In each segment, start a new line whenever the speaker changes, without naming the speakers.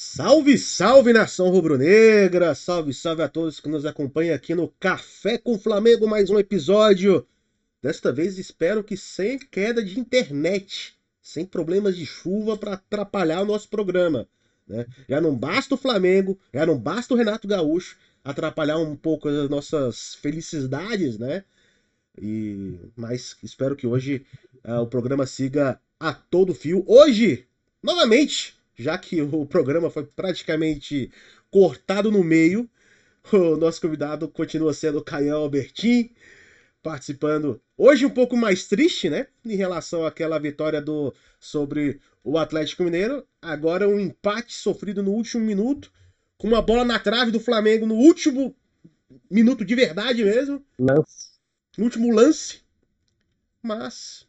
Salve, salve nação rubro-negra! Salve, salve a todos que nos acompanham aqui no Café com Flamengo, mais um episódio. Desta vez espero que sem queda de internet, sem problemas de chuva para atrapalhar o nosso programa. Né? Já não basta o Flamengo, já não basta o Renato Gaúcho atrapalhar um pouco as nossas felicidades, né? E mas espero que hoje uh, o programa siga a todo fio. Hoje, novamente, já que o programa foi praticamente cortado no meio. O nosso convidado continua sendo o Caião Albertin, participando hoje um pouco mais triste, né? Em relação àquela vitória do sobre o Atlético Mineiro. Agora um empate sofrido no último minuto, com uma bola na trave do Flamengo no último minuto de verdade mesmo.
Lance.
No último lance. Mas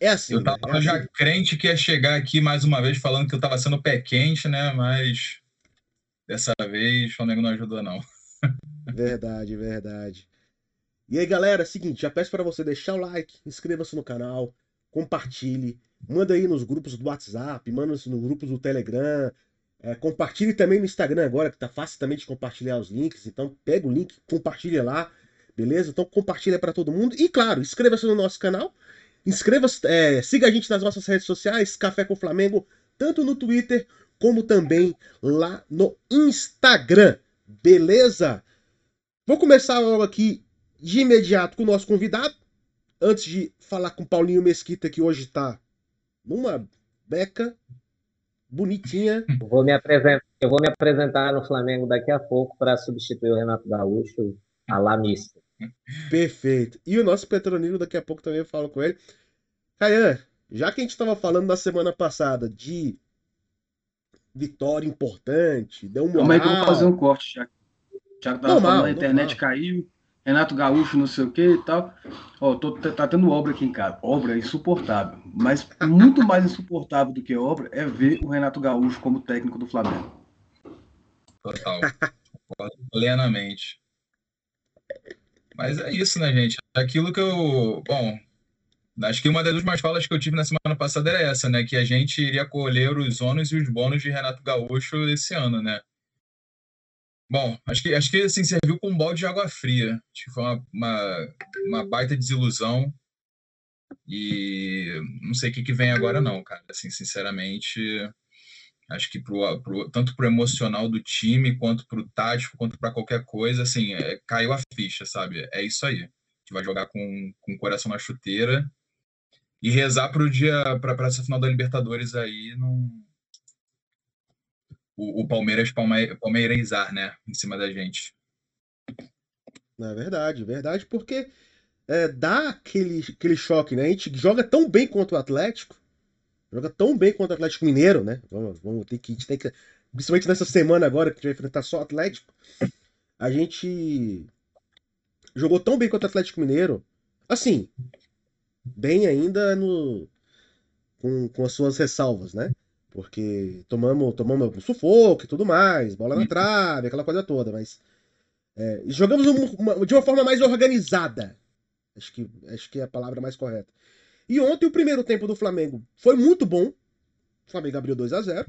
é assim.
Eu tava
né?
já
assim.
crente que ia chegar aqui mais uma vez falando que eu tava sendo pé quente, né? Mas dessa vez o Flamengo não ajudou, não.
Verdade, verdade. E aí, galera, é o seguinte, já peço para você deixar o like, inscreva-se no canal, compartilhe, manda aí nos grupos do WhatsApp, manda nos grupos do Telegram, é, compartilhe também no Instagram agora, que tá fácil também de compartilhar os links, então pega o link, compartilha lá, beleza? Então compartilha para todo mundo. E claro, inscreva-se no nosso canal, inscreva-se, é, siga a gente nas nossas redes sociais, Café com Flamengo, tanto no Twitter como também lá no Instagram, beleza? Vou começar logo aqui de imediato com o nosso convidado, antes de falar com Paulinho Mesquita, que hoje tá numa beca bonitinha.
Vou me apresentar, eu vou me apresentar no Flamengo daqui a pouco para substituir o Renato Gaúcho a lá mista.
Perfeito. E o nosso Petronilo, daqui a pouco também eu falo com ele. Caian, já que a gente estava falando na semana passada de vitória importante, deu um
Calma aí que eu vou fazer um corte, já. Já que tava
Normal,
falando, a internet
normal.
caiu, Renato Gaúcho, não sei o que e tal. Ó, tô, tá tendo obra aqui em casa. Obra insuportável. Mas muito mais insuportável do que obra é ver o Renato Gaúcho como técnico do Flamengo.
Total. Plenamente. Mas é isso, né, gente? Aquilo que eu. Bom, acho que uma das últimas falas que eu tive na semana passada era essa, né? Que a gente iria colher os ônus e os bônus de Renato Gaúcho esse ano, né? Bom, acho que, acho que assim, serviu com um balde de água fria. Acho que foi uma, uma, uma baita desilusão. E não sei o que, que vem agora, não, cara. Assim, sinceramente, acho que pro, pro, tanto pro emocional do time, quanto pro tático, quanto para qualquer coisa, assim, é, caiu a ficha, sabe? É isso aí. A gente vai jogar com, com o coração na chuteira e rezar pro dia, para essa final da Libertadores aí, não o, o Palmeiras palme, palmeirazar, né, em cima da gente.
É verdade, verdade, porque é, dá aquele, aquele choque, né? A gente joga tão bem contra o Atlético, joga tão bem contra o Atlético Mineiro, né? Vamos, vamos ter que, tem que, principalmente nessa semana agora que a gente vai enfrentar só o Atlético, a gente jogou tão bem contra o Atlético Mineiro, assim, bem ainda no com, com as suas ressalvas, né? Porque tomamos, tomamos um sufoco e tudo mais, bola na trave, aquela coisa toda, mas é, jogamos uma, de uma forma mais organizada. Acho que, acho que é a palavra mais correta. E ontem o primeiro tempo do Flamengo foi muito bom. O Flamengo abriu 2 a 0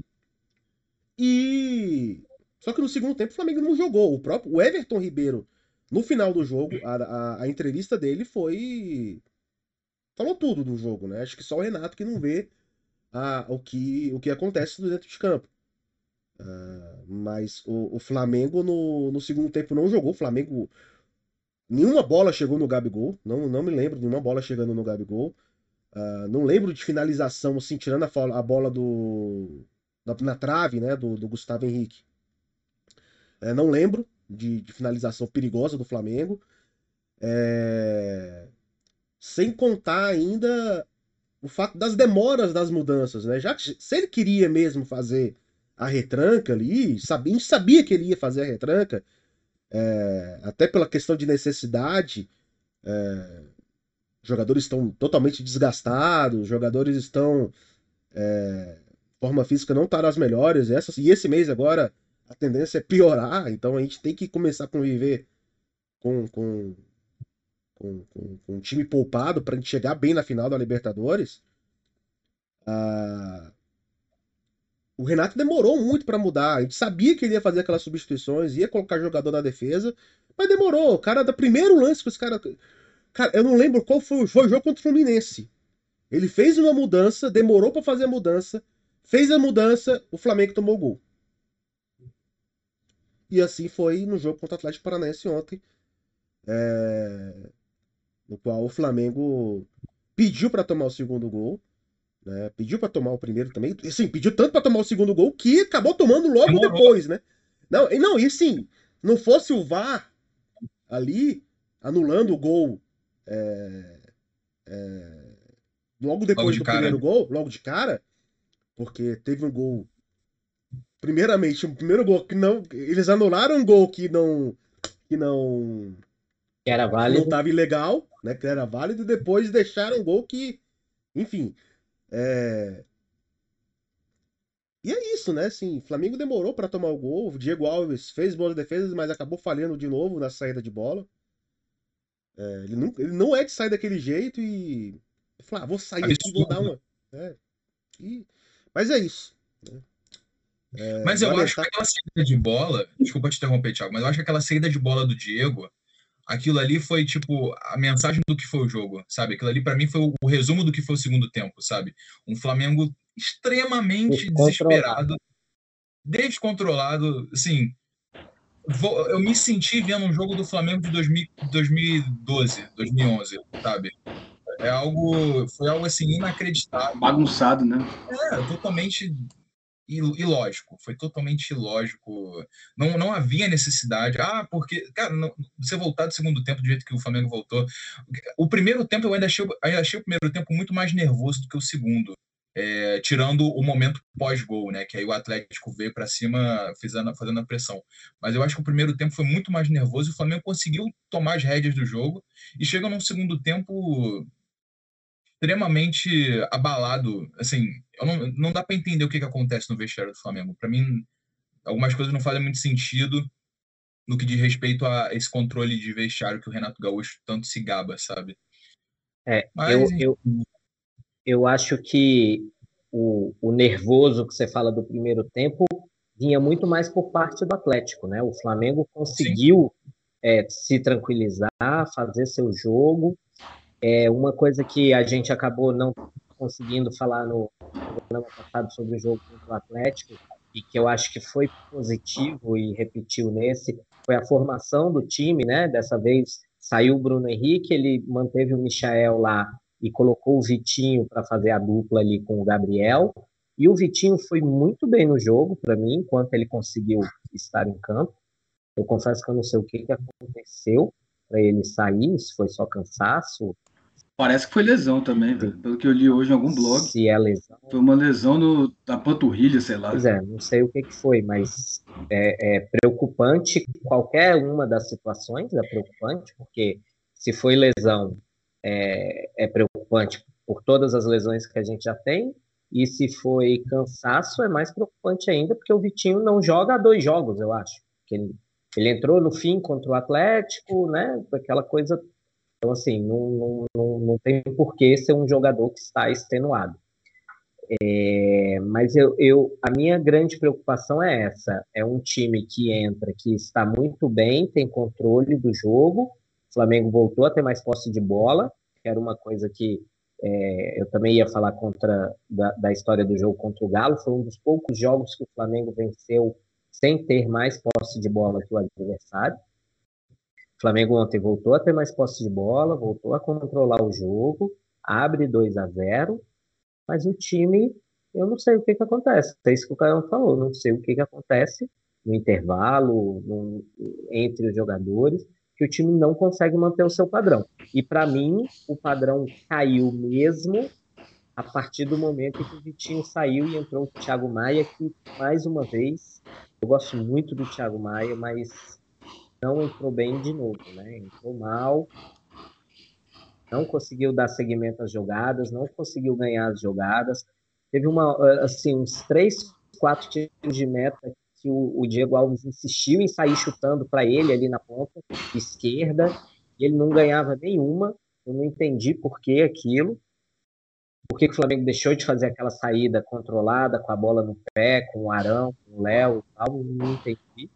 E. Só que no segundo tempo o Flamengo não jogou. O próprio o Everton Ribeiro, no final do jogo, a, a, a entrevista dele foi. Falou tudo do jogo, né? Acho que só o Renato que não vê a, o, que, o que acontece dentro de campo. Uh, mas o, o Flamengo no, no, segundo tempo não jogou. O Flamengo. Nenhuma bola chegou no Gabigol. Não, não me lembro de nenhuma bola chegando no Gabigol. Uh, não lembro de finalização, assim, tirando a, bola do. Na, na, trave, né? Do, do Gustavo Henrique. É, não lembro de, de, finalização perigosa do Flamengo. É, sem contar ainda o fato das demoras das mudanças, né? Já que se ele queria mesmo fazer a retranca ali, sabia, a gente sabia que ele ia fazer a retranca, é, até pela questão de necessidade, é, jogadores estão totalmente desgastados, jogadores estão. É, forma física não está nas melhores, e esse mês agora a tendência é piorar, então a gente tem que começar a conviver com, com, com, com, com um time poupado para a gente chegar bem na final da Libertadores. Ah, o Renato demorou muito para mudar. A gente sabia que ele ia fazer aquelas substituições, ia colocar jogador na defesa, mas demorou. O cara, do primeiro lance que os caras. Cara, eu não lembro qual foi, foi o jogo contra o Fluminense. Ele fez uma mudança, demorou para fazer a mudança, fez a mudança, o Flamengo tomou o gol. E assim foi no jogo contra o Atlético Paranaense ontem, é... no qual o Flamengo pediu para tomar o segundo gol, né? Pediu para tomar o primeiro também. Sim, pediu tanto para tomar o segundo gol que acabou tomando logo Demorou. depois, né? Não, e não, e sim, não fosse o VAR ali anulando o gol é, é, logo depois logo de do cara. primeiro gol, logo de cara, porque teve um gol. Primeiramente, o um primeiro gol que não. Eles anularam um gol que não. Que não.
Que era válido.
não estava ilegal, né? Que era válido, e depois deixaram um gol que. Enfim, é... E é isso, né? Assim, Flamengo demorou para tomar o gol. O Diego Alves fez boas defesas, mas acabou falhando de novo na saída de bola. É, ele, não, ele não é de sair daquele jeito e. Falar, ah, vou sair aqui, vou dar uma. É, e... Mas é isso. Né?
É, mas eu acho que aquela saída de bola. Desculpa te interromper, Thiago, mas eu acho que aquela saída de bola do Diego aquilo ali foi tipo a mensagem do que foi o jogo, sabe? Aquilo ali para mim foi o, resumo do que foi o segundo tempo, sabe? Um Flamengo extremamente desesperado, descontrolado, assim. Eu me senti vendo um jogo do Flamengo de 2012, 2011, sabe? É algo, foi algo assim inacreditável.
Bagunçado, né?
É, totalmente ilógico, foi totalmente ilógico. Não, não havia necessidade. Ah, porque, cara, não, você voltar do segundo tempo do jeito que o Flamengo voltou. O primeiro tempo eu ainda achei, ainda achei o primeiro tempo muito mais nervoso do que o segundo. É, tirando o momento pós-gol, né? Que aí o Atlético veio para cima fazendo, fazendo a pressão. Mas eu acho que o primeiro tempo foi muito mais nervoso e o Flamengo conseguiu tomar as rédeas do jogo e chega num segundo tempo extremamente abalado. Assim, não, não dá para entender o que, que acontece no vestiário do Flamengo. Para mim, algumas coisas não fazem muito sentido no que diz respeito a esse controle de vestiário que o Renato Gaúcho tanto se gaba, sabe?
É, Mas, eu, eu, eu acho que o, o nervoso que você fala do primeiro tempo vinha muito mais por parte do Atlético, né? O Flamengo conseguiu é, se tranquilizar, fazer seu jogo, é uma coisa que a gente acabou não conseguindo falar no programa passado sobre o jogo contra o Atlético e que eu acho que foi positivo e repetiu nesse foi a formação do time, né? Dessa vez saiu o Bruno Henrique, ele manteve o Michael lá e colocou o Vitinho para fazer a dupla ali com o Gabriel. E o Vitinho foi muito bem no jogo, para mim, enquanto ele conseguiu estar em campo. Eu confesso que eu não sei o que, que aconteceu para ele sair, se foi só cansaço,
Parece que foi lesão também, velho. Pelo que eu li hoje em algum blog.
Se é lesão.
Foi uma lesão no, na panturrilha, sei lá.
Pois é, não sei o que, que foi, mas é, é, preocupante. Qualquer uma das situações é preocupante, porque se foi lesão, é, é preocupante por todas as lesões que a gente já tem. E se foi cansaço, é mais preocupante ainda, porque o Vitinho não joga há dois jogos, eu acho. Ele, ele entrou no fim contra o Atlético, né? Aquela coisa então, assim, não, não, não tem por que ser um jogador que está extenuado. É, mas eu, eu, a minha grande preocupação é essa: é um time que entra, que está muito bem, tem controle do jogo. O Flamengo voltou a ter mais posse de bola, que era uma coisa que é, eu também ia falar contra da, da, história do jogo contra o Galo. Foi um dos poucos jogos que o Flamengo venceu sem ter mais posse de bola que o adversário. O Flamengo ontem voltou a ter mais posse de bola, voltou a controlar o jogo, abre 2 a 0 mas o time, eu não sei o que, que acontece. É isso que o Caio falou, não sei o que, que acontece no intervalo, no, entre os jogadores, que o time não consegue manter o seu padrão. E para mim, o padrão caiu mesmo a partir do momento que o Vitinho saiu e entrou o Thiago Maia, que mais uma vez, eu gosto muito do Thiago Maia, mas não entrou bem de novo, né? Entrou mal, não conseguiu dar seguimento às jogadas, não conseguiu ganhar as jogadas. Teve uma, assim, uns três, quatro tiros de meta que o, o Diego Alves insistiu em sair chutando para ele ali na ponta esquerda, e ele não ganhava nenhuma. Eu não entendi por que aquilo. por que o Flamengo deixou de fazer aquela saída controlada, com a bola no pé, com o Arão, com o Léo e tal, não entendi.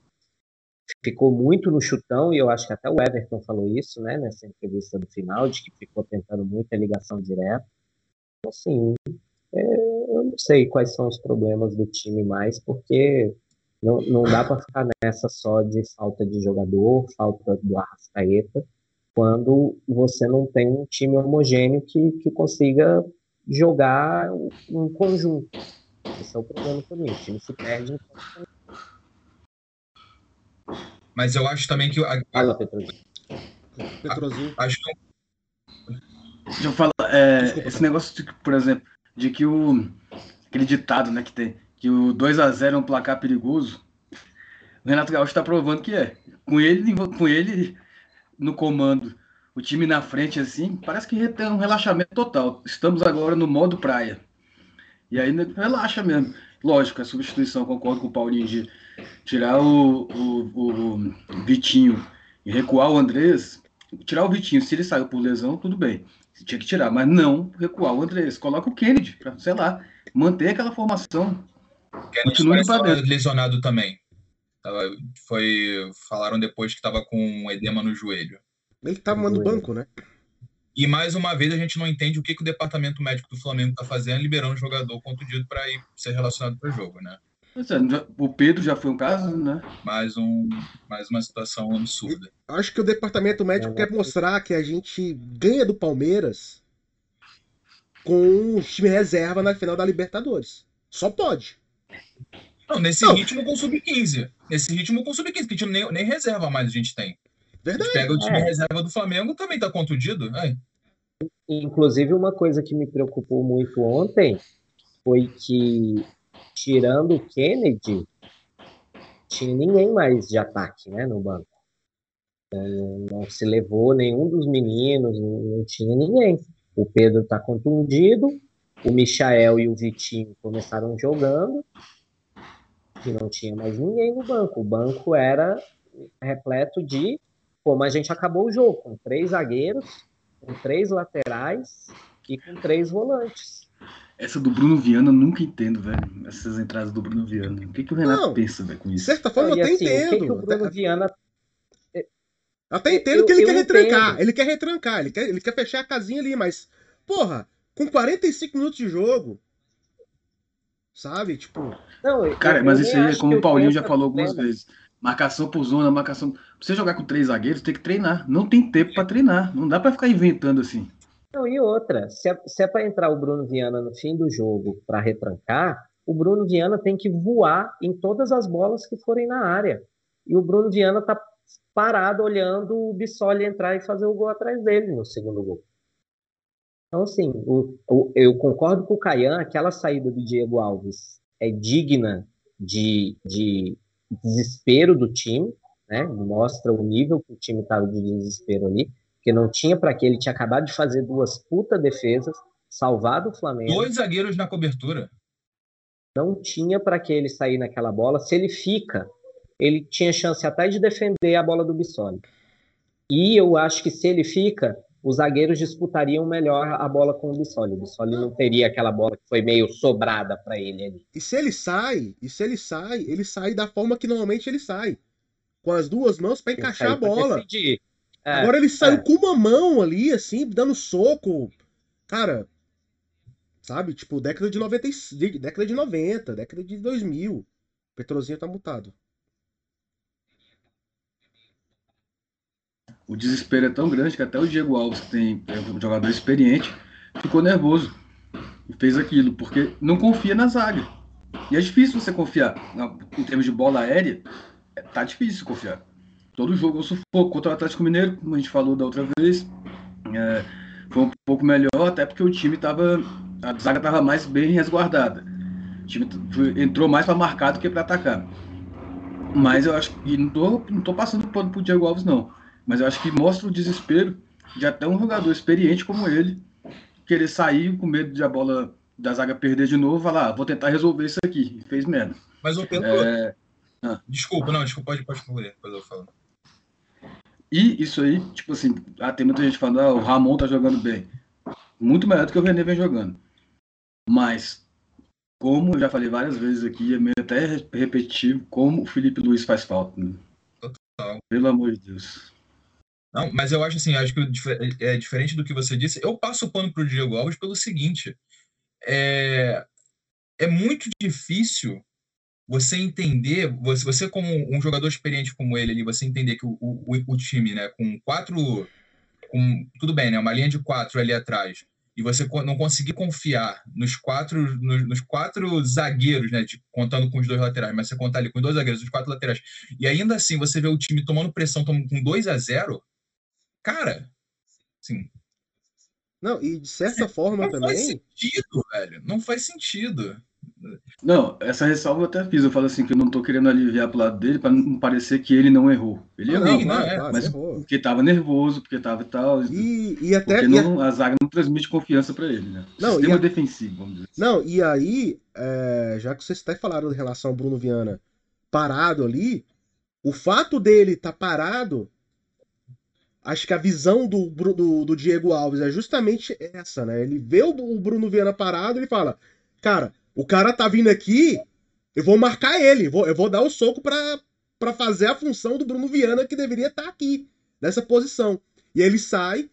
Ficou muito no chutão, e eu acho que até o Everton falou isso, né, nessa entrevista do final, de que ficou tentando muita ligação direta. Assim, é, eu não sei quais são os problemas do time mais, porque não, não dá para ficar nessa só de falta de jogador, falta do Arrascaeta, quando você não tem um time homogêneo que, que consiga jogar em conjunto. Esse é o problema também. O time se perde.
Mas eu acho também que. A,
Fala, Petrozinho.
Petrozinho.
Acho que.
Deixa eu falar, é, esse negócio, de, por exemplo, de que o. Aquele ditado, né, que tem, que o 2 a 0 é um placar perigoso. O Renato Gaúcho está provando que é. Com ele, com ele no comando o time na frente, assim, parece que tem um relaxamento total. Estamos agora no modo praia. E aí né, relaxa mesmo. Lógico, a substituição, concordo com o Paulinho, de tirar o, o, o Vitinho e recuar o Andrés. Tirar o Vitinho, se ele saiu por lesão, tudo bem. Tinha que tirar, mas não recuar o Andrés. Coloca o Kennedy, pra, sei lá, manter aquela formação.
Kennedy Continue lesionado também. Foi, falaram depois que estava com edema no joelho.
Ele que tava no banco, né?
E mais uma vez a gente não entende o que, que o departamento médico do Flamengo tá fazendo, liberando o jogador contundido para ir ser relacionado para o jogo, né?
É, o Pedro já foi um caso, né?
Mais, um, mais uma situação absurda.
Acho que o departamento médico é, quer mostrar que a gente ganha do Palmeiras com o time reserva na final da Libertadores. Só pode.
Não, nesse não. ritmo com sub-15. Nesse ritmo com sub-15, que nem, nem reserva mais a gente tem. Verdade. A gente pega o time é. reserva do Flamengo, também tá contundido. É.
Inclusive, uma coisa que me preocupou muito ontem foi que, tirando o Kennedy, tinha ninguém mais de ataque né, no banco. Então, não se levou nenhum dos meninos, não tinha ninguém. O Pedro está contundido, o Michael e o Vitinho começaram jogando, e não tinha mais ninguém no banco. O banco era repleto de como a gente acabou o jogo, com três zagueiros, com três laterais e com três volantes.
Essa do Bruno Viana eu nunca entendo, velho. Essas entradas do Bruno Viana. O que, que o Renato não, pensa véio, com isso?
De certa forma, eu até assim, entendo.
O que, que o Bruno Viana.
Até entendo eu, que ele quer retrancar. Ele quer retrancar. Ele quer, ele quer fechar a casinha ali, mas. Porra, com 45 minutos de jogo. Sabe? Tipo.
Não, Cara, mas isso aí, como o Paulinho já falou algumas vezes. Marcação por zona, marcação. Pra você jogar com três zagueiros, tem que treinar. Não tem tempo para treinar. Não dá para ficar inventando assim.
Não, e outra, se é, se é para entrar o Bruno Viana no fim do jogo para retrancar, o Bruno Viana tem que voar em todas as bolas que forem na área. E o Bruno Viana tá parado olhando o Bissoli entrar e fazer o gol atrás dele no segundo gol. Então, assim, o, o, eu concordo com o Caian, aquela saída do Diego Alves é digna de, de desespero do time, né? Mostra o nível que o time estava de desespero ali, porque não tinha para que ele tinha acabado de fazer duas puta defesas, salvado o Flamengo.
Dois zagueiros na cobertura.
Não tinha para que ele sair naquela bola. Se ele fica, ele tinha chance até de defender a bola do Bissoli. E eu acho que se ele fica, os zagueiros disputariam melhor a bola com o Bissoli. O Bissoli não teria aquela bola que foi meio sobrada para ele ali.
E se ele sai, e se ele sai, ele sai da forma que normalmente ele sai. Com as duas mãos para encaixar a bola. É, Agora ele saiu é. com uma mão ali, assim, dando soco. Cara, sabe? Tipo, década de 90, década de 90, década de 2000. Petrozinho tá mutado.
O desespero é tão grande que até o Diego Alves, que tem, é um jogador experiente, ficou nervoso e fez aquilo, porque não confia na zaga. E é difícil você confiar. Em termos de bola aérea, é, tá difícil confiar. Todo jogo eu sufoco contra o Atlético Mineiro, como a gente falou da outra vez. É, foi um pouco melhor, até porque o time tava. A zaga estava mais bem resguardada. O time entrou mais para marcar do que para atacar. Mas eu acho que. não tô, não tô passando pano pro Diego Alves, não. Mas eu acho que mostra o desespero de até um jogador experiente como ele querer sair com medo de a bola da zaga perder de novo, falar, ah, vou tentar resolver isso aqui. E fez merda.
Mas o Pedro. É... Ah. Desculpa, não, desculpa, pode, pode concluir, depois eu falo.
E isso aí, tipo assim, ah, tem muita gente falando, ah, o Ramon tá jogando bem. Muito melhor do que o René vem jogando. Mas, como eu já falei várias vezes aqui, é meio até repetitivo, como o Felipe Luiz faz falta. Né? Total. Pelo amor de Deus.
Não, mas eu acho assim, acho que é diferente do que você disse. Eu passo o pano pro Diego Alves pelo seguinte: é, é muito difícil você entender, você, você como um jogador experiente como ele ali, você entender que o, o, o time, né, com quatro, com, tudo bem, né, uma linha de quatro ali atrás, e você não conseguir confiar nos quatro, nos, nos quatro zagueiros, né, de, contando com os dois laterais, mas você contar ali com dois zagueiros, os quatro laterais, e ainda assim você vê o time tomando pressão tomando com 2 a 0 cara, assim,
não, e de certa forma
não
também.
Não faz sentido, velho. Não faz sentido.
Não, essa ressalva eu até fiz. Eu falo assim que eu não tô querendo aliviar pro lado dele para não parecer que ele não errou. Ele errou, não, não, é, mas errou. porque tava nervoso, porque tava tal.
E, e até
porque não, a... a zaga não transmite confiança para ele, né?
Não,
Sistema
a...
defensivo, vamos dizer.
Assim. Não, e aí, é, já que vocês até falaram em relação ao Bruno Viana parado ali, o fato dele estar tá parado acho que a visão do, do, do, Diego Alves é justamente essa, né? Ele vê o, o Bruno Viana parado e fala: Cara, o cara tá vindo aqui, eu vou marcar ele, vou, eu vou dar o soco pra, pra fazer a função do Bruno Viana que deveria estar tá aqui, nessa posição. E aí ele sai,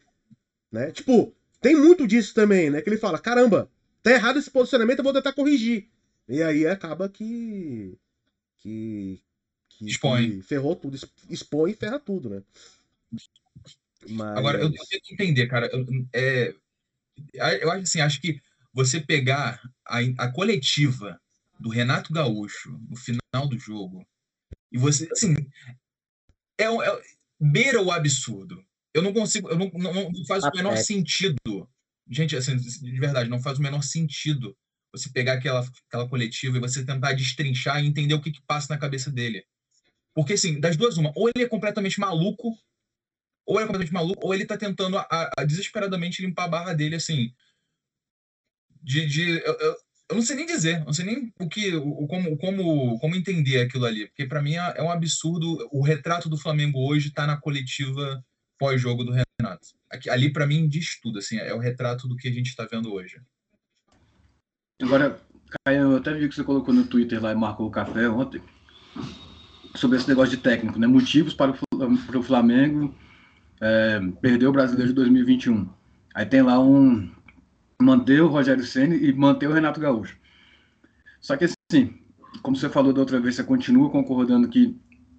né? Tipo, tem muito disso também, né? Que ele fala: Caramba, tá errado esse posicionamento, eu vou tentar corrigir. E aí acaba que. que. que
expõe.
Que ferrou tudo, expõe e ferra tudo, né?
Mas... Agora, eu, eu tenho que entender, cara. Eu, é, eu acho assim, acho que você pegar a, a coletiva do Renato Gaúcho no final do jogo e você, assim, é, é beira o absurdo. Eu não consigo, eu não, não, não faz o menor sentido. Gente, assim, de verdade, não faz o menor sentido você pegar aquela, aquela coletiva e você tentar destrinchar e entender o que, que passa na cabeça dele. Porque, assim, das duas, uma, ou ele é completamente maluco ou é completamente maluco, ou ele tá tentando a, a, desesperadamente limpar a barra dele, assim. De. de eu, eu, eu, não sei nem dizer, não sei nem o que, o, como, como, como entender aquilo ali, porque para mim é, é, um absurdo. O retrato do Flamengo hoje tá na coletiva pós-jogo do Renato. Aqui, ali para mim diz tudo, assim, é o retrato do que a gente tá vendo hoje.
Agora, Caio, eu até vi que você colocou no Twitter lá e marcou o café ontem sobre esse negócio de técnico, né? Motivos para o Flamengo é, perdeu o Brasileiro de 2021. Aí tem lá um manter o Rogério Ceni e manter o Renato Gaúcho. Só que assim, como você falou da outra vez, você continua concordando que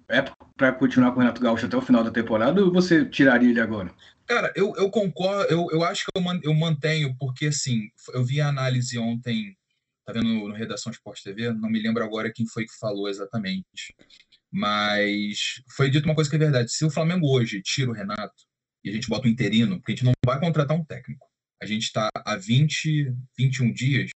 é para continuar com o Renato Gaúcho até o final da temporada ou você tiraria ele agora?
Cara, eu, eu concordo, eu, eu acho que eu, man, eu mantenho, porque assim, eu vi a análise ontem, tá vendo no, no Redação Esporte TV, não me lembro agora quem foi que falou exatamente. Mas foi dito uma coisa que é verdade. Se o Flamengo hoje tira o Renato e a gente bota o interino, porque a gente não vai contratar um técnico. A gente está há 20, 21 dias,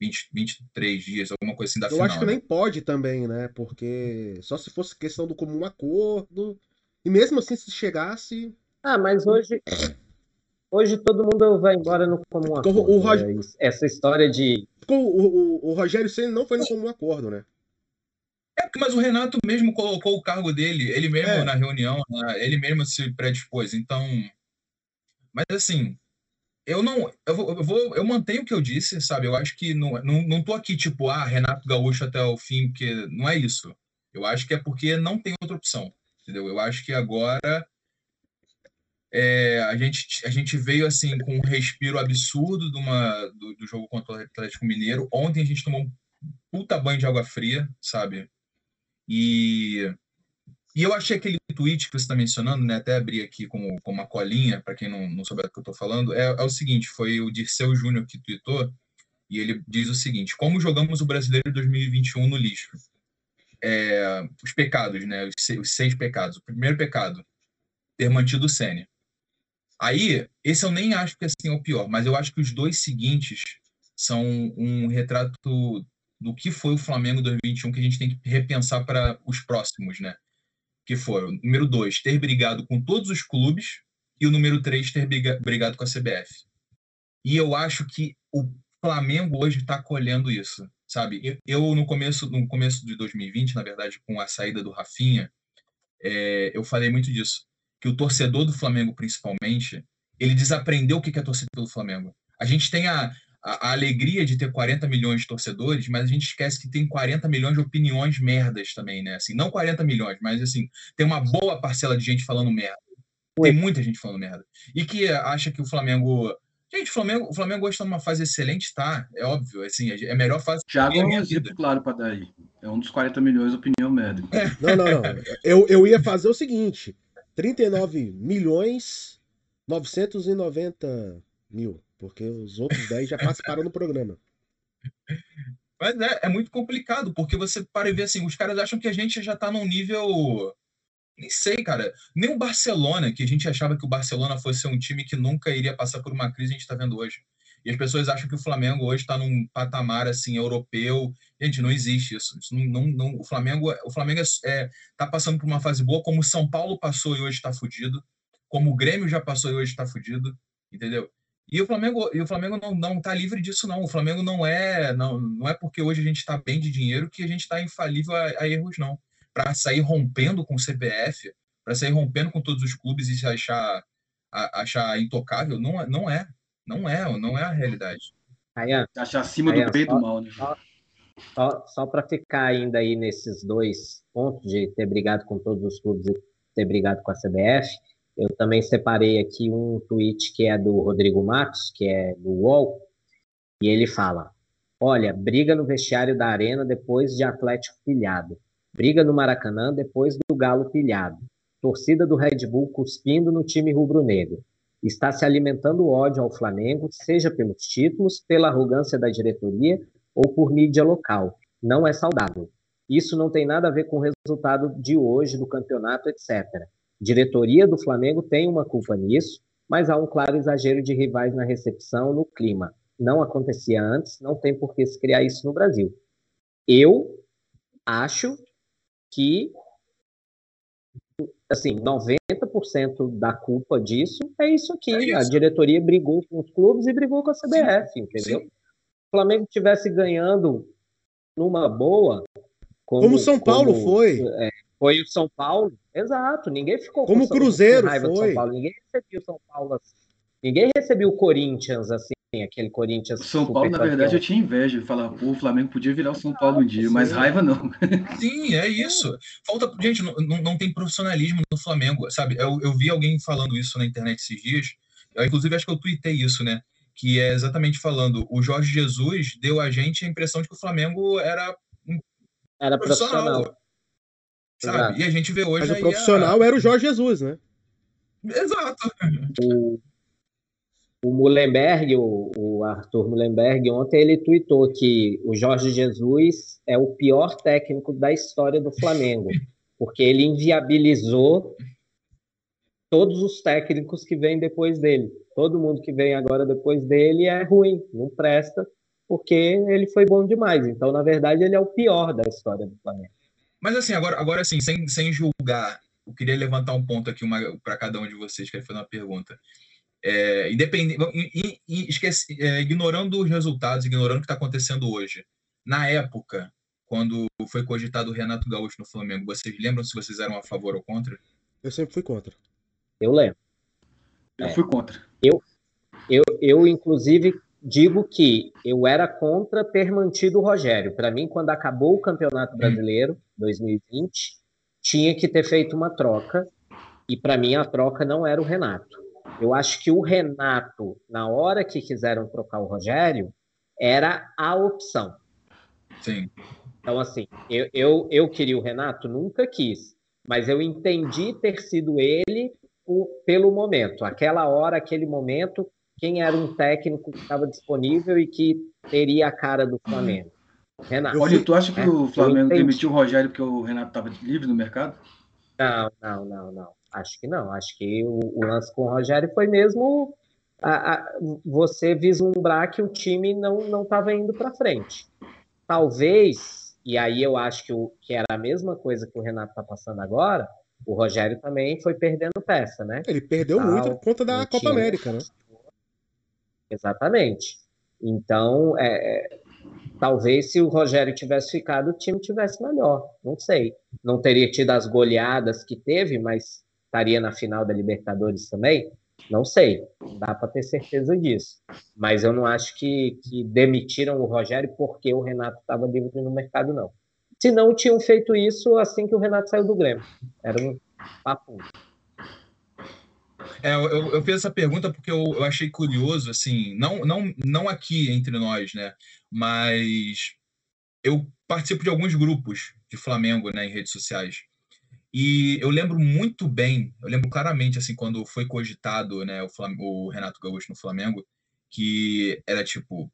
20, 23 dias, alguma coisa assim da
Eu
final.
acho que
né?
nem pode também, né? Porque só se fosse questão do comum acordo. E mesmo assim, se chegasse.
Ah, mas hoje. Hoje todo mundo vai embora no comum acordo. O Rog... Né? Essa história de.
O, o, o Rogério Senna não foi no comum acordo, né?
Mas o Renato mesmo colocou o cargo dele, ele mesmo é. na reunião, né, ele mesmo se predispôs. Então, mas assim, eu não, eu vou, eu vou, eu mantenho o que eu disse, sabe? Eu acho que não, não, não tô aqui tipo, ah, Renato Gaúcho até o fim, porque não é isso. Eu acho que é porque não tem outra opção, entendeu? Eu acho que agora é, a, gente, a gente veio assim com um respiro absurdo de uma, do, do jogo contra o Atlético Mineiro. Ontem a gente tomou um puta banho de água fria, sabe? E, e eu achei aquele tweet que você está mencionando, né, até abri aqui como, como uma colinha, para quem não, não souber do que eu estou falando, é, é, o seguinte, foi o Dirceu Júnior que tweetou, e ele diz o seguinte, como jogamos o Brasileiro 2021 no lixo? É, os pecados, né, os seis, os seis, pecados. O primeiro pecado, ter mantido o Sênia. Aí, esse eu nem acho que assim, é o pior, mas eu acho que os dois seguintes são um retrato do que foi o Flamengo 2021 que a gente tem que repensar para os próximos, né? Que foi, número dois, ter brigado com todos os clubes e o número três, ter brigado com a CBF. E eu acho que o Flamengo hoje está colhendo isso, sabe? Eu, no começo no começo de 2020, na verdade, com a saída do Rafinha, é, eu falei muito disso, que o torcedor do Flamengo, principalmente, ele desaprendeu o que é torcer pelo Flamengo. A gente tem a, a, a, alegria de ter 40 milhões de torcedores, mas a gente esquece que tem 40 milhões de opiniões merdas também, né? Assim, não 40 milhões, mas assim, tem uma boa parcela de gente falando merda. Tem muita gente falando merda. E que acha que o Flamengo. Gente, o Flamengo, o Flamengo hoje está numa fase excelente, tá? É óbvio, assim, é a melhor fase
Thiago da minha vida. claro para dar aí. É um dos 40 milhões de opinião merda.
É. Não, não, não. Eu, eu ia fazer o seguinte: 39 milhões 990 mil. Porque os outros 10 já participaram do programa.
Mas é, é, muito complicado, porque você para e vê assim, os caras acham que a gente já tá num nível. Nem sei, cara. Nem o Barcelona, que a gente achava que o Barcelona fosse um time que nunca iria passar por uma crise, a gente tá vendo hoje. E as pessoas acham que o Flamengo hoje está num patamar assim europeu. Gente, não existe isso. isso não, não, não, o Flamengo, o Flamengo é, é, tá passando por uma fase boa, como o São Paulo passou e hoje está fudido, como o Grêmio já passou e hoje está fudido, entendeu? E o Flamengo, e o Flamengo não, não tá livre disso, não. O Flamengo não é não, não é porque hoje a gente está bem de dinheiro que a gente está infalível a, a, erros, não. Para sair rompendo com o CBF, para sair rompendo com todos os clubes e se achar, a, achar intocável, não, é, não é. Não é, não é a realidade.
Ayan, achar acima do bem e do mal, né?
Só, só, só para ficar ainda aí nesses dois pontos de ter brigado com todos os clubes e ter brigado com a CBF, eu também separei aqui um tweet que é do Rodrigo Matos, que é do UOL, e ele fala: Olha, briga no vestiário da Arena depois de Atlético pilhado. Briga no Maracanã depois do Galo pilhado. Torcida do Red Bull cuspindo no time rubro-negro. Está se alimentando ódio ao Flamengo, seja pelos títulos, pela arrogância da diretoria ou por mídia local. Não é saudável. Isso não tem nada a ver com o resultado de hoje do campeonato, etc. Diretoria do Flamengo tem uma culpa nisso, mas há um claro exagero de rivais na recepção, no clima. Não acontecia antes, não tem por que se criar isso no Brasil. Eu acho que assim, 90% da culpa disso é isso aqui. É isso. A diretoria brigou com os clubes e brigou com a CBF, Sim. entendeu? Se o Flamengo tivesse ganhando numa boa,
como, como São Paulo como, foi.
É, foi o São Paulo, exato. Ninguém ficou
como
com
Cruzeiro raiva foi.
São Paulo. Ninguém recebeu São Paulo assim. Ninguém recebeu o Corinthians assim, aquele Corinthians.
São Paulo, na verdade, eu tinha inveja de falar, pô, o Flamengo podia virar o São Paulo um dia, mas raiva não.
Sim, é isso. Falta, gente, não, não tem profissionalismo no Flamengo, sabe? Eu, eu vi alguém falando isso na internet esses dias. Eu, inclusive, acho que eu tuitei isso, né? Que é exatamente falando, o Jorge Jesus deu a gente a impressão de que o Flamengo era
um era profissional. profissional.
Sabe? Exato. E a gente vê hoje.
Mas o profissional a... era o Jorge Jesus, né?
Exato.
O, o Mullenberg, o, o, Arthur Mullenberg, ontem ele tweetou que o Jorge Jesus é o pior técnico da história do Flamengo, porque ele inviabilizou todos os técnicos que vêm depois dele. Todo mundo que vem agora depois dele é ruim, não presta, porque ele foi bom demais. Então, na verdade, ele é o pior da história do Flamengo.
Mas assim, agora, agora assim, sem, sem julgar, eu queria levantar um ponto aqui para cada um de vocês, queria fazer uma pergunta. É, independente, e, e, esquece, é, ignorando os resultados, ignorando o que está acontecendo hoje. Na época, quando foi cogitado o Renato Gaúcho no Flamengo, vocês lembram se vocês eram a favor ou contra?
Eu sempre fui contra.
Eu lembro.
Eu é. fui contra.
Eu, eu, eu, inclusive, digo que eu era contra ter mantido o Rogério. Para mim, quando acabou o Campeonato Brasileiro, 2020, tinha que ter feito uma troca. E para mim, a troca não era o Renato. Eu acho que o Renato, na hora que quiseram trocar o Rogério, era a opção.
Sim.
Então, assim, eu, eu, eu queria o Renato? Nunca quis. Mas eu entendi ter sido ele o, pelo momento. Aquela hora, aquele momento, quem era um técnico que estava disponível e que teria a cara do Flamengo.
Renato. Hoje, tu acha que é, o Flamengo demitiu o Rogério porque o Renato estava livre no mercado?
Não, não, não, não. Acho que não. Acho que o, o lance com o Rogério foi mesmo a, a, você vislumbrar que o time não estava indo para frente. Talvez, e aí eu acho que, o, que era a mesma coisa que o Renato está passando agora, o Rogério também foi perdendo peça, né?
Ele perdeu Tal, muito por conta da Copa América, né?
Exatamente. Então, é, talvez se o Rogério tivesse ficado, o time tivesse melhor. Não sei. Não teria tido as goleadas que teve, mas estaria na final da Libertadores também. Não sei, não dá para ter certeza disso. Mas eu não acho que, que demitiram o Rogério porque o Renato estava livre no mercado, não. Se não, tinham feito isso assim que o Renato saiu do Grêmio. Era um papo.
É, eu, eu fiz essa pergunta porque eu, eu, achei curioso, assim, não, não, não aqui entre nós, né? Mas eu participo de alguns grupos de Flamengo, né, em redes sociais. E eu lembro muito bem, eu lembro claramente, assim, quando foi cogitado, né, o, o Renato Gaúcho no Flamengo, que era tipo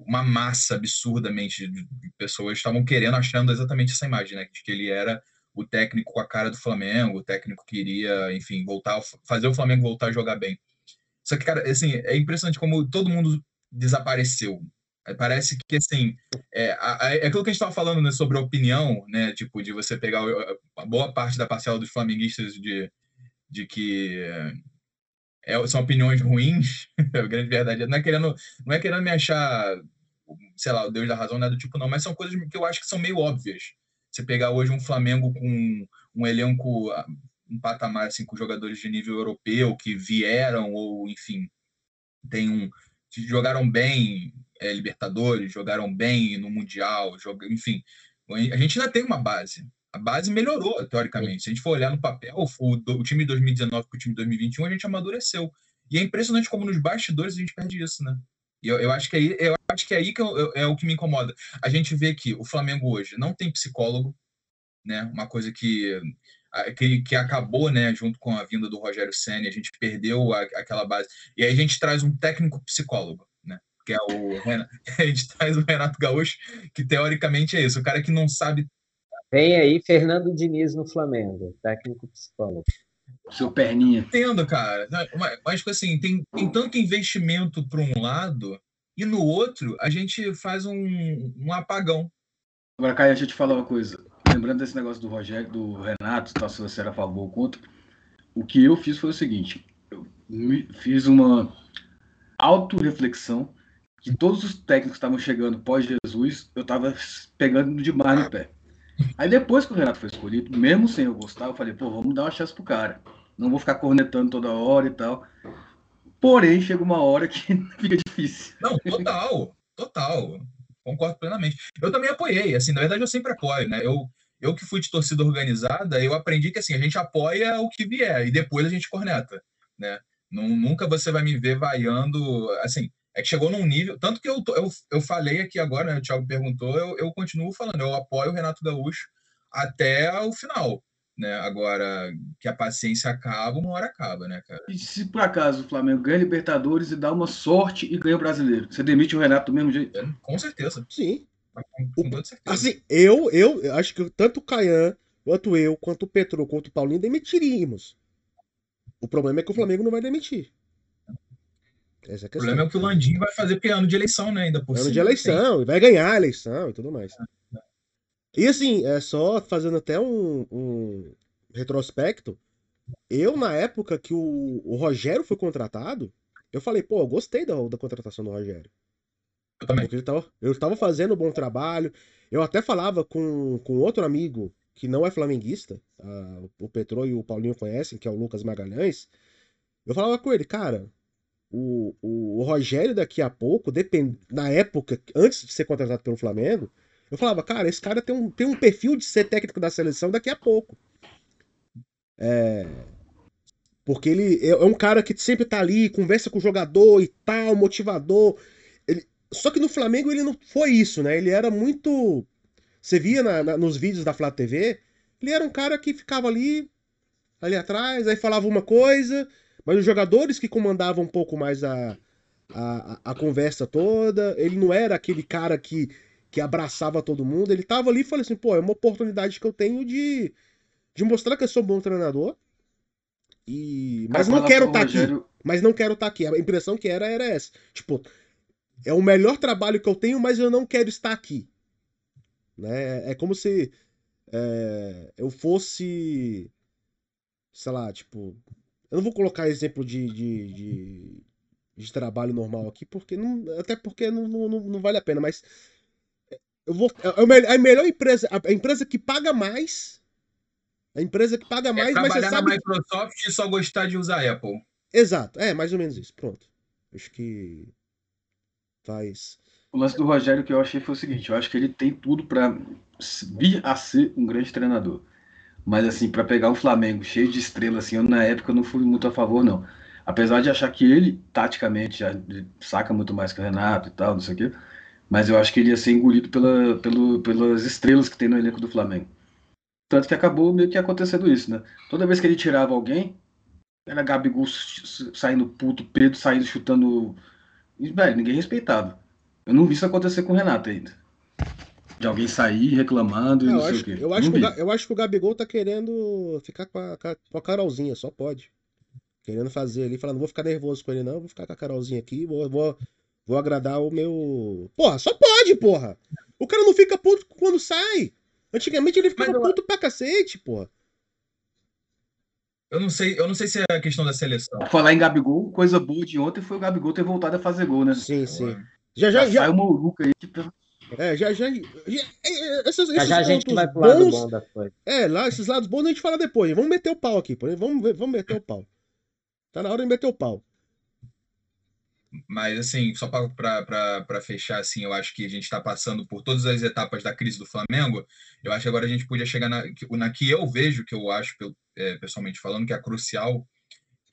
uma massa absurdamente de pessoas estavam querendo, achando exatamente essa imagem, né, de que ele era o técnico com a cara do Flamengo, o técnico que iria, enfim, voltar, fazer o Flamengo voltar a jogar bem. Só que, cara, assim, é impressionante como todo mundo desapareceu. Parece que, assim, é, é aquilo que a gente estava falando né, sobre a opinião, né, tipo, de você pegar a boa parte da parcela dos flamenguistas de, de que é, são opiniões ruins, a grande verdade. Não é, querendo, não é querendo me achar, sei lá, o Deus da razão, nada do tipo, não, mas são coisas que eu acho que são meio óbvias. Você pegar hoje um Flamengo com um elenco, ah, um patamar assim, com jogadores de nível europeu que vieram, ou enfim, tem um. jogaram bem é, Libertadores, jogaram bem no Mundial, joga, enfim. A gente ainda tem uma base. A base melhorou, teoricamente. Se a gente for olhar no papel, o, o time de 2019 para o time de 2021, a gente amadureceu. E é impressionante como nos bastidores a gente perde isso, né? E eu, eu, acho que aí, eu acho que é aí que eu, eu, é o que me incomoda. A gente vê que o Flamengo hoje não tem psicólogo, né? Uma coisa que, que, que acabou, né? Junto com a vinda do Rogério Senna, a gente perdeu a, aquela base. E aí a gente traz um técnico psicólogo, né? Que é o a gente traz o Renato Gaúcho, que teoricamente é isso, o cara que não sabe.
Vem aí Fernando Diniz no Flamengo, técnico psicólogo.
Seu perninha.
Entendo, cara. Mas, mas assim, tem, tem tanto investimento para um lado e no outro a gente faz um, um apagão.
Agora, Caio, deixa eu te falar uma coisa. Lembrando desse negócio do Rogério, do Renato, tá, se você era a favor ou contra, o que eu fiz foi o seguinte: eu fiz uma auto-reflexão que todos os técnicos estavam chegando pós-Jesus, eu estava pegando demais no pé. Aí depois que o Renato foi escolhido, mesmo sem eu gostar, eu falei, pô, vamos dar uma chance pro cara. Não vou ficar cornetando toda hora e tal. Porém, chega uma hora que fica difícil.
Não, total, total. Concordo plenamente. Eu também apoiei, assim, na verdade eu sempre apoio, né? Eu, eu que fui de torcida organizada, eu aprendi que assim, a gente apoia o que vier e depois a gente corneta, né? Nunca você vai me ver vaiando, assim, é que chegou num nível. Tanto que eu, eu, eu falei aqui agora, né, o Thiago perguntou, eu, eu continuo falando, eu apoio o Renato Gaúcho até o final. Né? Agora, que a paciência acaba, uma hora acaba, né, cara?
E se por acaso o Flamengo ganha Libertadores e dá uma sorte e ganha o brasileiro, você demite o Renato do mesmo jeito? É,
com certeza.
Sim. Com, com certeza. Assim, eu, eu acho que tanto o Caian, quanto eu, quanto o Petro, quanto o Paulinho demitiríamos. O problema é que o Flamengo não vai demitir.
Essa é o problema é que o Landim vai fazer, porque é ano de eleição, né? Ainda por
ano cima, de eleição, tem... vai ganhar a eleição e tudo mais. É, é. E assim, é só fazendo até um, um retrospecto. Eu, na época que o, o, Rogério foi contratado, eu falei, pô, eu gostei da, da contratação do Rogério.
Eu também.
Porque ele tava, eu estava fazendo um bom trabalho. Eu até falava com, com outro amigo que não é flamenguista, uh, o Petro e o Paulinho conhecem, que é o Lucas Magalhães. Eu falava com ele, cara, o, o, o Rogério daqui a pouco, depend... na época, antes de ser contratado pelo Flamengo, eu falava, cara, esse cara tem um, tem um perfil de ser técnico da seleção daqui a pouco. É... Porque ele é, é um cara que sempre tá ali, conversa com o jogador e tal, motivador. Ele... Só que no Flamengo ele não foi isso, né? Ele era muito. Você via na, na, nos vídeos da Flá TV, ele era um cara que ficava ali, ali atrás, aí falava uma coisa, mas os jogadores que comandavam um pouco mais a, a, a conversa toda, ele não era aquele cara que, que abraçava todo mundo, ele tava ali e falou assim, pô, é uma oportunidade que eu tenho de, de mostrar que eu sou um bom treinador. E... Mas não quero estar tá aqui. Mas não quero estar tá aqui. A impressão que era era essa. Tipo, é o melhor trabalho que eu tenho, mas eu não quero estar aqui. Né? É como se é, eu fosse, sei lá, tipo, eu não vou colocar exemplo de, de, de, de trabalho normal aqui, porque não, até porque não, não, não vale a pena, mas eu vou, é, é a melhor empresa, a empresa que paga mais, a empresa que paga é mais,
é
mas
você sabe... na Microsoft e só gostar de usar Apple.
Exato, é mais ou menos isso. Pronto. Acho que faz.
O lance do Rogério que eu achei foi o seguinte: eu acho que ele tem tudo para vir a ser um grande treinador. Mas assim, para pegar um Flamengo cheio de estrelas, assim, eu na época não fui muito a favor, não. Apesar de achar que ele, taticamente, já saca muito mais que o Renato e tal, não sei o quê. Mas eu acho que ele ia ser engolido pela, pelo, pelas estrelas que tem no elenco do Flamengo. Tanto que acabou meio que acontecendo isso, né? Toda vez que ele tirava alguém, era Gabigol saindo puto, Pedro saindo chutando. Velho, ninguém respeitava. Eu não vi isso acontecer com o Renato ainda. De alguém sair reclamando e não, não sei
acho,
o quê.
Eu acho, que o, eu acho que o Gabigol tá querendo ficar com a, com a Carolzinha, só pode. Querendo fazer ali, falando, não vou ficar nervoso com ele, não, vou ficar com a Carolzinha aqui, vou, vou, vou agradar o meu. Porra, só pode, porra! O cara não fica puto quando sai. Antigamente ele ficava eu... puto pra cacete, porra.
Eu não sei, eu não sei se é a questão da seleção.
Falar em Gabigol, coisa boa de ontem foi o Gabigol ter voltado a fazer gol, né?
Sim, sim.
Já já já. Saiu uma uruca aí. Tipo...
É, já já. já,
esses, esses já, já a gente vai pro lado bom da coisa.
É, lá, esses lados bons a gente fala depois. Vamos meter o pau aqui, vamos, vamos meter o pau. Tá na hora de meter o pau.
Mas, assim, só para fechar, assim, eu acho que a gente está passando por todas as etapas da crise do Flamengo. Eu acho que agora a gente podia chegar na, na que eu vejo, que eu acho, é, pessoalmente falando, que é crucial,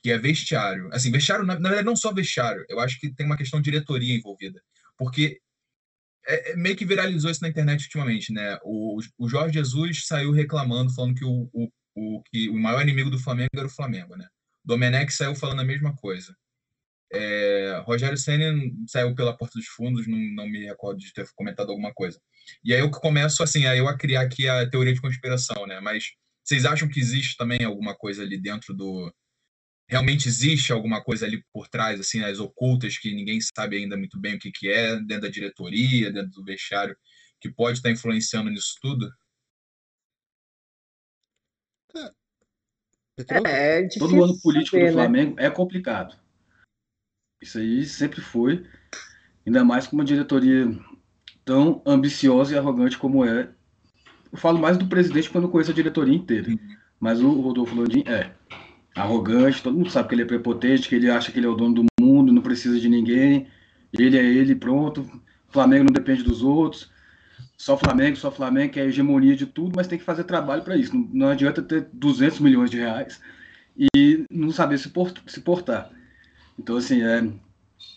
que é vestiário. Assim, vestiário, na, na, verdade, não só vestiário. Eu acho que tem uma questão de diretoria envolvida. Porque é, é, meio que viralizou isso na internet ultimamente, né? O, o Jorge Jesus saiu reclamando, falando que o, o, o, que o maior inimigo do Flamengo era o Flamengo, né? Domenech saiu falando a mesma coisa. É, Rogério Senna saiu pela porta dos fundos, não, não me recordo de ter comentado alguma coisa. E aí eu começo assim, aí eu a criar aqui a teoria de conspiração, né? Mas vocês acham que existe também alguma coisa ali dentro do realmente existe alguma coisa ali por trás, assim, as ocultas que ninguém sabe ainda muito bem o que que é, dentro da diretoria, dentro do vestiário, que pode estar influenciando nisso tudo?
É, é Todo ano político saber, do né? Flamengo né? é complicado. Isso aí sempre foi, ainda mais com uma diretoria tão ambiciosa e arrogante como é. Eu falo mais do presidente quando conheço a diretoria inteira, mas o Rodolfo Landim é arrogante, todo mundo sabe que ele é prepotente, que ele acha que ele é o dono do mundo, não precisa de ninguém, ele é ele, pronto. Flamengo não depende dos outros. Só Flamengo, só Flamengo, que é a hegemonia de tudo, mas tem que fazer trabalho para isso. Não, não, adianta ter 200 milhões de reais e não saber se portar. Então, assim, é,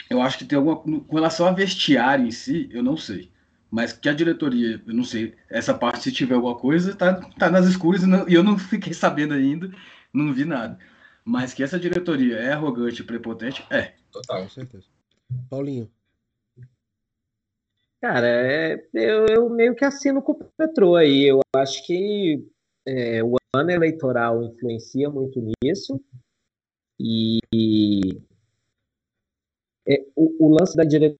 eu acho que tem alguma. Com relação a vestiário em si, eu não sei. Mas que a diretoria, eu não sei, essa parte, se tiver alguma coisa, tá, tá nas escuras e, não, e eu não fiquei sabendo ainda, não vi nada. Mas que essa diretoria é arrogante e prepotente, é.
Total. Com certeza.
Paulinho.
Cara, é, eu, eu, meio que assino com o Petro aí. Eu acho que é, o ano eleitoral influencia muito nisso. E é, o, o, lance da diretoria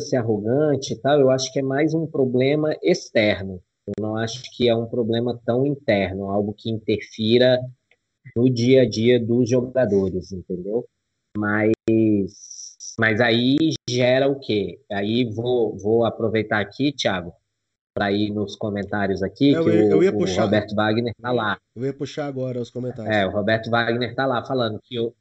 ser arrogante e tal, eu acho que é mais um problema externo. Eu não acho que é um problema tão interno, algo que interfira no dia a dia dos jogadores, entendeu? Mas, mas aí gera o quê? Aí vou, vou aproveitar aqui, Thiago, para ir nos comentários aqui, eu, que eu, o, o, Roberto Wagner tá lá.
Eu ia puxar agora os comentários.
É, o Roberto Wagner tá lá falando que o,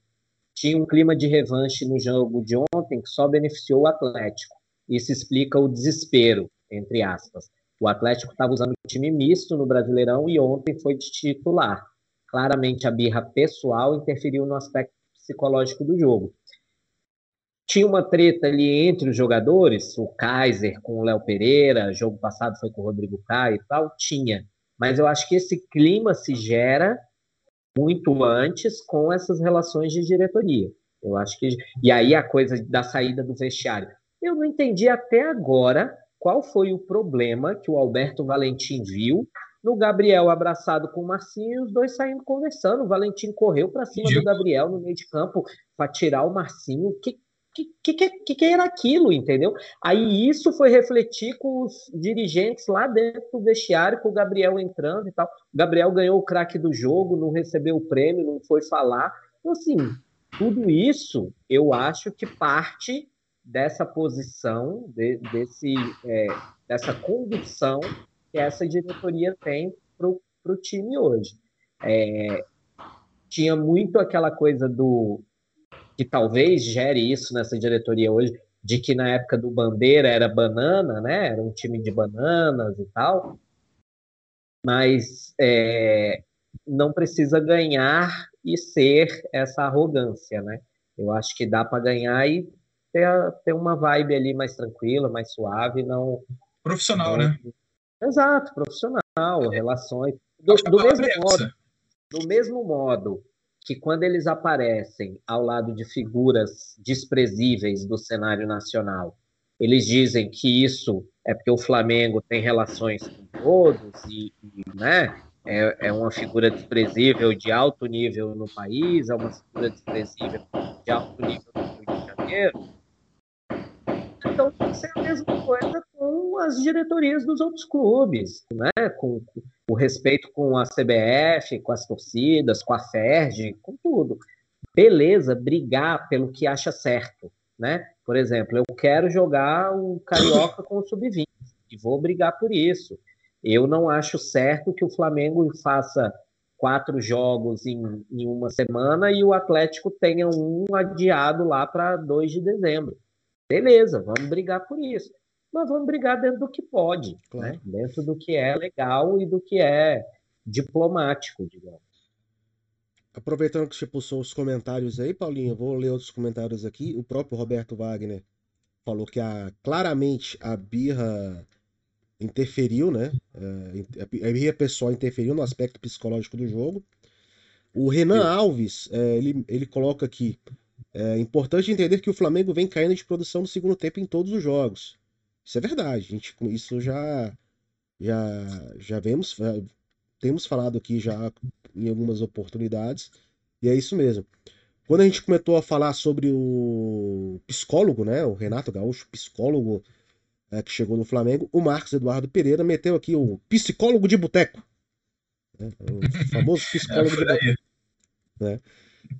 tinha um clima de revanche no jogo de ontem que só beneficiou o Atlético. Isso explica o desespero, entre aspas. O Atlético estava usando um time misto no Brasileirão e ontem foi de titular. Claramente a birra pessoal interferiu no aspecto psicológico do jogo. Tinha uma treta ali entre os jogadores, o Kaiser com o Léo Pereira, jogo passado foi com o Rodrigo Caio e tal, tinha. Mas eu acho que esse clima se gera muito antes com essas relações de diretoria. Eu acho que e aí a coisa da saída do vestiário. Eu não entendi até agora qual foi o problema que o Alberto Valentim viu no Gabriel abraçado com o Marcinho e os dois saindo conversando. O Valentim correu para cima do Gabriel no meio de campo para tirar o Marcinho. Que que, que, que, que era aquilo, entendeu? Aí isso foi refletir com os dirigentes lá dentro do vestiário, com o Gabriel entrando e tal. O Gabriel ganhou o craque do jogo, não recebeu o prêmio, não foi falar. Então, assim, tudo isso eu acho que parte dessa posição, de, desse, é, dessa condução que essa diretoria tem para o time hoje. É, tinha muito aquela coisa do que talvez gere isso nessa diretoria hoje, de que na época do Bandeira era banana, né? Era um time de bananas e tal. Mas é, não precisa ganhar e ser essa arrogância, né? Eu acho que dá para ganhar e ter, ter uma vibe ali mais tranquila, mais suave, não.
Profissional,
não...
né?
Exato, profissional, relações. Do, do mesmo é modo, do mesmo modo que quando eles aparecem ao lado de figuras desprezíveis do cenário nacional, eles dizem que isso é porque o Flamengo tem relações com todos e, e né, é, é, uma figura desprezível de alto nível no país, é uma figura desprezível de alto nível no Rio de Janeiro. Então tem que ser a mesma coisa as diretorias dos outros clubes, né? com, o respeito com a CBF, com as torcidas, com a FERJ, com tudo. Beleza, brigar pelo que acha certo, né? Por exemplo, eu quero jogar o Carioca com o Sub-20 e vou brigar por isso. Eu não acho certo que o Flamengo faça quatro jogos em, em uma semana e o Atlético tenha um adiado lá para 2 de dezembro. Beleza, vamos brigar por isso nós vamos brigar dentro do que pode, claro. né? dentro do que é legal e do que é diplomático, digamos.
Aproveitando que você pulsou os comentários aí, Paulinho, vou ler outros comentários aqui. O próprio Roberto Wagner falou que a, claramente a birra interferiu, né? É, a birra pessoal interferiu no aspecto psicológico do jogo. O Renan Alves, é, ele, ele coloca aqui: é importante entender que o Flamengo vem caindo de produção no segundo tempo em todos os jogos. Isso é verdade. A gente, isso já, já, já vemos, temos falado aqui já em algumas oportunidades, e é isso mesmo. Quando a gente começou a falar sobre o psicólogo, né, o Renato Gaúcho, psicólogo é, que chegou no Flamengo, o Marcos Eduardo Pereira meteu aqui o psicólogo de boteco. Né, o famoso psicólogo de boteco. Né?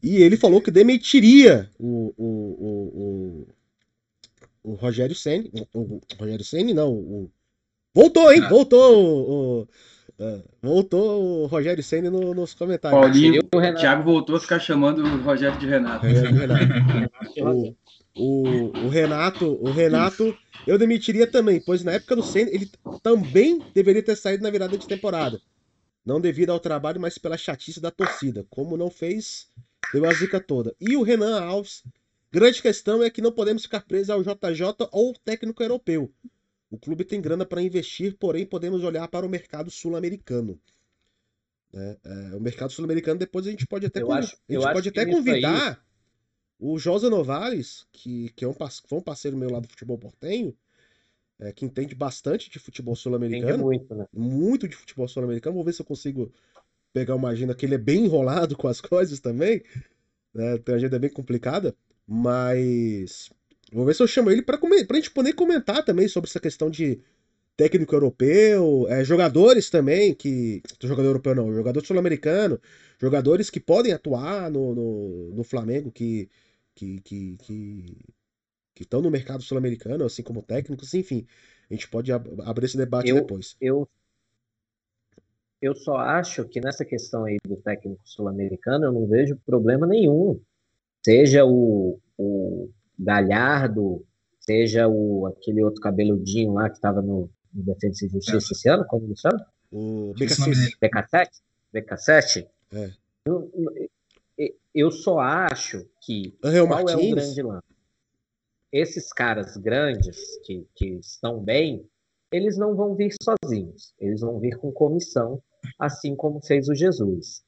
E ele falou que demitiria o, o, o, o Rogério Senni. O, o Rogério Senni, não. O, voltou, hein? Ah. Voltou o, uh, voltou o Rogério Senni no, nos comentários.
Paulinho, o Thiago voltou a ficar chamando o Rogério de Renato. É,
Renato. o, o, o, Renato, o Renato, eu demitiria também, pois na época do Senna ele também deveria ter saído na virada de temporada. Não devido ao trabalho, mas pela chatice da torcida. Como não fez, deu a zica toda. E o Renan Alves Grande questão é que não podemos ficar presos ao JJ ou técnico europeu. O clube tem grana para investir, porém podemos olhar para o mercado sul-americano. É, é, o mercado sul-americano depois a gente pode até, con... acho, a gente pode até convidar aí... o Josa Novales, que, que é um, foi um parceiro meu lá do futebol portenho, é, que entende bastante de futebol sul-americano.
Muito, né?
Muito de futebol sul-americano. Vou ver se eu consigo pegar uma agenda que ele é bem enrolado com as coisas também. Né? Tem uma agenda bem complicada. Mas. Vou ver se eu chamo ele para a gente poder comentar também sobre essa questão de técnico europeu, é, jogadores também que. Jogador europeu não, jogador sul-americano, jogadores que podem atuar no, no, no Flamengo, que. que, que, que que estão no mercado sul-americano, assim como técnicos, enfim. A gente pode ab abrir esse debate
eu,
depois.
Eu, eu só acho que nessa questão aí do técnico sul-americano, eu não vejo problema nenhum seja o, o Galhardo, seja o aquele outro cabeludinho lá que estava no, no Defesa e Justiça é. esse ano, como ele chama?
O
BK7. BK7? É. Eu, eu só acho que
Angel
qual
Martins.
é o grande lance? Esses caras grandes que, que estão bem, eles não vão vir sozinhos, eles vão vir com comissão, assim como fez o Jesus.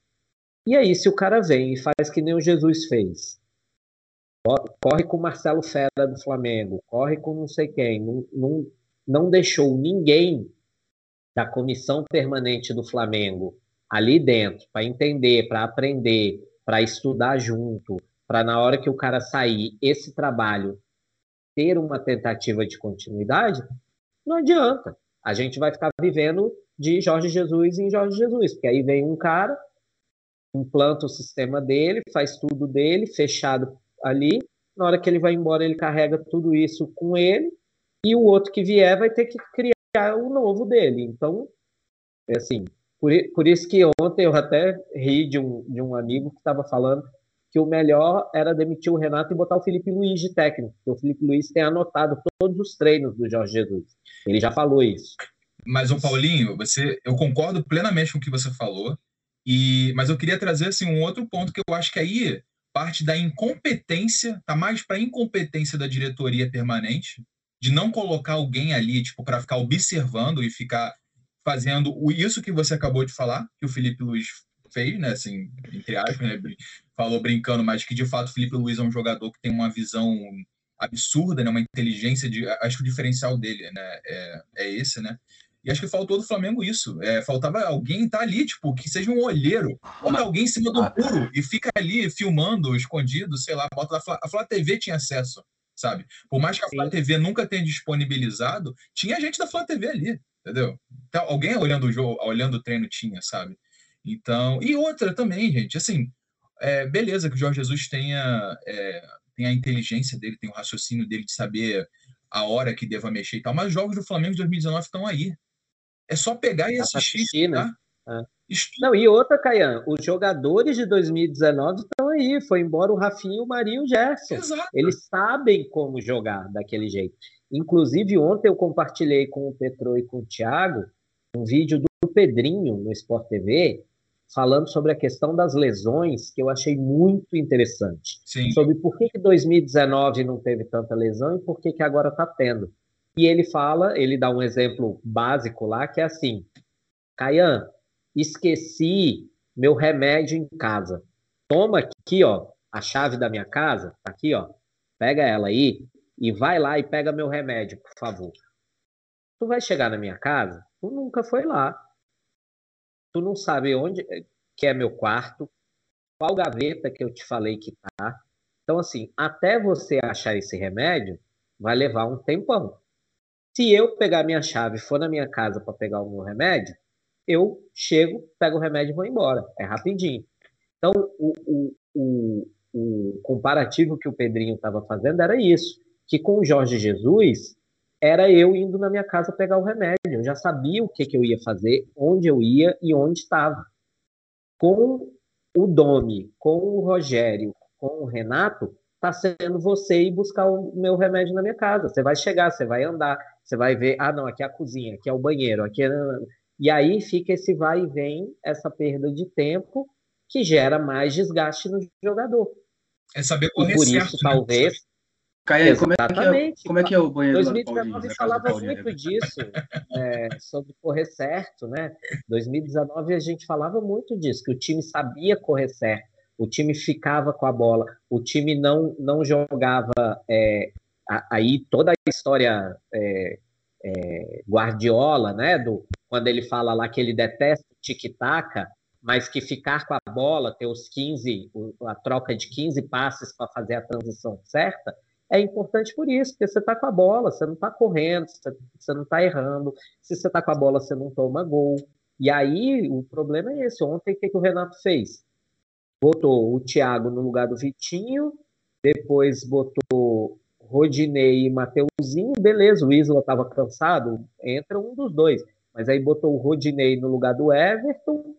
E aí, se o cara vem e faz que nem o Jesus fez, corre com Marcelo Fera do Flamengo, corre com não sei quem, não, não, não deixou ninguém da comissão permanente do Flamengo ali dentro para entender, para aprender, para estudar junto, para na hora que o cara sair, esse trabalho ter uma tentativa de continuidade, não adianta. A gente vai ficar vivendo de Jorge Jesus em Jorge Jesus, porque aí vem um cara, implanta o sistema dele, faz tudo dele, fechado ali. Na hora que ele vai embora, ele carrega tudo isso com ele, e o outro que vier vai ter que criar o novo dele. Então, é assim, por, por isso que ontem eu até ri de um, de um amigo que estava falando que o melhor era demitir o Renato e botar o Felipe Luiz de técnico, porque o Felipe Luiz tem anotado todos os treinos do Jorge Jesus. Ele já falou isso.
Mas o Paulinho, você, eu concordo plenamente com o que você falou. E, mas eu queria trazer assim um outro ponto que eu acho que aí parte da incompetência, tá mais para incompetência da diretoria permanente, de não colocar alguém ali, tipo, para ficar observando e ficar fazendo isso que você acabou de falar, que o Felipe Luiz fez, né, assim, entre aspas, né, falou brincando, mas que de fato o Felipe Luiz é um jogador que tem uma visão absurda, né, uma inteligência de, acho que o diferencial dele, né, é, é esse, né, e acho que faltou do Flamengo isso. É, faltava alguém estar tá ali, tipo, que seja um olheiro. Bota alguém em cima do ah, muro e fica ali filmando, escondido, sei lá, bota a Flá, a Flá TV tinha acesso, sabe? Por mais que a Flá TV nunca tenha disponibilizado, tinha gente da Flá TV ali, entendeu? Então, alguém olhando o jogo, olhando o treino tinha, sabe? Então, e outra também, gente, assim, é, beleza que o Jorge Jesus tenha, é, tenha a inteligência dele, tem o raciocínio dele de saber a hora que deva mexer e tal, mas os jogos do Flamengo de 2019 estão aí. É só pegar e assistir, assistir né?
tá? É. Não, e outra, Caian, os jogadores de 2019 estão aí. Foi embora o Rafinha, o Marinho e o Gerson. Exato. Eles sabem como jogar daquele jeito. Inclusive, ontem eu compartilhei com o Petro e com o Thiago um vídeo do Pedrinho no Sport TV falando sobre a questão das lesões, que eu achei muito interessante. Sim. Sobre por que, que 2019 não teve tanta lesão e por que, que agora está tendo. E ele fala, ele dá um exemplo básico lá, que é assim: Caian, esqueci meu remédio em casa. Toma aqui, ó, a chave da minha casa, tá aqui, ó. Pega ela aí e vai lá e pega meu remédio, por favor. Tu vai chegar na minha casa? Tu nunca foi lá. Tu não sabe onde que é meu quarto, qual gaveta que eu te falei que tá. Então, assim, até você achar esse remédio, vai levar um tempão. Se eu pegar minha chave e for na minha casa para pegar o meu remédio, eu chego, pego o remédio e vou embora. É rapidinho. Então, o, o, o, o comparativo que o Pedrinho estava fazendo era isso: que com o Jorge Jesus, era eu indo na minha casa pegar o remédio. Eu já sabia o que, que eu ia fazer, onde eu ia e onde estava. Com o Domi, com o Rogério, com o Renato, está sendo você ir buscar o meu remédio na minha casa. Você vai chegar, você vai andar, você vai ver, ah, não, aqui é a cozinha, aqui é o banheiro, aqui é... E aí fica esse vai e vem, essa perda de tempo, que gera mais desgaste no jogador.
É saber correr e por
certo,
isso,
né? talvez...
Caia, como é, que é, como é que é o banheiro
2019 falava muito disso, é, sobre correr certo, né? 2019 a gente falava muito disso, que o time sabia correr certo, o time ficava com a bola, o time não, não jogava é, aí toda a história é, é, Guardiola, né, do, quando ele fala lá que ele detesta tic-tac, mas que ficar com a bola, ter os 15, a troca de 15 passes para fazer a transição certa, é importante por isso, porque você está com a bola, você não está correndo, você não está errando, se você está com a bola, você não toma gol. E aí o problema é esse. Ontem, o que, que o Renato fez? Botou o Thiago no lugar do Vitinho, depois botou Rodinei e Mateuzinho, beleza, o Isla estava cansado, entra um dos dois. Mas aí botou o Rodinei no lugar do Everton,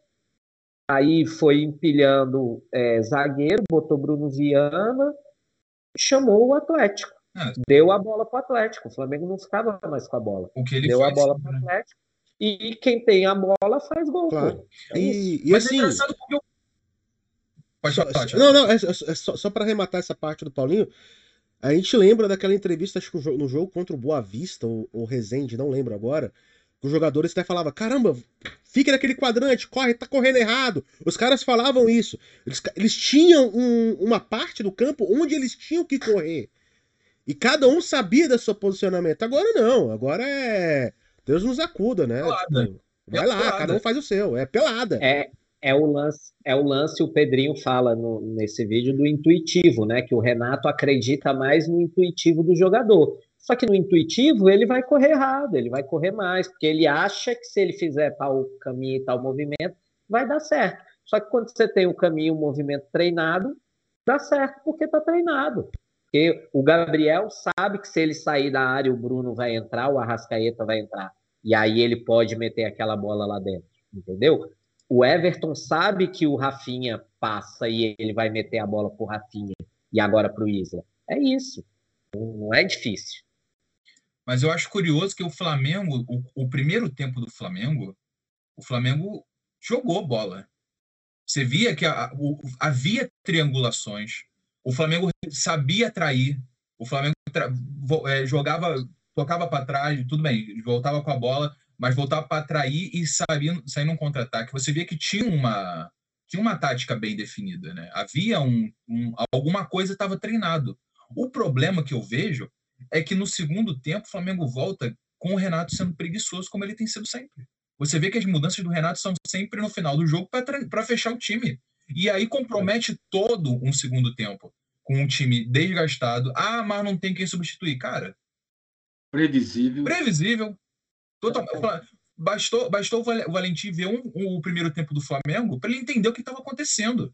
aí foi empilhando é, zagueiro, botou Bruno Viana, chamou o Atlético. Ah, deu a bola para o Atlético. O Flamengo não ficava mais com a bola. deu faz, a bola para o né? Atlético. E quem tem a bola faz gol. Claro.
É e, e assim. É porque eu... Pode falar, Não, não, é, é só, só para arrematar essa parte do Paulinho. A gente lembra daquela entrevista, acho que no jogo contra o Boa Vista, ou, ou Rezende, não lembro agora, que os jogadores até falavam, caramba, fica naquele quadrante, corre, tá correndo errado. Os caras falavam isso. Eles, eles tinham um, uma parte do campo onde eles tinham que correr. E cada um sabia do seu posicionamento. Agora não, agora é. Deus nos acuda, né? Tipo, vai lá, cada um faz o seu. É pelada.
É, é o lance, é o lance o Pedrinho fala no, nesse vídeo do intuitivo, né? Que o Renato acredita mais no intuitivo do jogador. Só que no intuitivo ele vai correr errado, ele vai correr mais, porque ele acha que se ele fizer tal caminho e tal movimento, vai dar certo. Só que quando você tem o caminho, o movimento treinado, dá certo porque está treinado. Porque o Gabriel sabe que se ele sair da área, o Bruno vai entrar, o Arrascaeta vai entrar. E aí ele pode meter aquela bola lá dentro, entendeu? O Everton sabe que o Rafinha passa e ele vai meter a bola pro Rafinha e agora pro Isla. É isso. Não é difícil.
Mas eu acho curioso que o Flamengo, o, o primeiro tempo do Flamengo, o Flamengo jogou bola. Você via que a, o, havia triangulações. O Flamengo sabia atrair. O Flamengo tra, é, jogava, tocava para trás, tudo bem, voltava com a bola, mas voltava para atrair e sair num contra-ataque. Você via que tinha uma tinha uma tática bem definida, né? Havia um, um alguma coisa estava treinado. O problema que eu vejo é que no segundo tempo o Flamengo volta com o Renato sendo preguiçoso como ele tem sido sempre. Você vê que as mudanças do Renato são sempre no final do jogo para fechar o time. E aí compromete todo um segundo tempo com um time desgastado. Ah, mas não tem quem substituir. Cara.
Previsível.
Previsível. Total, bastou, bastou o Valentim ver um, um, o primeiro tempo do Flamengo para ele entender o que estava acontecendo.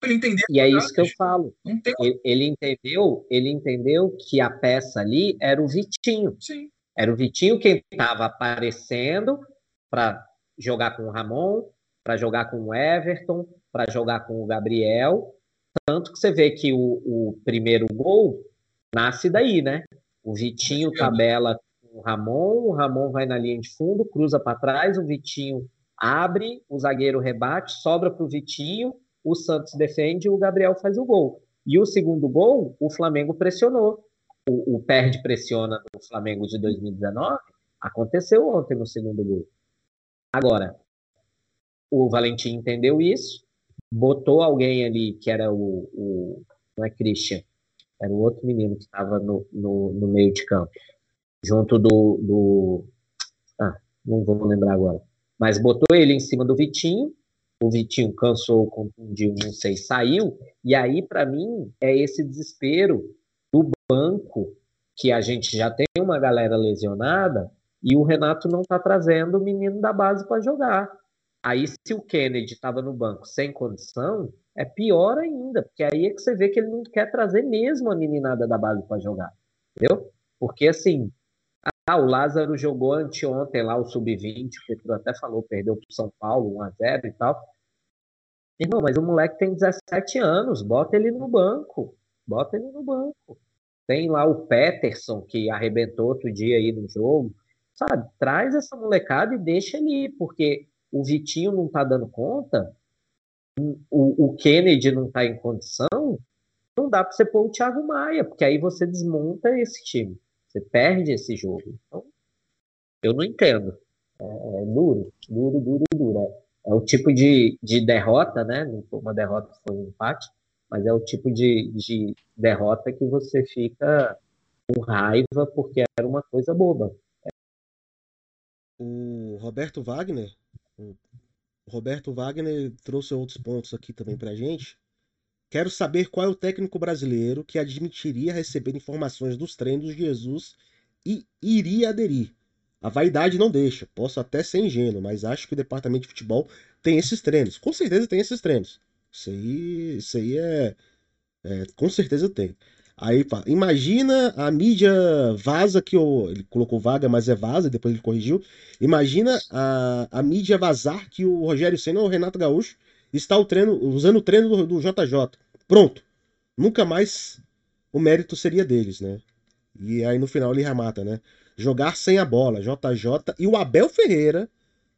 Para ele entender.
E é isso que eu falo. Ele, ele, entendeu, ele entendeu que a peça ali era o Vitinho.
Sim.
Era o Vitinho quem estava aparecendo para jogar com o Ramon, para jogar com o Everton, para jogar com o Gabriel. Tanto que você vê que o, o primeiro gol nasce daí, né? O Vitinho tabela o Ramon, o Ramon vai na linha de fundo, cruza para trás, o Vitinho abre, o zagueiro rebate, sobra para o Vitinho, o Santos defende e o Gabriel faz o gol. E o segundo gol, o Flamengo pressionou. O, o perde pressiona no Flamengo de 2019 aconteceu ontem no segundo gol. Agora, o Valentim entendeu isso, botou alguém ali que era o, o não é Christian, era o outro menino que estava no, no, no, meio de campo, junto do, do, ah, não vou lembrar agora, mas botou ele em cima do Vitinho, o Vitinho cansou, confundiu, não sei, saiu, e aí para mim é esse desespero do banco que a gente já tem uma galera lesionada e o Renato não está trazendo o menino da base para jogar. Aí, se o Kennedy estava no banco sem condição, é pior ainda, porque aí é que você vê que ele não quer trazer mesmo a meninada da base para jogar. Entendeu? Porque assim, ah, o Lázaro jogou anteontem lá o sub-20, o Pedro até falou, perdeu para São Paulo 1x0 e tal. Irmão, mas o moleque tem 17 anos, bota ele no banco. Bota ele no banco. Tem lá o Peterson, que arrebentou outro dia aí no jogo. Sabe, traz essa molecada e deixa ali, porque o Vitinho não tá dando conta, o, o Kennedy não tá em condição, não dá para você pôr o Thiago Maia, porque aí você desmonta esse time. Você perde esse jogo. Então, eu não entendo. É, é duro, duro, duro, duro. É, é, o tipo de, de derrota, né? Não foi uma derrota, foi um empate, mas é o tipo de, de derrota que você fica com raiva porque era uma coisa boba
o Roberto Wagner, o Roberto Wagner trouxe outros pontos aqui também pra gente. Quero saber qual é o técnico brasileiro que admitiria receber informações dos treinos de Jesus e iria aderir. A vaidade não deixa. Posso até ser ingênuo, mas acho que o departamento de futebol tem esses treinos. Com certeza tem esses treinos. Isso aí, isso aí é, é com certeza tem. Aí imagina a mídia vaza que o. Ele colocou vaga, mas é vaza, depois ele corrigiu. Imagina a, a mídia vazar que o Rogério Senna ou o Renato Gaúcho está o treino, usando o treino do, do JJ. Pronto. Nunca mais o mérito seria deles, né? E aí no final ele remata, né? Jogar sem a bola, JJ e o Abel Ferreira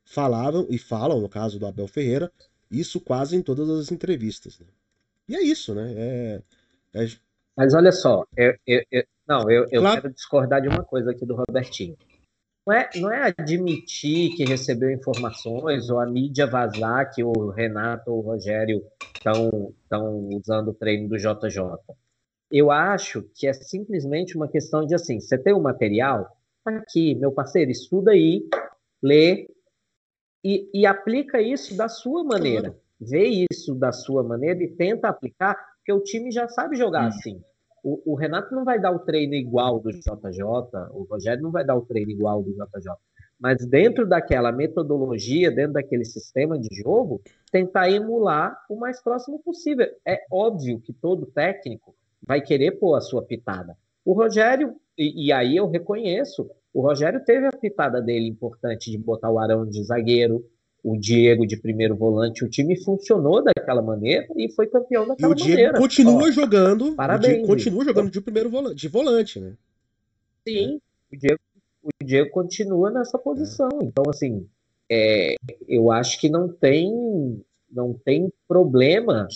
falavam, e falam, no caso do Abel Ferreira, isso quase em todas as entrevistas. Né? E é isso, né? É, é
mas olha só, eu, eu, eu não, eu, eu claro. quero discordar de uma coisa aqui do Robertinho. Não é, não é admitir que recebeu informações ou a mídia vazar que o Renato ou o Rogério estão usando o treino do JJ. Eu acho que é simplesmente uma questão de assim: você tem o um material, tá aqui, meu parceiro, estuda aí, lê e, e aplica isso da sua maneira. Vê isso da sua maneira e tenta aplicar porque o time já sabe jogar hum. assim. O, o, Renato não vai dar o treino igual do JJ, o Rogério não vai dar o treino igual do JJ. Mas dentro daquela metodologia, dentro daquele sistema de jogo, tentar emular o mais próximo possível. É óbvio que todo técnico vai querer pôr a sua pitada. O Rogério, e, e aí eu reconheço, o Rogério teve a pitada dele importante de botar o Arão de zagueiro, o Diego de primeiro volante, o time funcionou daquela maneira e foi campeão daquela
E o Diego
maneira.
continua
Ó,
jogando.
parabéns,
continua jogando de primeiro volante, de volante, né?
Sim, o Diego, o Diego continua nessa posição. Então, assim, é, eu acho que não tem, não tem problema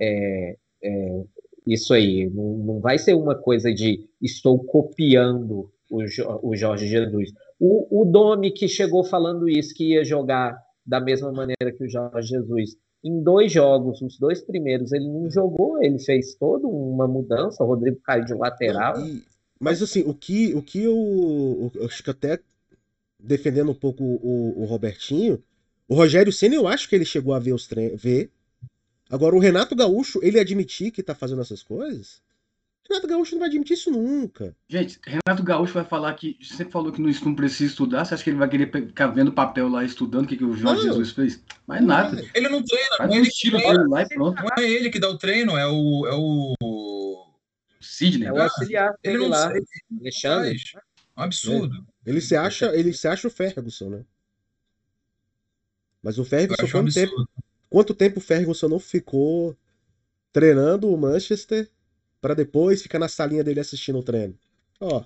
é, é, isso aí. Não, não vai ser uma coisa de estou copiando o, o Jorge Jesus. O, o Domi que chegou falando isso, que ia jogar da mesma maneira que o Jorge Jesus. Em dois jogos, os dois primeiros, ele não jogou, ele fez toda uma mudança. O Rodrigo caiu de lateral.
E- mas assim, o que, o que eu, eu acho que até defendendo um pouco o, o Robertinho, o Rogério Senna eu acho que ele chegou a ver os treinos, ver. Agora o Renato Gaúcho, ele admitir que tá fazendo essas coisas? Renato Gaúcho não vai admitir isso nunca.
Gente, Renato Gaúcho vai falar que sempre falou que não, não precisa estudar. Você acha que ele vai querer ficar vendo papel lá estudando o que, que o Jorge
Não.
Jesus fez? Mas nada.
Ele não treina,
Faz
não é
um
ele que
estilo
treina,
dele lá e pronto.
não é ele que dá o treino, é o. É o...
Sidney.
É o auxiliar
Ele
dele
não
lá, Alexandre.
faz. Um absurdo.
Ele se acha, ele se acha o Ferguson, né? Mas o Ferguson,
acho um
quanto tempo, quanto tempo o Ferguson não ficou treinando o Manchester pra depois ficar na salinha dele assistindo o treino? Ó.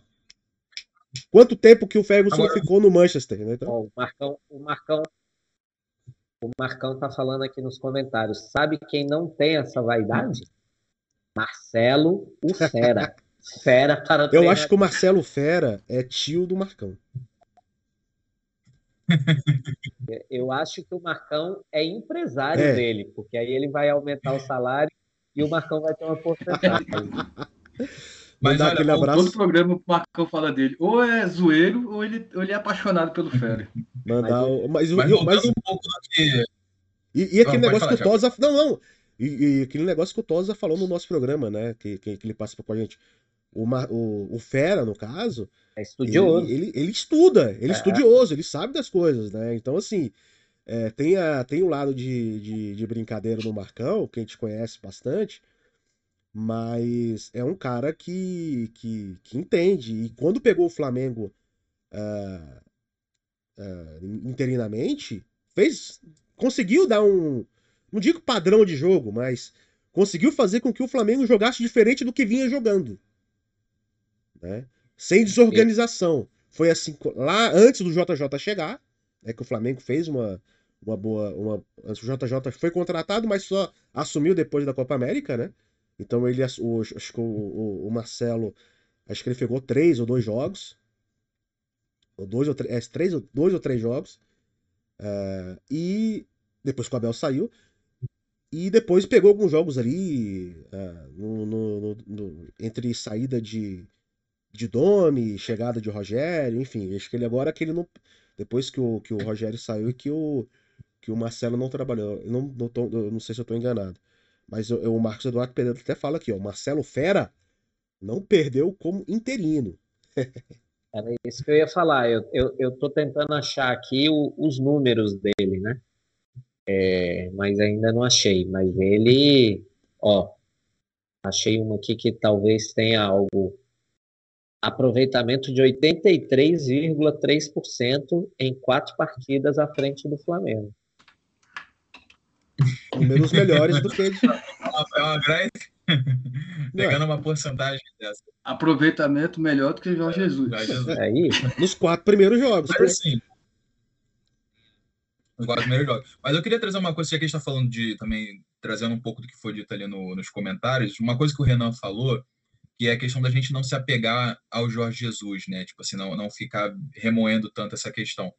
Quanto tempo que o Ferguson
Agora-
ficou no Manchester, né? Então,
Ó, o Marcão, o Marcão, o Marcão tá falando aqui nos comentários. Sabe quem não tem essa vaidade? Marcelo, o Fera. Fera para
eu acho que o Marcelo Fera é tio do Marcão.
Eu acho que o Marcão é empresário
É.
dele, porque aí ele vai aumentar o salário e o Marcão vai ter uma porcentagem.
Mas
Mandar
olha,
aquele
o-
abraço.
Todo programa o Marcão fala dele. Ou é zoeiro, ou ele, ou ele é apaixonado pelo Fera.
Mandar
Mas
o. Mas,
Mas
mas-
um pouco do que.
e, e aquele
Não,
negócio que o Tosa. Não, não. E, e aquele negócio que o Tosa falou no nosso programa, né? Que, que, que ele passa com a gente. O, o, o Fera, no caso,
É estudioso.
Ele, ele, ele estuda, ele é
É.
estudioso, ele sabe das coisas, né? Então, assim, é, tem, a, tem o lado de, de, de brincadeira no Marcão, que a gente conhece bastante, mas é um cara que, que, que entende. E quando pegou o Flamengo ah, ah, interinamente, fez, conseguiu dar um, não digo padrão de jogo, mas conseguiu fazer com que o Flamengo jogasse diferente do que vinha jogando. Né? Sem desorganização. Foi assim, lá antes do JJ chegar, é que o Flamengo fez uma, uma boa. Uma, o JJ foi contratado, mas só assumiu depois da Copa América, né? Então ele, o, acho que o, o- o Marcelo, acho que ele pegou três ou dois jogos. Ou dois ou três, é, três, dois ou três jogos. É, e depois que o Abel saiu. E depois pegou alguns jogos ali no- no- no- no- entre saída de, de Domi, chegada de Rogério, enfim, acho que ele agora que ele não. Depois que o, que o Rogério saiu e que o, que o Marcelo não trabalhou. Eu não, não, tô- eu não sei se eu estou enganado. Mas eu- eu- o Marcos Eduardo Pereira até fala aqui, ó. Marcelo Fera não perdeu como interino.
Era isso que eu ia falar. Eu, eu, eu tô tentando achar aqui o- os números dele, né? É, mas ainda não achei. Mas ele, ó, achei uma aqui que talvez tenha algo. Aproveitamento de 83,3% em quatro partidas à frente do Flamengo.
Números melhores do que.
É uma, é uma grande. Pegando uma porcentagem dessa.
Aproveitamento melhor do que Jorge Jesus.
Já Jesus.
Aí,
Nos quatro primeiros jogos.
Mas assim. Os quatro primeiros jogos. Mas eu queria trazer uma coisa, já que a gente está falando de também, trazendo um pouco do que foi dito ali no- nos comentários, uma coisa que o Renan falou, que é a questão da gente não se apegar ao Jorge Jesus, né? Tipo assim, não, não ficar remoendo tanto essa questão.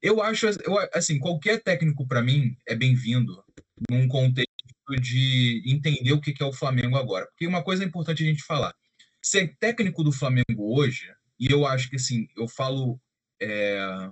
Eu acho, eu, assim, qualquer técnico para mim é bem-vindo num contexto de entender o que é o Flamengo agora. Porque uma coisa é importante a gente falar. Ser técnico do Flamengo hoje, e eu acho que assim, eu falo é,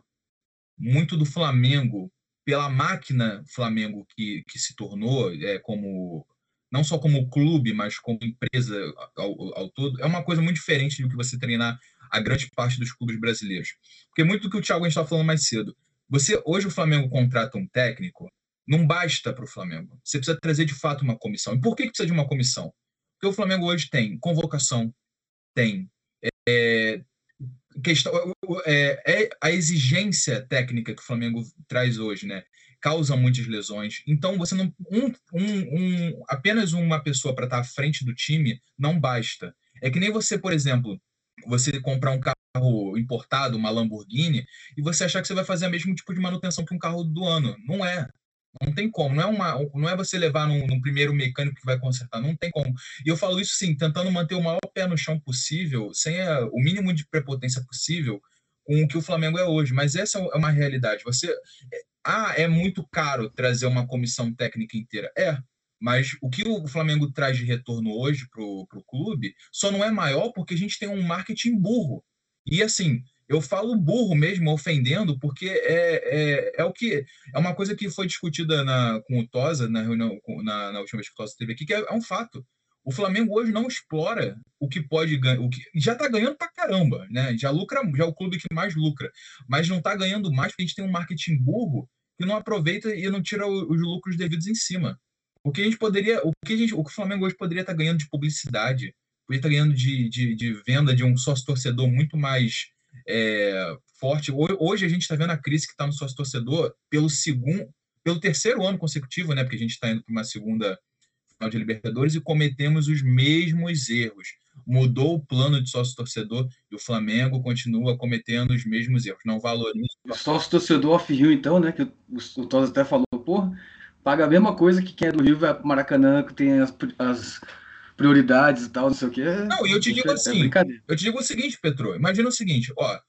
muito do Flamengo pela máquina Flamengo que, que se tornou, é, como não só como clube, mas como empresa ao, ao todo, é uma coisa muito diferente do que você treinar a grande parte dos clubes brasileiros. Porque muito do que o Thiago estava falando mais cedo. Você hoje o Flamengo contrata um técnico, não basta para o Flamengo. Você precisa trazer de fato uma comissão. E por que, que precisa de uma comissão? Porque o Flamengo hoje tem convocação, tem é, questão, é, é a exigência técnica que o Flamengo traz hoje, né? causa muitas lesões. Então, você não. Um, um, um apenas uma pessoa para estar à frente do time não basta. É que nem você, por exemplo, você comprar um carro importado, uma Lamborghini, e você achar que você vai fazer o mesmo tipo de manutenção que um carro do ano. Não é. Não tem como. Não é, uma, não é você levar num, num, primeiro mecânico que vai consertar. Não tem como. E eu falo isso sim, tentando manter o maior pé no chão possível, sem a, o mínimo de prepotência possível com o que o Flamengo é hoje. Mas essa é uma realidade. Você. É, ah, é muito caro trazer uma comissão técnica inteira. É. Mas o que o Flamengo traz de retorno hoje para o clube só não é maior porque a gente tem um marketing burro. E assim, eu falo burro mesmo, ofendendo, porque é, é, é o que é uma coisa que foi discutida na, com o Tosa na reunião na, na última vez que o Tosa esteve aqui, que é, é, um fato. O Flamengo hoje não explora o que pode ganhar, o que já está ganhando para caramba, né? Já lucra, já é o clube que mais lucra, mas não está ganhando mais porque a gente tem um marketing burro que não aproveita e não tira os lucros devidos em cima. O que a gente poderia, o que a gente, o que o Flamengo hoje poderia estar tá ganhando de publicidade, poderia estar tá ganhando de, de, de venda de um sócio torcedor muito mais é, forte. Hoje a gente está vendo a crise que está no sócio torcedor pelo segundo, pelo terceiro ano consecutivo, né? Porque a gente está indo para uma segunda final de Libertadores e cometemos os mesmos erros. Mudou o plano de sócio torcedor e o Flamengo continua cometendo os mesmos erros. Não valoriza.
O sócio torcedor off-Rio, então, né? Que o, o Tosa até falou, porra, paga a mesma coisa que quem é do Rio vai para Maracanã, que tem as, as prioridades e tal, não sei o quê.
Não, e eu te digo é, assim, é eu te digo o seguinte, Petro, imagina o seguinte, ó,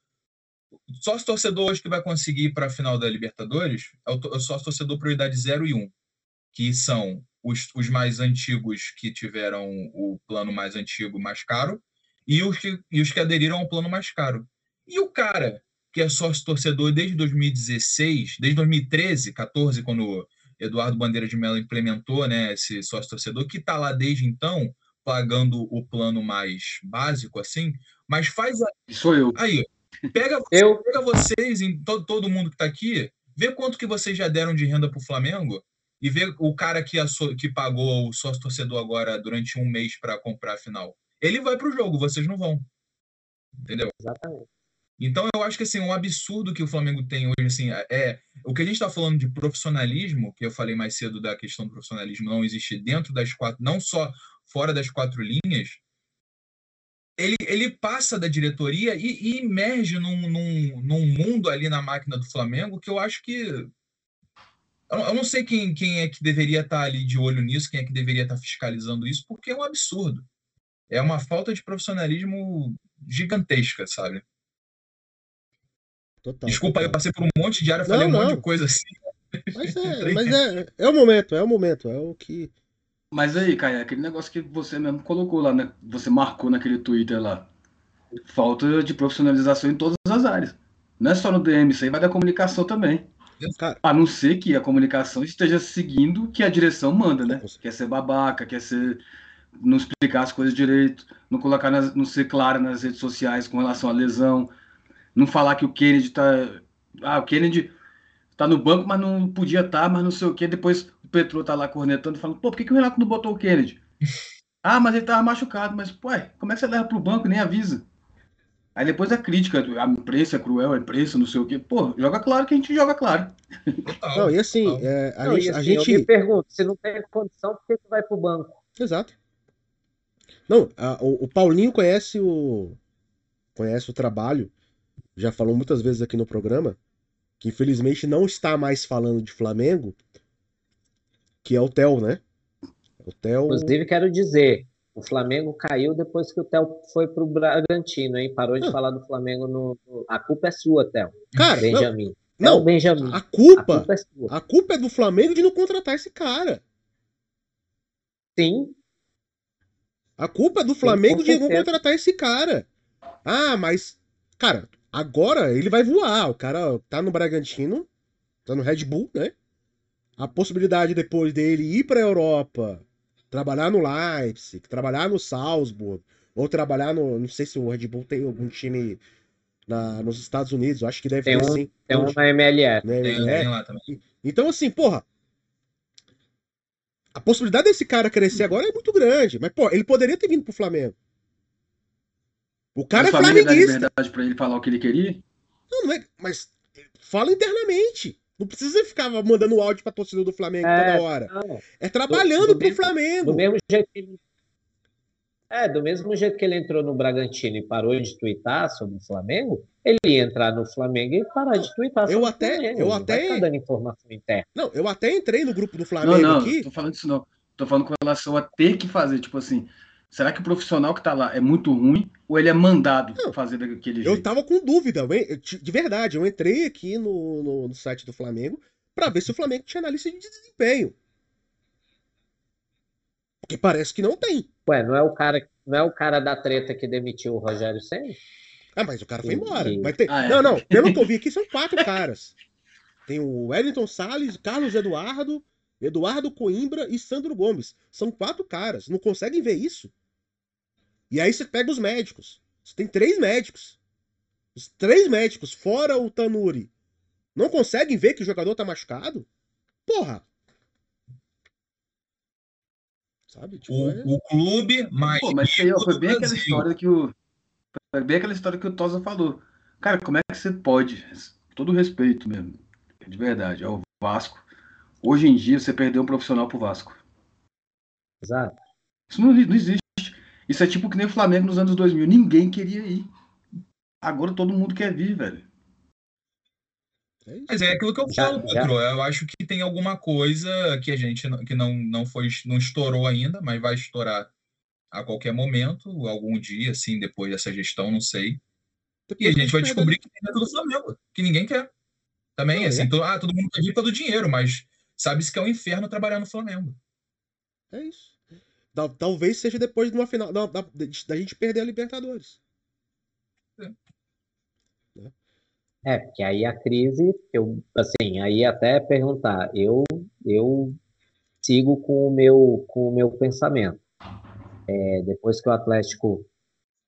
sócio torcedor hoje que vai conseguir ir para a final da Libertadores é o, é o sócio torcedor prioridade 0 e 1, um, que são os, os mais antigos que tiveram o plano mais antigo mais caro e os que, e os que aderiram ao plano mais caro. E o cara que é sócio torcedor desde 2016, desde 2013, 14, quando Eduardo Bandeira de Mello implementou né, esse sócio torcedor, que está lá desde então, pagando o plano mais básico, assim, mas faz. A...
Sou eu.
Aí, pega, eu. pega vocês, em todo, todo mundo que está aqui, vê quanto que vocês já deram de renda para o Flamengo e vê o cara que, que pagou o sócio torcedor agora durante um mês para comprar a final. Ele vai para o jogo, vocês não vão. Entendeu?
Exatamente.
Então eu acho que assim, um absurdo que o Flamengo tem hoje assim, é o que a gente está falando de profissionalismo, que eu falei mais cedo da questão do profissionalismo não existir dentro das quatro, não só fora das quatro linhas, ele, ele passa da diretoria e, e emerge num, num, num, mundo ali na máquina do Flamengo que eu acho que. Eu, eu não sei quem, quem é que deveria estar tá ali de olho nisso, quem é que deveria estar tá fiscalizando isso, porque é um absurdo. É uma falta de profissionalismo gigantesca, sabe? Total, Desculpa, total. eu passei por um monte de área, não, falei um não. monte de coisa assim.
Mas, é, mas é, é o momento, é o momento, é o que.
Mas aí, Caio, aquele negócio que você mesmo colocou lá, né? Você marcou naquele Twitter lá. Falta de profissionalização em todas as áreas. Não é só no DM, isso aí vai da comunicação também. Cara, a não ser que a comunicação esteja seguindo o que a direção manda, né? Quer ser babaca, quer ser. não explicar as coisas direito, não colocar nas, não ser clara nas redes sociais com relação à lesão, não falar que o Kennedy tá. Ah, o Kennedy tá no banco, mas não podia estar, tá, mas não sei o quê. Depois o Petro tá lá cornetando, falando, pô, por que, que o Renato não botou o Kennedy? ah, mas ele tava machucado, mas, pô, como é que você leva pro banco e nem avisa? Aí depois a crítica, a imprensa é cruel, a imprensa, não sei o quê. Pô, joga claro que a gente joga claro.
Não, e assim, é, a, não, gente, assim, a gente.
Eu me pergunto, se não tem condição, por que, que vai pro banco?
Exato. Não, a, o, o Paulinho conhece o. Conhece o trabalho já falou muitas vezes aqui no programa, que infelizmente não está mais falando de Flamengo, que é o Theo, né?
O Theo... Inclusive, quero dizer, o Flamengo caiu depois que o Theo foi pro Bragantino, hein? Parou de ah. falar do Flamengo no, A culpa é sua, Theo.
Cara, Benjamin. Não, não Benjamin. A culpa, a culpa, é sua. a culpa é do Flamengo de não contratar esse cara.
Sim.
A culpa é do Flamengo Sim, de não contratar esse cara. Ah, mas, cara, Agora ele vai voar. O cara tá no Bragantino, tá no Red Bull, né? A possibilidade depois dele ir para a Europa, trabalhar no Leipzig, trabalhar no Salzburg, ou trabalhar no. Não sei se o Red Bull tem algum time na, nos Estados Unidos, eu acho que deve
tem
ter
um,
sim.
Tem um na MLS.
Na lá também.
Então, assim, porra. A possibilidade desse cara crescer agora é muito grande. Mas, pô, ele poderia ter vindo pro Flamengo. O cara
mas
é flamenguista.
liberdade para ele falar o que ele queria?
Não, não é. Mas fala internamente. Não precisa ficar mandando áudio pra torcida do Flamengo
É,
toda hora.
Não,
É trabalhando
do
pro
mesmo-
Flamengo.
do mesmo jeito que ele... É, do mesmo jeito que ele entrou no Bragantino e parou de twittar sobre o Flamengo, ele ia entrar no Flamengo e parar de twittar
Eu
sobre
até-
o Flamengo.
eu
Não
até-
vai dando informação interna.
Não, eu até entrei no grupo do
Não,
Flamengo
não,
aqui.
não tô falando isso não. Tô falando com relação a ter que fazer, tipo assim, será que o profissional que tá lá é muito ruim ou ele é mandado
Não,
fazer daquele
Eu
jeito?
tava com dúvida, eu- eu- de verdade. Eu entrei aqui no, no, no site do Flamengo pra ver se o Flamengo tinha analista de desempenho. Porque parece que não tem.
Ué, não é o cara, não é o cara da treta que demitiu o Rogério Senna?
Ah, mas o cara foi embora.
e-
ter...
Ah, é.
Não, não. Pelo que eu vi aqui, são quatro caras. Tem o Wellington Salles, Carlos Eduardo, Eduardo Coimbra e Sandro Gomes. São quatro caras. Não conseguem ver isso? E aí você pega os médicos. Você tem três médicos. Os três médicos, fora o Tanuri, não conseguem ver que o jogador tá machucado? Porra! Sabe? Tipo,
O,
é-
o clube, mais.
Pô, mas aí ó, foi
do
bem aquela história que o. Foi bem aquela história que o Tosa falou. Cara, como é que você pode? Todo respeito mesmo. De verdade, ao Vasco. Hoje em dia você perdeu um profissional pro Vasco.
Exato.
Isso não, não existe. Isso é tipo que nem o Flamengo nos anos 2000. Ninguém queria ir. Agora todo mundo quer vir, velho.
é.
Mas é aquilo que eu
Já-
falo,
já-
Pedro. Eu acho que tem alguma coisa que a gente não, que não, não foi, não estourou ainda, mas vai estourar a qualquer momento, algum dia, assim, depois dessa gestão, não sei. E
Depois
a gente vai descobrir que tem dentro do Flamengo, que ninguém quer. Também,
Não,
assim,
é.
to- ah, todo mundo quer vir pelo dinheiro, mas sabe-se que é um inferno trabalhar no Flamengo.
É isso. Tal- Talvez seja depois de uma final. Da, da, da gente perder a Libertadores.
É, porque aí a crise, eu, assim, aí até perguntar, eu, eu sigo com o meu, com o meu pensamento. É, depois que o Atlético,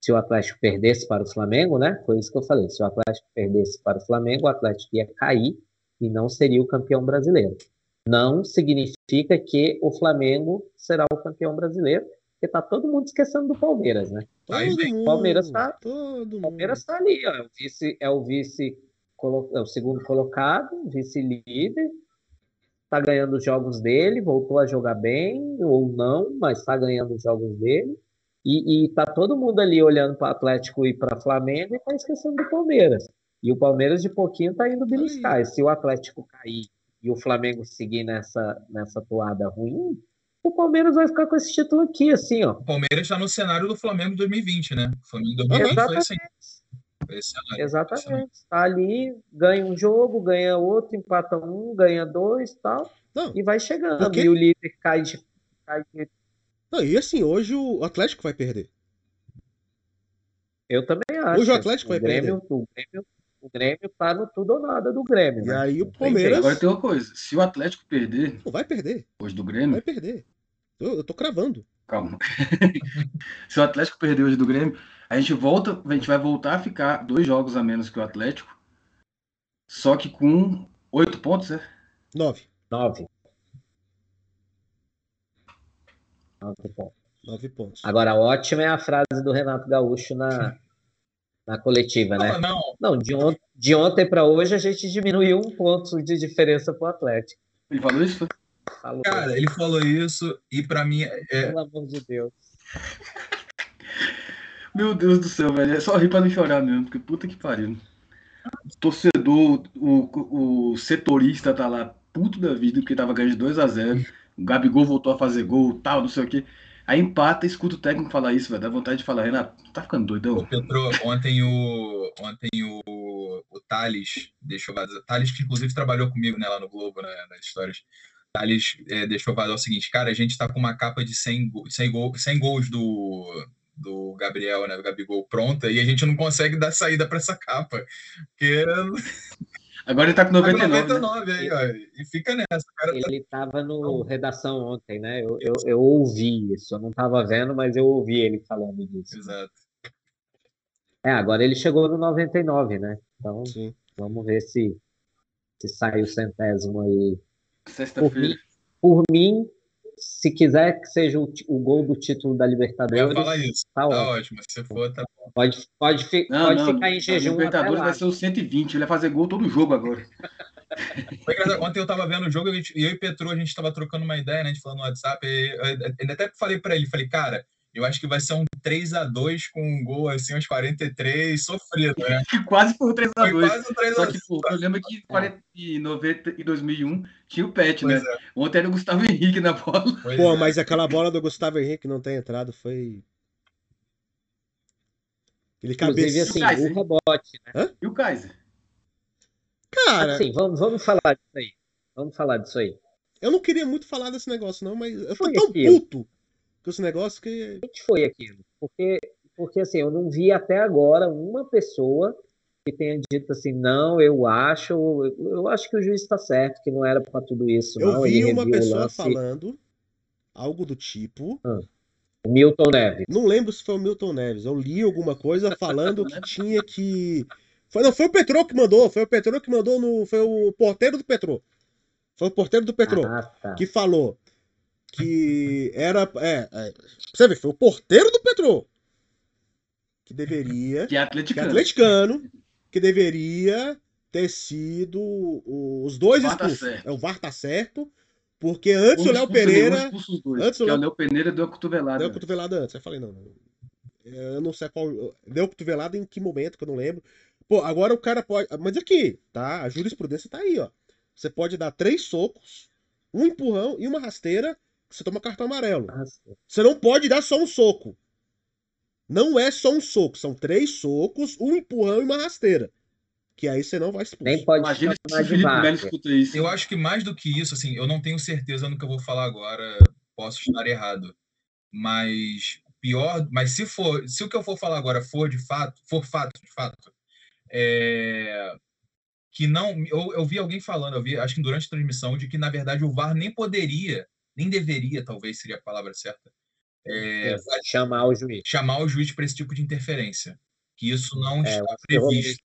se o Atlético perdesse para o Flamengo, né? Foi isso que eu falei. Se o Atlético perdesse para o Flamengo, o Atlético ia cair e não seria o campeão brasileiro. Não significa que o Flamengo será o campeão brasileiro, porque tá todo mundo esquecendo do Palmeiras, né?
Todo mundo.
Palmeiras tá-
Todo.
Palmeiras está ali, ó, é o vice, é o vice, é o segundo colocado, vice-líder, está ganhando os jogos dele, voltou a jogar bem ou não, mas está ganhando os jogos dele. E, e tá todo mundo ali olhando para Atlético e para Flamengo e tá esquecendo do Palmeiras. E o Palmeiras de pouquinho tá indo beliscar. E se o Atlético cair e o Flamengo seguir nessa nessa toada ruim, o Palmeiras vai ficar com esse título aqui, assim, ó.
O Palmeiras está no cenário do Flamengo de 2020, né? O Flamengo de 2020 foi assim. Foi esse cenário.
Exatamente. Tá ali, ganha um jogo, ganha outro, empata um, ganha dois tal,
Não,
e vai chegando.
Porque-
E o líder cai de. Cai de...
não, e assim, hoje o Atlético vai perder.
Eu também acho.
Hoje o Atlético vai
Grêmio, o Grêmio, o Grêmio tá no tudo ou nada do Grêmio.
E
né?
aí o Palmeiras-.
Agora tem uma coisa. Se o Atlético perder,
Não vai perder.
hoje do
Vai
Grêmio,
perder. Eu, eu tô cravando.
calma. Se o Atlético perder hoje do Grêmio, a gente volta, a gente vai voltar a ficar dois jogos a menos que o Atlético, só que com oito pontos, é?
Nove.
Nove. Nove pontos.
Nove pontos.
Agora, ótima é a frase do Renato Gaúcho na, na coletiva, né?
Não, não,
Não, de, on de ontem para hoje a gente diminuiu um ponto de diferença pro Atlético.
Ele falou isso?
Falou,
cara, ele falou isso e pra mim é,
pelo amor de Deus.
Meu Deus do céu, velho. É só rir pra não chorar mesmo, porque puta que pariu. O torcedor, o, o setorista tá lá, puto da vida, porque tava ganhando de 2 a 0 O Gabigol voltou a fazer gol, tal, não sei o quê. Aí empata, escuta o técnico falar isso, velho. Dá vontade de falar, Renato, tá ficando doidão?
Ô, ontem o ontem o, o Thales deixou vazar. Thales, que inclusive trabalhou comigo né, lá no Globo, né, nas histórias. Thales é, deixou vazar o seguinte, cara, a gente tá com uma capa de 100, go- 100, gol, 100 gols do, do Gabriel, né, do Gabigol pronta, e a gente não consegue dar saída pra essa capa. Porque
Agora ele tá com
tá com
99, né?
99 aí, ó, e fica nessa. Tá
Ele estava no redação ontem, né? Eu, eu, eu ouvi isso. Eu não estava vendo, mas eu ouvi ele falando disso.
Exato.
É, agora ele chegou no 99, né? Então
Sim.
vamos ver se, se sai o centésimo aí.
Sexta-feira.
Por mim, se quiser que seja o, o gol do título da
Eu ia
Libertadores,
falar isso.
tá
Tá
ótimo.
ótimo. Se for, tá
Pode, pode, fi-
Não,
pode
não,
ficar em jejum até
Libertadores
lá.
vai ser o 120, ele vai fazer gol todo jogo agora.
Ontem eu tava vendo o jogo e eu e Petro, a gente tava trocando uma ideia, né? A gente falando no WhatsApp. E eu até falei pra ele, falei, cara, eu acho que vai ser um 3 a 2 com um gol assim aos 43, sofrido, né?
quase um 3 a 2 quase um 3 Só que, pô, eu lembro que em 90 e 2001 tinha o Pet, né? É. Ontem era o Gustavo Henrique na bola.
Pois pô, é. mas aquela bola do Gustavo Henrique não tem entrado foi.
Ele Inclusive, assim, o, o rebote, né?
Hã? E o Kaiser?
Cara. Assim, vamos, vamos falar disso aí. Vamos falar disso aí.
Eu não queria muito falar desse negócio, não, mas eu tô tão puto com esse negócio que.
O que foi aquilo? Porque, porque assim, eu não vi até agora uma pessoa que tenha dito assim, não, eu acho, eu, acho que o juiz está certo, que não era para tudo isso.
Eu
não.
vi Ele uma pessoa falando algo do tipo.
Ah, Milton Neves.
Não lembro se foi o Milton Neves. Eu li alguma coisa falando que tinha que. Foi, não, foi o Petrô que mandou, foi o Petrô que mandou no. Foi o porteiro do Petrô. Foi o porteiro do Petrô ah, tá. que falou que era. É, é, você vê, foi o porteiro do Petrô. Que deveria.
Que é atleticano.
Que, é atleticano, que deveria ter sido os dois
tá
expulsos. Tá é, o VAR tá certo. Porque antes o Léo Pereira.
Dois, antes o Léo... o Léo Pereira deu a cotovelada.
Deu a cotovelada antes. Eu falei, não, não. Eu não sei qual. Deu a cotovelada em que momento, que eu não lembro. Pô, agora o cara pode. Mas aqui, tá? A jurisprudência tá aí, ó. Você pode dar três socos, um empurrão e uma rasteira você toma cartão amarelo. Você não pode dar só um soco. Não é só um soco, são três socos, um empurrão e uma rasteira. Que aí você não vai expulso.
Nem pode Imagina se o Felipe Melo
escuta isso. Eu acho que mais do que isso, assim, eu não tenho certeza no que eu vou falar agora, posso estar errado. Mas pior, mas se for, se o que eu for falar agora for de fato, for fato, de fato, é, que não, eu, eu vi alguém falando, eu vi, acho que durante a transmissão, de que na verdade o VAR nem poderia nem deveria, talvez seria a palavra certa,
é, chamar o juiz.
Chamar o juiz para esse tipo de interferência. Que isso não é, está previsto.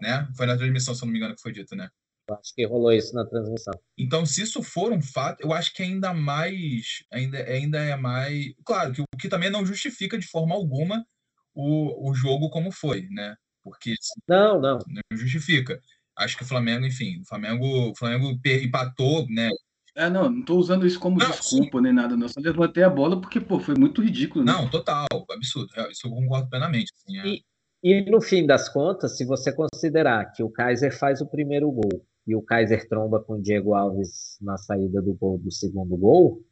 Né? Foi na transmissão, se eu não me engano, que foi dito, né?
Eu acho que rolou isso na transmissão.
Então, se isso for um fato, eu acho que ainda mais. Ainda, ainda é mais. Claro, que o que também não justifica de forma alguma o, o jogo como foi, né? Porque.
Não, não.
Não justifica. Acho que o Flamengo, enfim, o Flamengo, o Flamengo empatou, né?
É, não, não tô usando isso como não, desculpa sim. nem nada, não. Só levantei a bola porque, pô, foi muito ridículo.
Né? Não, total, absurdo. É, isso eu concordo plenamente. Assim, é.
e, e no fim das contas, se você considerar que o Kaiser faz o primeiro gol e o Kaiser tromba com o Diego Alves na saída do gol do segundo gol,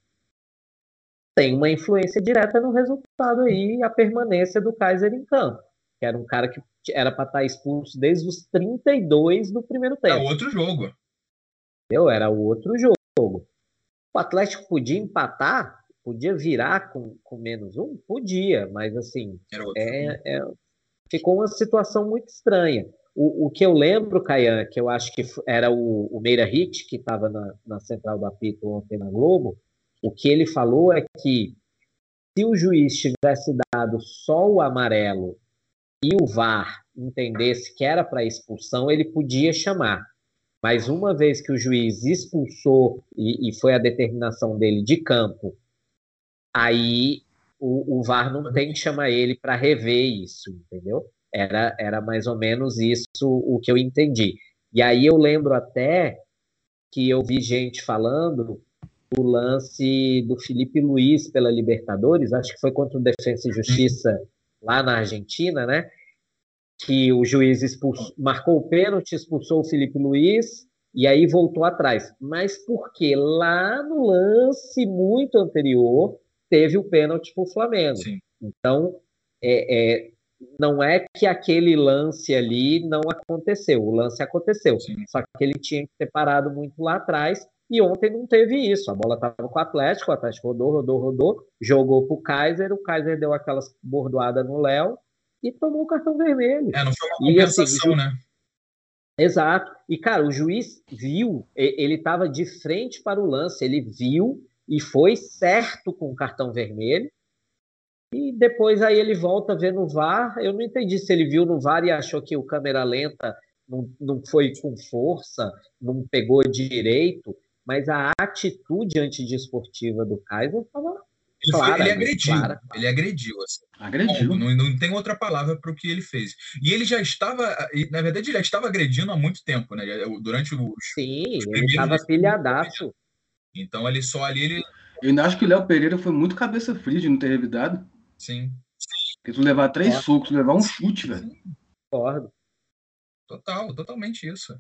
tem uma influência direta no resultado aí, a permanência do Kaiser em campo. Que era um cara que era para estar tá expulso desde os 32 do primeiro tempo.
É outro jogo.
Eu era outro jogo. O Atlético podia empatar, podia virar com, com menos um? Podia, mas assim, é, é, ficou uma situação muito estranha. O, o que eu lembro, Caian, que eu acho que era o, o Meira Hit, que estava na, na central do apito ontem na Globo, o que ele falou é que se o juiz tivesse dado só o amarelo e o VAR entendesse que era para expulsão, ele podia chamar. Mas uma vez que o juiz expulsou e, e foi a determinação dele de campo, aí o, o VAR não tem que chamar ele para rever isso, entendeu? Era, era mais ou menos isso o que eu entendi. E aí eu lembro até que eu vi gente falando o lance do Felipe Luiz pela Libertadores, acho que foi contra o Defensa e Justiça lá na Argentina, né? Que o juiz expulsou, marcou o pênalti, expulsou o Felipe Luiz e aí voltou atrás. Mas porque lá no lance muito anterior teve o pênalti para o Flamengo. Sim. Então, é, é, não é que aquele lance ali não aconteceu. O lance aconteceu. Sim. Só que ele tinha que ter parado muito lá atrás. E ontem não teve isso. A bola estava com o Atlético, o Atlético rodou, rodou, rodou, jogou para o Kaiser, o Kaiser deu aquelas bordoadas no Léo e tomou o cartão vermelho.
É, não foi uma compensação, e, assim, né?
Exato. E, cara, o juiz viu, ele estava de frente para o lance, ele viu e foi certo com o cartão vermelho. E depois aí ele volta a ver no VAR. Eu não entendi se ele viu no VAR e achou que o câmera lenta não, não foi com força, não pegou direito, mas a atitude antidesportiva do Kaiser estava
Ele, foi-
Clara,
ele
muito
agrediu.
clara.
Ele agrediu, assim.
Agrediu.
Não, não tem outra palavra para o que ele fez. E ele já estava, e, na verdade, ele já estava agredindo há muito tempo, né? Durante os.
Sim, ele
primeiros
tava
desse-
pilhadaço.
Então ele só ali, ele.
Eu ainda acho que o Léo Pereira foi muito cabeça fria de não ter revidado.
Sim,
Porque tu levar três
É.
socos, tu levar um chute, velho.
Concordo.
total, totalmente isso.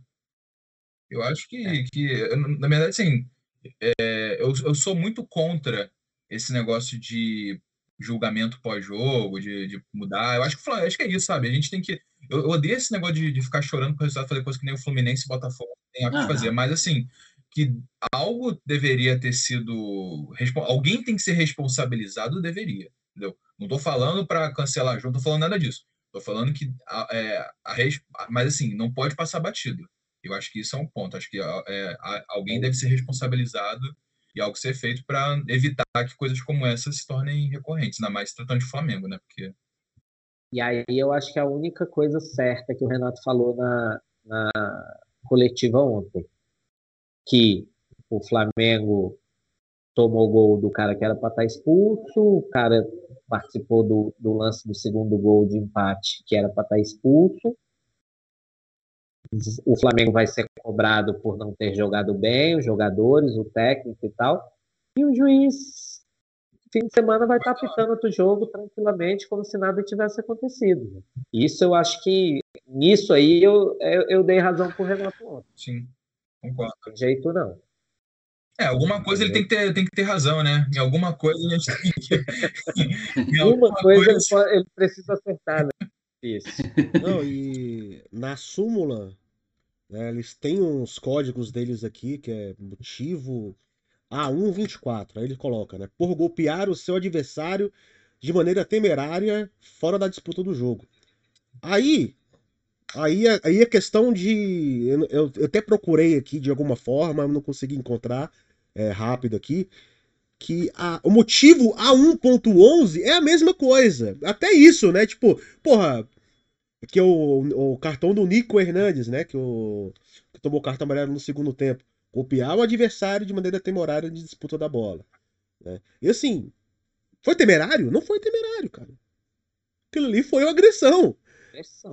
Eu acho que, que eu, na verdade, assim, é, eu, eu sou muito contra esse negócio de julgamento pós-jogo, de, de mudar. Eu acho que, acho que é isso, sabe? A gente tem que. Eu, eu odeio esse negócio de, de ficar chorando com o resultado, fazer coisa que nem o Fluminense e Botafogo tem a que
Ah.
fazer. Mas, assim, que algo deveria ter sido. Alguém tem que ser responsabilizado, deveria. Entendeu? Não tô falando para cancelar junto, não tô falando nada disso. Tô falando que. A, é, a Mas, assim, não pode passar batido. Eu acho que isso é um ponto. Acho que é, alguém deve ser responsabilizado e algo ser feito para evitar que coisas como essa se tornem recorrentes, ainda mais tratando de Flamengo, né? Porque
E aí eu acho que a única coisa certa que o Renato falou na, na coletiva ontem, que o Flamengo tomou o gol do cara que era para estar expulso, o cara participou do, do lance do segundo gol de empate que era para estar expulso. O Flamengo vai ser cobrado por não ter jogado bem, os jogadores, o técnico e tal. E o juiz, fim de semana, vai estar apitando outro jogo tranquilamente, como se nada tivesse acontecido. Isso eu acho que. Nisso aí eu, eu, eu dei razão pro Renato ontem.
sim, concordo.
Tem jeito não.
É, alguma coisa ele tem que ter, tem que ter razão, né? Em alguma coisa a gente tem que. em
Uma
alguma
coisa ele, pode- ele precisa acertar, né? Isso.
Não, e na súmula, né, eles têm uns códigos deles aqui, que é motivo A124. Aí ele coloca, né? Por golpear o seu adversário de maneira temerária fora da disputa do jogo. Aí, aí, a- aí a questão de. Eu, eu- eu até procurei aqui de alguma forma, não consegui encontrar é, rápido aqui. Que a- o motivo A1.11 é a mesma coisa. Até isso, né? Tipo, porra, que é o, o cartão do Nico Hernandes, né? Que, o, que tomou cartão amarelo no segundo tempo. Copiar o adversário de maneira temerária de disputa da bola. Né? E assim, foi temerário? Não foi temerário, cara. Aquilo ali foi uma agressão.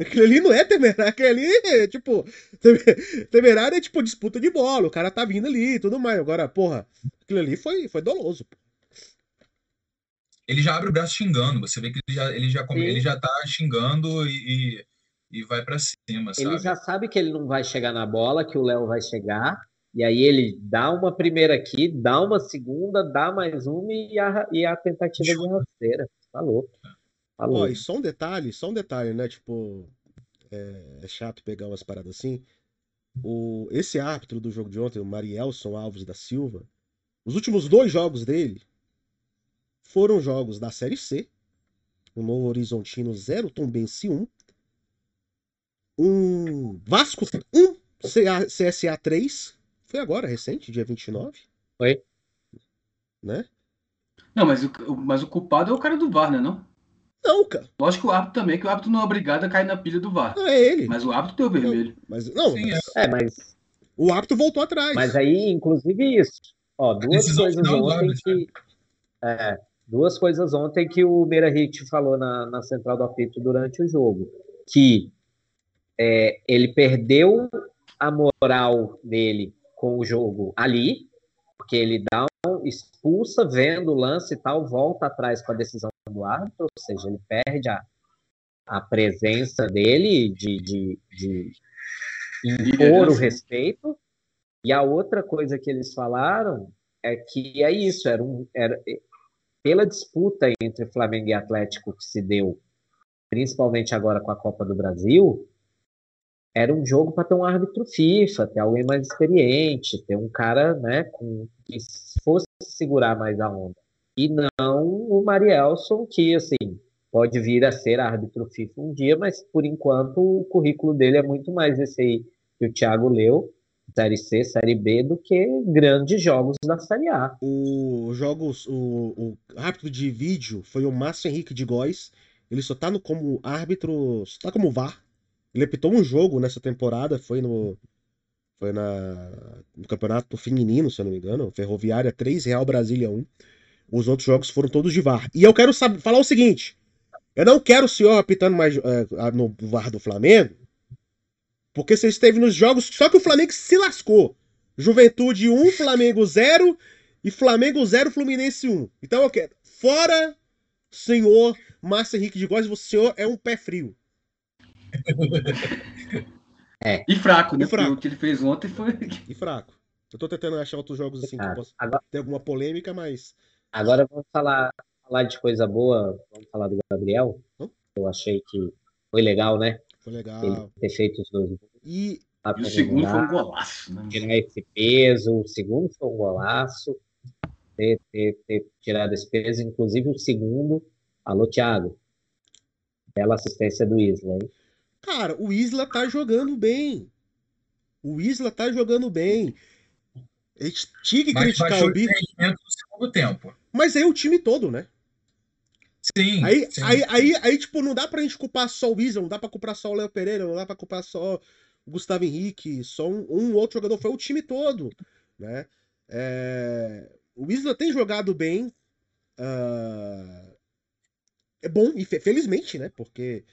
Aquilo ali não é temerário. Aquilo ali é tipo. teme- Temerário é tipo disputa de bola. O cara tá vindo ali e tudo mais. Agora, porra, aquilo ali foi, foi doloso. pô.
Ele já abre o braço xingando. Você vê que ele já, ele já, come- ele já tá xingando e, e, e vai para cima, sabe?
Ele já sabe que ele não vai chegar na bola, que o Léo vai chegar. E aí ele dá uma primeira aqui, dá uma segunda, dá mais uma e a, e a tentativa de rasteira. Tá louco. Tá
Ó, e só um detalhe, só um detalhe, né? Tipo, é, é chato pegar umas paradas assim. O, esse árbitro do jogo de ontem, o Marielson Alves da Silva, os últimos dois jogos dele foram jogos da Série C. O Novo Horizontino 0, Tombense 1. Um Vasco 1, CA CSA 3. Foi agora, recente, dia 29.
Foi.
Né?
Não, mas o, o- mas o culpado é o cara do VAR, né? Não?
Não, cara.
Lógico que o árbitro também, que o árbitro não é obrigado a cair na pilha do VAR.
Não é ele.
Mas o árbitro deu vermelho.
Mas, não,
Sim,
mas
É, mas,
o árbitro voltou atrás.
mas aí, inclusive, isso. Ó, duas coisas ontem que. É, duas coisas ontem que o Meirahit falou na, na central do apito durante o jogo. Que é, ele perdeu a moral dele com o jogo ali, porque ele dá um, expulsa, vendo o lance e tal, volta atrás com a decisão do árbitro, ou seja, ele perde a, a presença dele de, de, de impor o respeito. E a outra coisa que eles falaram é que é isso, era um, era, pela disputa entre Flamengo e Atlético que se deu, principalmente agora com a Copa do Brasil, era um jogo para ter um árbitro FIFA, ter alguém mais experiente, ter um cara né, com, que fosse segurar mais a onda. E não o Marielson, que assim, pode vir a ser árbitro FIFA um dia, mas por enquanto o currículo dele é muito mais esse aí que o Thiago leu, Série C, Série B, do que grandes jogos da Série A.
O jogos, o, o árbitro de vídeo foi o Márcio Henrique de Góes. Ele só tá no, como árbitro, só tá como VAR. Ele apitou um jogo nessa temporada, foi no foi na no Campeonato Feminino, se eu não me engano, Ferroviária 3, Real Brasília 1. Os outros jogos foram todos de VAR. E eu quero saber, falar o seguinte: eu não quero o senhor apitando mais é, no VAR do Flamengo, porque você esteve nos jogos, só que o Flamengo se lascou. Juventude 1, Flamengo 0 e Flamengo 0, Fluminense 1. Então eu quero. Fora, senhor Márcio Henrique de Góes, o senhor é um pé frio.
É. E fraco, né?
E fraco.
o que ele fez ontem foi.
E fraco. Eu tô tentando achar outros jogos assim
Ah,
que possa
agora,
ter alguma polêmica, mas.
Agora vamos falar, falar de coisa boa. Vamos falar do Gabriel.
Hum?
Eu achei que foi legal, né?
Foi legal.
Ele ter feito os dois gols.
E
E o segundo foi um golaço, né?
Tirar esse peso. O segundo foi um golaço. Ter, ter, ter tirado esse peso. Inclusive o segundo. Alô, Thiago. Bela assistência do Isla, hein?
Cara, o Isla tá jogando bem. O Isla tá jogando bem. A gente tinha que
Mas
criticar o Bico,
segundo tempo.
mas aí o time todo, né?
Sim.
Aí,
sim.
aí, aí, aí, tipo, não dá pra gente culpar só o Isla, não dá pra culpar só o Léo Pereira, não dá pra culpar só o Gustavo Henrique, só um, um outro jogador, foi o time todo, né? É, O Isla tem jogado bem, ah, é bom, e fe- felizmente, né? Porque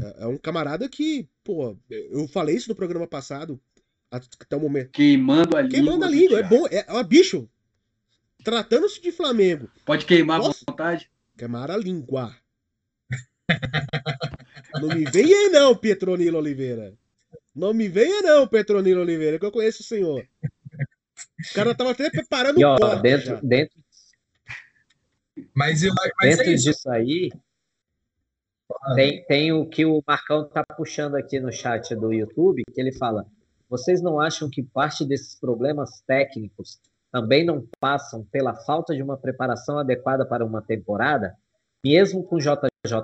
é é um camarada que, pô, eu falei isso no programa passado, até o momento.
Queimando a língua.
Queimando a língua, é bom, é, ó, bicho, tratando-se de Flamengo,
Pode queimar à
Nossa.
vontade.
Queimar a língua. Não me venha não, Petronilo Oliveira. Não me venha não, Petronilo Oliveira, que eu conheço o senhor. O cara tava até preparando
E
o
ó, dentro,
já.
dentro,
Mas, eu, mas
dentro
é isso.
disso aí, tem, tem o que o Marcão tá puxando aqui no chat do YouTube, que ele fala: vocês não acham que parte desses problemas técnicos também não passam pela falta de uma preparação adequada para uma temporada? Mesmo com o JJ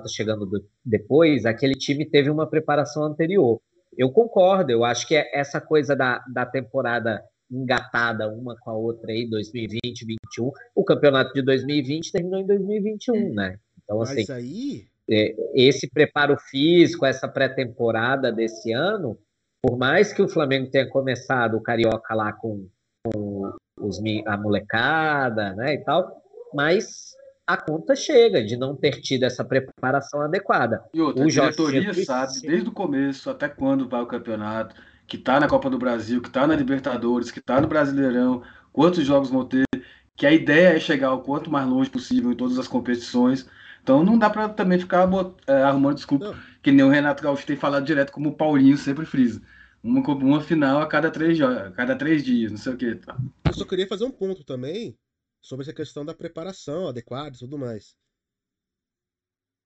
chegando do- depois, aquele time teve uma preparação anterior. Eu concordo, eu acho que é essa coisa da, da temporada engatada uma com a outra aí, 2020, 2021. O campeonato de 2020 terminou em 2021, né? Então, assim,
Mas aí,
esse preparo físico, essa pré-temporada desse ano, por mais que o Flamengo tenha começado o Carioca lá com, com os, a molecada, né, e tal, mas a conta chega de não ter tido essa preparação adequada.
E outra,
O
a
Jorge
diretoria
Jesus-
sabe desde o começo até quando vai o campeonato, que tá na Copa do Brasil, que tá na Libertadores, que tá no Brasileirão, quantos jogos vão ter, que a ideia é chegar o quanto mais longe possível em todas as competições. Então não dá pra também ficar bot- é, arrumando desculpa,
Não.
que nem o Renato Gaúcho tem falado direto, como o Paulinho sempre frisa. Uma, uma final a cada três, a cada três dias, não sei o que. Tá.
eu só queria fazer um ponto também sobre essa questão da preparação adequada e tudo mais.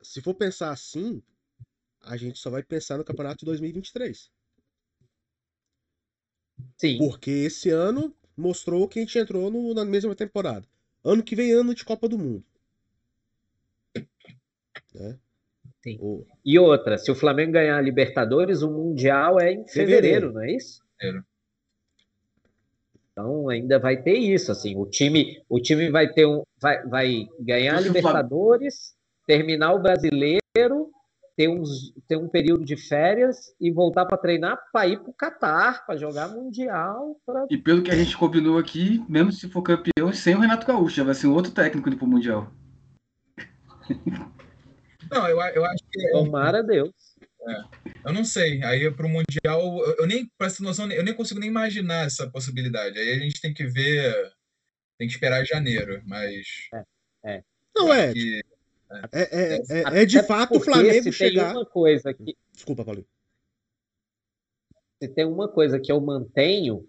Se for pensar assim, a gente só vai pensar no campeonato de 2023.
Sim,
Porque esse ano mostrou que a gente entrou no- na mesma temporada. Ano que vem, ano de Copa do Mundo. Né?
Sim.
O-
e outra, se o Flamengo ganhar a Libertadores, o Mundial é em
Fevereiro.
fevereiro, não é isso?
Fevereiro.
Então ainda vai ter isso, assim, o time, o time vai ter um, vai, vai ganhar a
o
Libertadores, terminar o Brasileiro, ter, uns, ter um período de férias e voltar para treinar para ir para o Catar, para jogar Mundial. Pra...
E pelo que a gente combinou aqui, mesmo se for campeão, sem o Renato Gaúcho, já vai ser um outro técnico indo pro Mundial.
Não, eu, eu acho que.
Tomara a Deus.
Eu não sei. Aí pro Mundial, eu, eu nem, pra essa noção, eu nem consigo nem imaginar essa possibilidade. Aí a gente tem que ver. Tem que esperar janeiro, mas.
Não é,
que-
é, é, é,
Até
é de fato o Flamengo
se
chegar.
Tem uma coisa que,
Desculpa, Paulinho.
se tem uma coisa que eu mantenho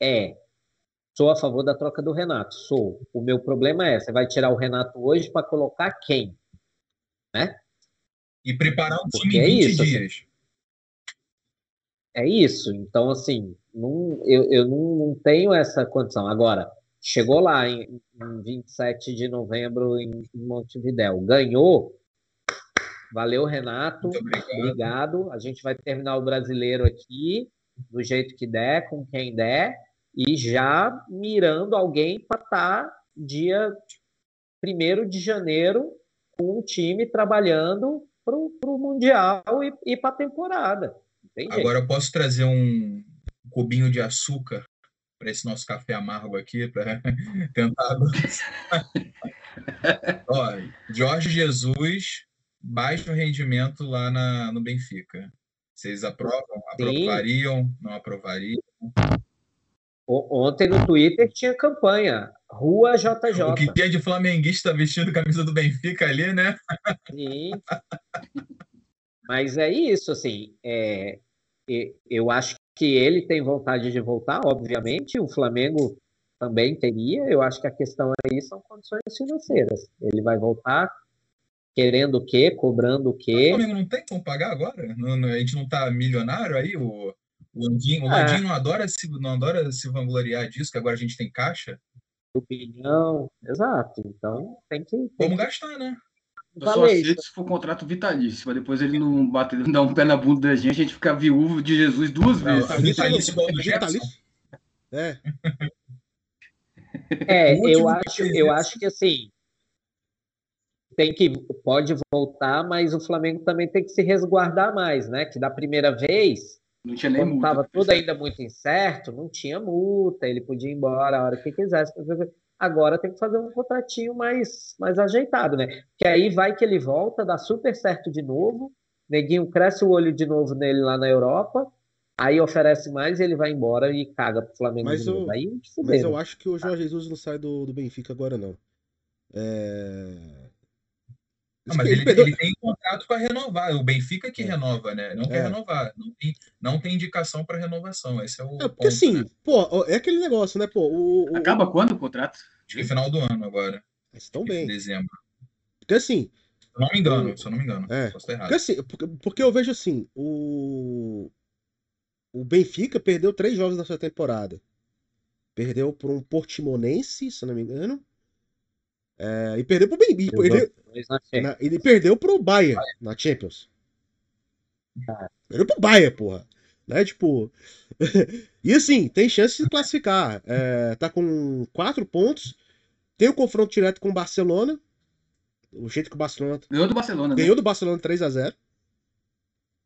é sou a favor da troca do Renato. Sou. O meu problema é, você vai tirar o Renato hoje para colocar quem?
E preparar um
Porque
time em
é
20
isso, assim.
dias.
É isso. Então, assim, não, eu, eu não, não tenho essa condição. Agora, chegou lá em, em 27 de novembro em, em Montevidéu, ganhou. Valeu, Renato.
Obrigado.
Obrigado. A gente vai terminar o brasileiro aqui, do jeito que der, com quem der, e já mirando alguém para estar dia 1 de janeiro o time trabalhando para o Mundial e, e para a temporada.
Agora eu posso trazer um cubinho de açúcar para esse nosso café amargo aqui, para tentar. Ó, Jorge Jesus, baixo rendimento lá na, no Benfica. Vocês aprovam? Aprovariam? Não aprovariam?
Ontem no Twitter tinha campanha, Rua JJ.
O que tinha de flamenguista vestindo camisa do Benfica ali, né?
Sim. Mas é isso, assim, é, eu acho que ele tem vontade de voltar, obviamente, o Flamengo também teria, eu acho que a questão aí são condições financeiras. Ele vai voltar querendo o quê? Cobrando o quê?
O Flamengo não tem como pagar agora? Não, a gente não tá milionário aí? O, o é. não, adora se, não adora se vangloriar disso, que agora a gente tem caixa?
O bilhão, exato. Então tem que. Tem
Vamos
que...
gastar, né?
Eu só aceito se for contrato vitalício, para depois ele não bater, não dar um pé na bunda da gente, a gente ficar viúvo de Jesus duas vezes.
Não, vitalício do
Vitalício? É.
É, eu acho, eu acho que assim tem que pode voltar, mas o Flamengo também tem que se resguardar mais, né? Que da primeira vez
não tinha nem
multa. Estava tudo ainda muito incerto, não tinha multa, ele podia ir embora a hora que quisesse. Agora tem que fazer um contratinho mais, mais ajeitado, né? Que aí vai que ele volta, dá super certo de novo, Neguinho cresce o olho de novo nele lá na Europa, aí oferece mais e ele vai embora e caga pro Flamengo
mas
de
eu,
Aí,
mas eu acho que o Jorge Jesus não sai do, do Benfica agora, não. É...
Não, mas ele, ele, ele, tem contrato para renovar. O Benfica que é. renova, né? Não quer é. renovar. Não tem, não tem indicação para renovação. Esse é o.
É porque ponto, assim, né? pô, é aquele negócio, né? Pô, o,
o... Acaba quando o contrato?
Acho que final do ano agora.
Estão bem.
Dezembro.
Porque assim.
Se eu não me engano, o... se eu não me engano.
É. Porque, assim, porque, porque eu vejo assim, o. O Benfica perdeu três jogos nessa temporada. Perdeu por um Portimonense, se não me engano. É, e perdeu pro Benfica. Perdeu, na, ele perdeu pro Bayern na Champions. Ah. Perdeu pro Bayern, porra. Né? Tipo. e assim, tem chance de se classificar. É, tá com quatro pontos. Tem o um confronto direto com o Barcelona. O jeito que o Barcelona.
Ganhou do Barcelona,
Ganhou né? do Barcelona 3 a 0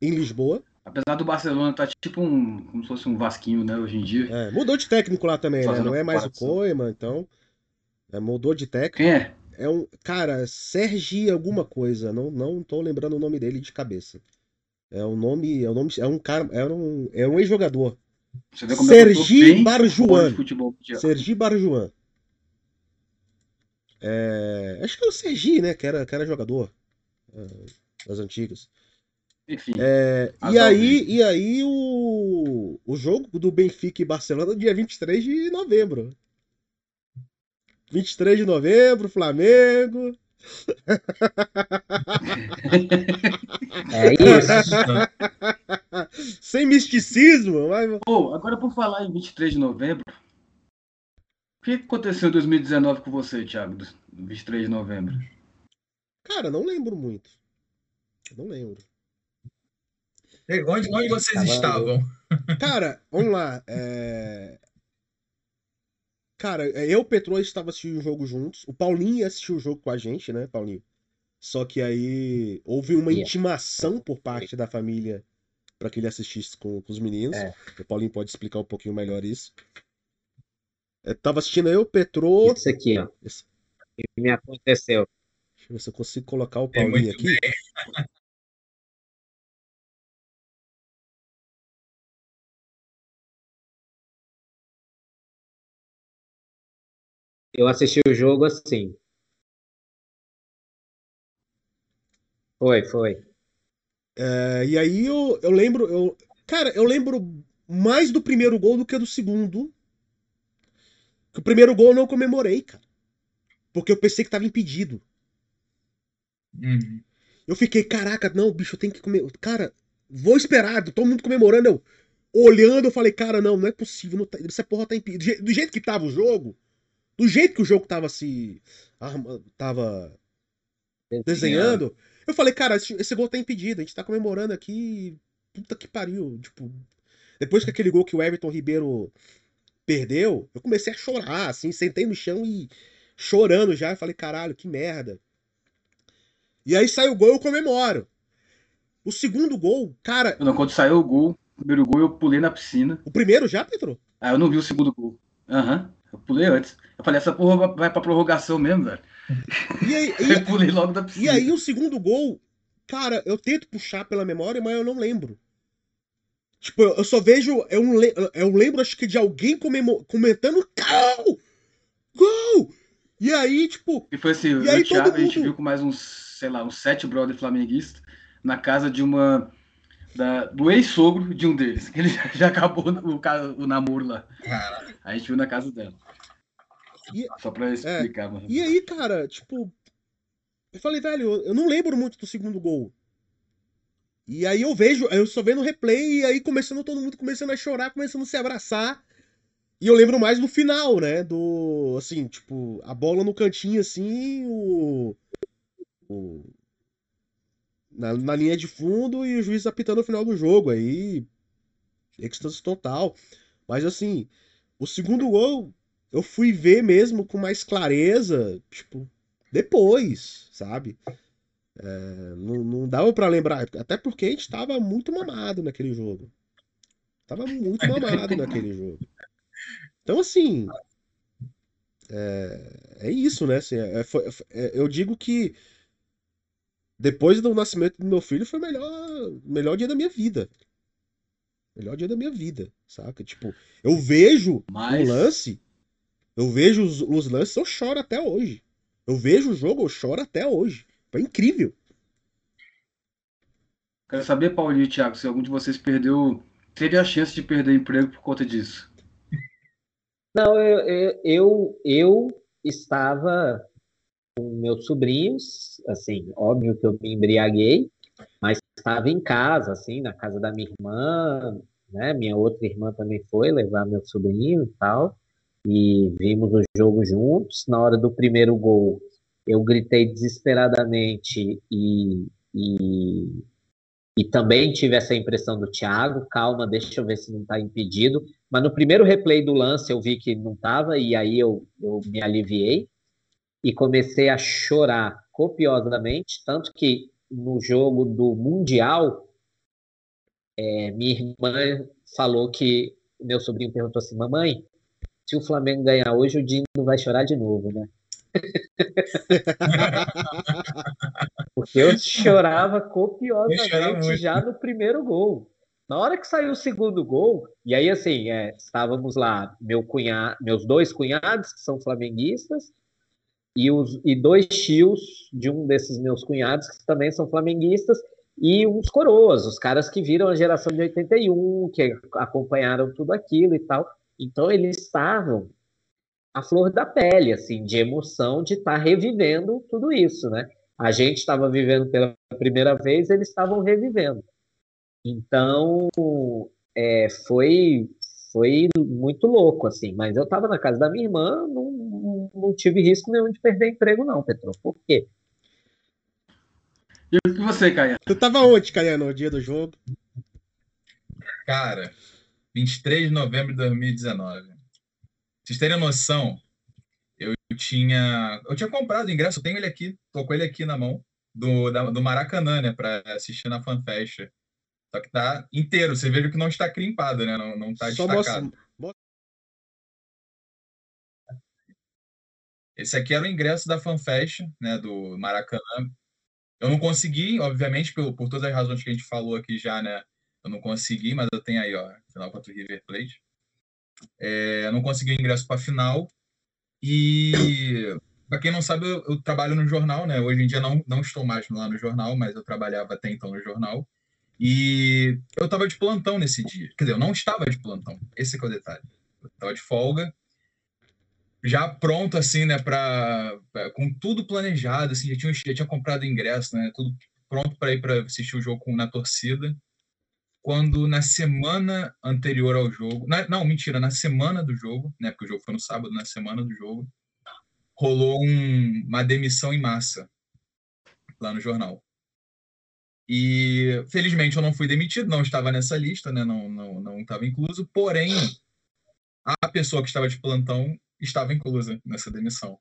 Em Lisboa.
Apesar do Barcelona tá tipo um. como se fosse um Vasquinho, né, hoje em dia.
É, mudou de técnico lá também, né? Não é mais o Koeman, então. É, mudou de técnico.
Quem é?
É um. Cara, Sergi alguma coisa. Não, não tô lembrando o nome dele de cabeça. É um nome. É um nome. É um cara. É um, é um ex-jogador. Sergi Barjuan. Sergi Barjuan. É, acho que é o Sergi, né? Que era, que era jogador é, das antigas.
Enfim.
É, e, aí, e aí o, o jogo do Benfica e Barcelona dia 23 de novembro. 23 de novembro, Flamengo.
É isso.
Sem misticismo. Mas...
Oh, agora por falar em 23 de novembro, o que aconteceu em 2019 com você, Thiago? 23 de novembro.
Cara, não lembro muito. Não lembro.
Onde, onde vocês estavam?
Cara, vamos lá. É... Cara, é, eu e o Petro estava assistindo o jogo juntos. O Paulinho assistiu o jogo com a gente, né, Paulinho? Só que aí houve uma intimação por parte da família para que ele assistisse com, com os meninos. É. O Paulinho pode explicar um pouquinho melhor isso. Eu tava assistindo eu, Petro.
Isso aqui, ó. Esse... me aconteceu.
Deixa eu ver se eu consigo colocar o Paulinho é aqui. Bem.
Eu assisti o jogo assim. Foi, foi.
É, e aí eu, eu lembro. Eu, cara, eu lembro mais do primeiro gol do que do segundo. Que o primeiro gol eu não comemorei, cara. Porque eu pensei que tava impedido.
Uhum.
Eu fiquei, caraca, não, bicho, tem que comer. Cara, vou esperar, todo mundo comemorando. Eu olhando, eu falei, cara, não, não é possível. Não tá, essa porra tá impedido. Do jeito que tava o jogo, do jeito que o jogo tava se. tava desenhando, eu falei, cara, esse, esse, gol tá impedido, a gente tá comemorando aqui. Puta que pariu. Tipo, depois que aquele gol que o Everton Ribeiro perdeu, eu comecei a chorar, assim, sentei no chão e chorando já. Eu falei, caralho, que merda. E aí sai o gol, eu comemoro. O segundo gol, cara.
Não, quando saiu o gol, o primeiro gol, eu pulei na piscina.
O primeiro já, Pedro?
Aí eu não vi o segundo gol. Aham, uhum, eu pulei antes. Eu falei, essa porra vai pra prorrogação mesmo, velho.
E aí, e, eu pulei logo da piscina. E aí o segundo gol, cara, eu tento puxar pela memória, mas eu não lembro. Tipo, eu só vejo. Eu, eu lembro, acho que, de alguém comentando. Gol! Gol! E aí, tipo.
E foi assim, e aí, Thiago, mundo... a gente viu com mais uns, sei lá, uns sete brothers flamenguistas na casa de uma. Da, do ex-sogro de um deles. Que ele já, já acabou o, o namoro lá. Caraca. A gente viu na casa dela. E, Só pra é, explicar, é, mano.
E aí, cara, tipo. Eu falei, velho, eu não lembro muito do segundo gol. E aí eu vejo, eu só vendo o replay, e aí começando todo mundo começando a chorar, começando a se abraçar. E eu lembro mais do final, né? Do. Assim, tipo, a bola no cantinho, assim, o. o na, na linha de fundo e o juiz apitando o final do jogo. Aí. Êxtase total. Mas assim, o segundo gol eu fui ver mesmo com mais clareza, tipo, depois, sabe? É, não, não dava para lembrar, até porque a gente tava muito mamado naquele jogo. Tava muito mamado naquele jogo. Então, assim. É, é isso, né? Assim, é, foi, é, eu digo que depois do nascimento do meu filho foi o melhor, melhor dia da minha vida. Melhor dia da minha vida, saca? Tipo, eu vejo Mas... um lance, eu vejo os, os lances, eu choro até hoje. Eu vejo o jogo, eu choro até hoje. Foi incrível.
Quero saber, Paulinho e Thiago, se algum de vocês perdeu. Teve a chance de perder emprego por conta disso?
Não, eu, eu, eu, eu estava com meus sobrinhos, assim, óbvio que eu me embriaguei, mas estava em casa, assim, na casa da minha irmã, né? Minha outra irmã também foi levar meu sobrinho e tal, e vimos o jogo juntos. Na hora do primeiro gol, eu gritei desesperadamente e, e, e também tive essa impressão do Thiago, calma, deixa eu ver se não está impedido. Mas no primeiro replay do lance eu vi que não estava e aí eu, eu me aliviei e comecei a chorar copiosamente, tanto que no jogo do Mundial, é, minha irmã falou que meu sobrinho perguntou assim, mamãe, se o Flamengo ganhar hoje, o Dino vai chorar de novo, né? Porque eu chorava copiosamente já no primeiro gol. Na hora que saiu o segundo gol, e aí assim, é, estávamos lá, meu cunhado, meus dois cunhados, que são flamenguistas, e, os, e dois tios de um desses meus cunhados, que também são flamenguistas, e uns coroas, os caras que viram a geração de 81, que acompanharam tudo aquilo e tal. Então eles estavam a flor da pele, assim, de emoção de estar tá revivendo tudo isso, né? A gente estava vivendo pela primeira vez, eles estavam revivendo. Então, é, foi foi muito louco, assim. Mas eu estava na casa da minha irmã, não, não tive risco nenhum de perder emprego, não, Petro. Por quê?
E você, Caia?
Tu tava onde, Caia, no dia do jogo?
Cara, 23 de novembro de 2019 vocês terem noção, eu tinha, eu tinha comprado o ingresso, eu tenho ele aqui, tô com ele aqui na mão, do, da, do Maracanã, né, para assistir na FanFest. Só que tá inteiro, você veja que não está crimpado, né, não, não tá Só destacado. Mostra... Esse aqui era o ingresso da FanFest, né, do Maracanã. Eu não consegui, obviamente, por, por todas as razões que a gente falou aqui já, né, eu não consegui, mas eu tenho aí, ó, final contra o River Plate. É, não consegui ingresso para a final. E, para quem não sabe, eu, eu, trabalho no jornal, né? Hoje em dia não, não estou mais lá no jornal, mas eu trabalhava até então no jornal. E eu estava de plantão nesse dia. Quer dizer, eu não estava de plantão. Esse é o detalhe. Eu estava de folga, já pronto, assim, né? Pra, pra, com tudo planejado, assim, já tinha, já tinha comprado ingresso, né? Tudo pronto para ir para assistir o jogo na torcida quando na semana anterior ao jogo, na, não, mentira, na semana do jogo, né, porque o jogo foi no sábado, na semana do jogo, rolou um, uma demissão em massa lá no jornal. E felizmente eu não fui demitido, não estava nessa lista, né, não não não estava incluso, porém a pessoa que estava de plantão estava inclusa nessa demissão.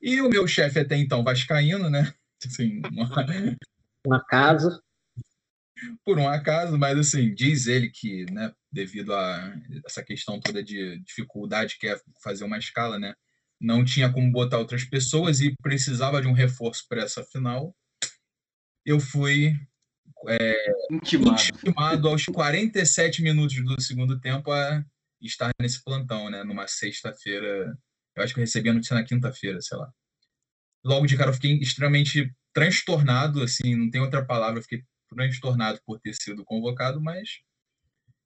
E o meu chefe até então vascaíno, né, assim,
uma... um acaso
por um acaso, mas assim, diz ele que, né, devido a essa questão toda de dificuldade que é fazer uma escala, né? Não tinha como botar outras pessoas e precisava de um reforço para essa final. Eu fui é, intimado. intimado aos 47 minutos do segundo tempo a estar nesse plantão, né? Numa sexta-feira. Eu acho que eu recebi a notícia na quinta-feira, sei lá. Logo de cara eu fiquei extremamente transtornado, assim, não tem outra palavra, eu fiquei transtornado por ter sido convocado, mas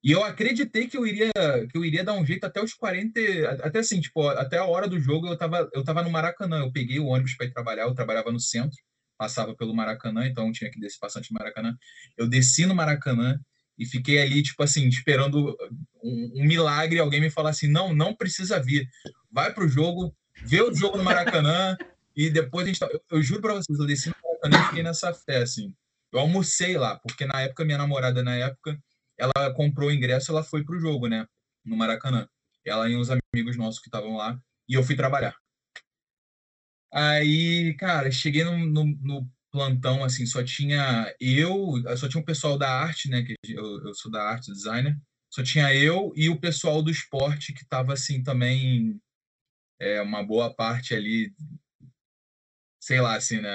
e eu acreditei que eu iria que eu iria dar um jeito até os 40, até assim, tipo, até a hora do jogo eu tava eu tava no Maracanã, eu peguei o ônibus para ir trabalhar, eu trabalhava no centro, passava pelo Maracanã, então tinha que descer passante no Maracanã. Eu desci no Maracanã e fiquei ali, tipo assim, esperando um, um milagre, alguém me falar assim: "Não, não precisa vir. Vai pro jogo, vê o jogo no Maracanã e depois a gente tá... eu, eu juro para vocês, eu desci no Maracanã e fiquei nessa fé assim. Eu almocei lá, porque na época, minha namorada, na época, ela comprou o ingresso ela foi pro jogo, né? No Maracanã. Ela e uns amigos nossos que estavam lá. E eu fui trabalhar. Aí, cara, cheguei no, no, no, plantão, assim, só tinha eu, só tinha o pessoal da arte, né? Que eu, eu sou da arte, designer. Só tinha eu e o pessoal do esporte que tava, assim, também é, uma boa parte ali, sei lá, assim, né?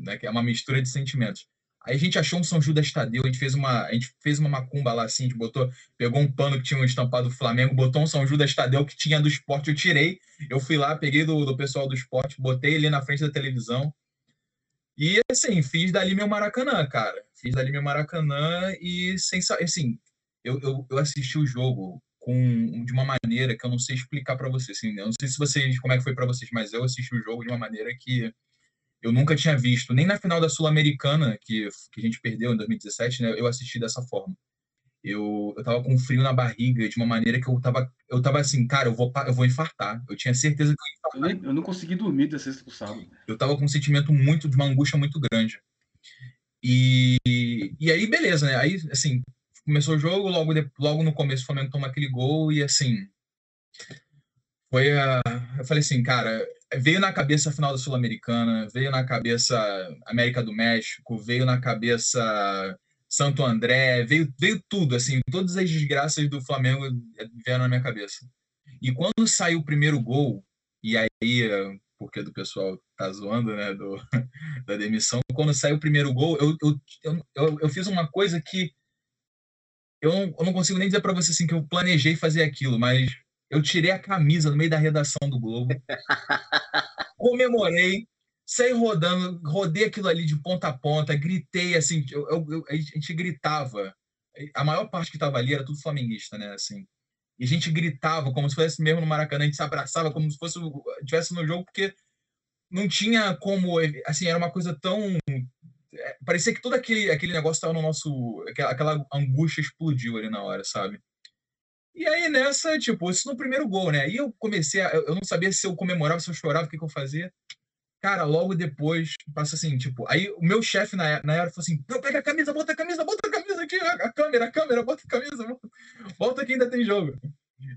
né é uma mistura de sentimentos. Aí a gente achou um São Judas Tadeu, a gente fez uma, a gente fez uma macumba lá assim, a gente botou, pegou um pano que tinha estampado do Flamengo, botou um São Judas Tadeu que tinha do esporte, eu tirei, eu fui lá, peguei do, do pessoal do esporte, botei ele na frente da televisão. E assim, fiz dali meu Maracanã, cara. Fiz dali meu Maracanã e sem assim, eu, eu, eu assisti o jogo com de uma maneira que eu não sei explicar para vocês, assim, eu não sei se vocês como é que foi para vocês, mas eu assisti o jogo de uma maneira que eu nunca tinha visto, nem na final da Sul-Americana, que, que a gente perdeu em 2017, né, eu assisti dessa forma. Eu, eu tava com frio na barriga de uma maneira que eu tava, eu tava assim, cara, eu vou, eu vou infartar. Eu tinha certeza que
eu ia Eu, eu não consegui dormir da sexta pro sábado.
Eu tava com um sentimento muito, de uma angústia muito grande. E, e aí, beleza, né? Aí, assim, começou o jogo, logo, de, logo no começo o Flamengo toma aquele gol e, assim, foi a... Eu falei assim, cara, veio na cabeça a final da Sul-Americana, veio na cabeça América do México, veio na cabeça Santo André, veio, veio tudo, assim, todas as desgraças do Flamengo vieram na minha cabeça. E quando saiu o primeiro gol, e aí, porque do pessoal tá zoando, né, do, da demissão, quando saiu o primeiro gol, eu, eu, eu, eu fiz uma coisa que eu não, eu não consigo nem dizer para você assim que eu planejei fazer aquilo, mas eu tirei a camisa no meio da redação do Globo, comemorei, saí rodando, rodei aquilo ali de ponta a ponta, gritei, assim, eu, eu, a gente gritava. A maior parte que estava ali era tudo flamenguista, né, assim. E a gente gritava como se fosse mesmo no Maracanã, a gente se abraçava como se fosse tivesse no jogo, porque não tinha como, assim, era uma coisa tão é, parecia que todo aquele, aquele negócio estava no nosso. Aquela, aquela angústia explodiu ali na hora, sabe? E aí nessa, tipo, isso no primeiro gol, né? Aí eu comecei, a, eu não sabia se eu comemorava, se eu chorava, o que, que eu fazia. Cara, logo depois, passa assim, tipo, aí o meu chefe na, na era falou assim: não, pega a camisa, bota a camisa, bota a camisa aqui, a, câmera, a câmera, bota a camisa, volta, volta que ainda tem jogo.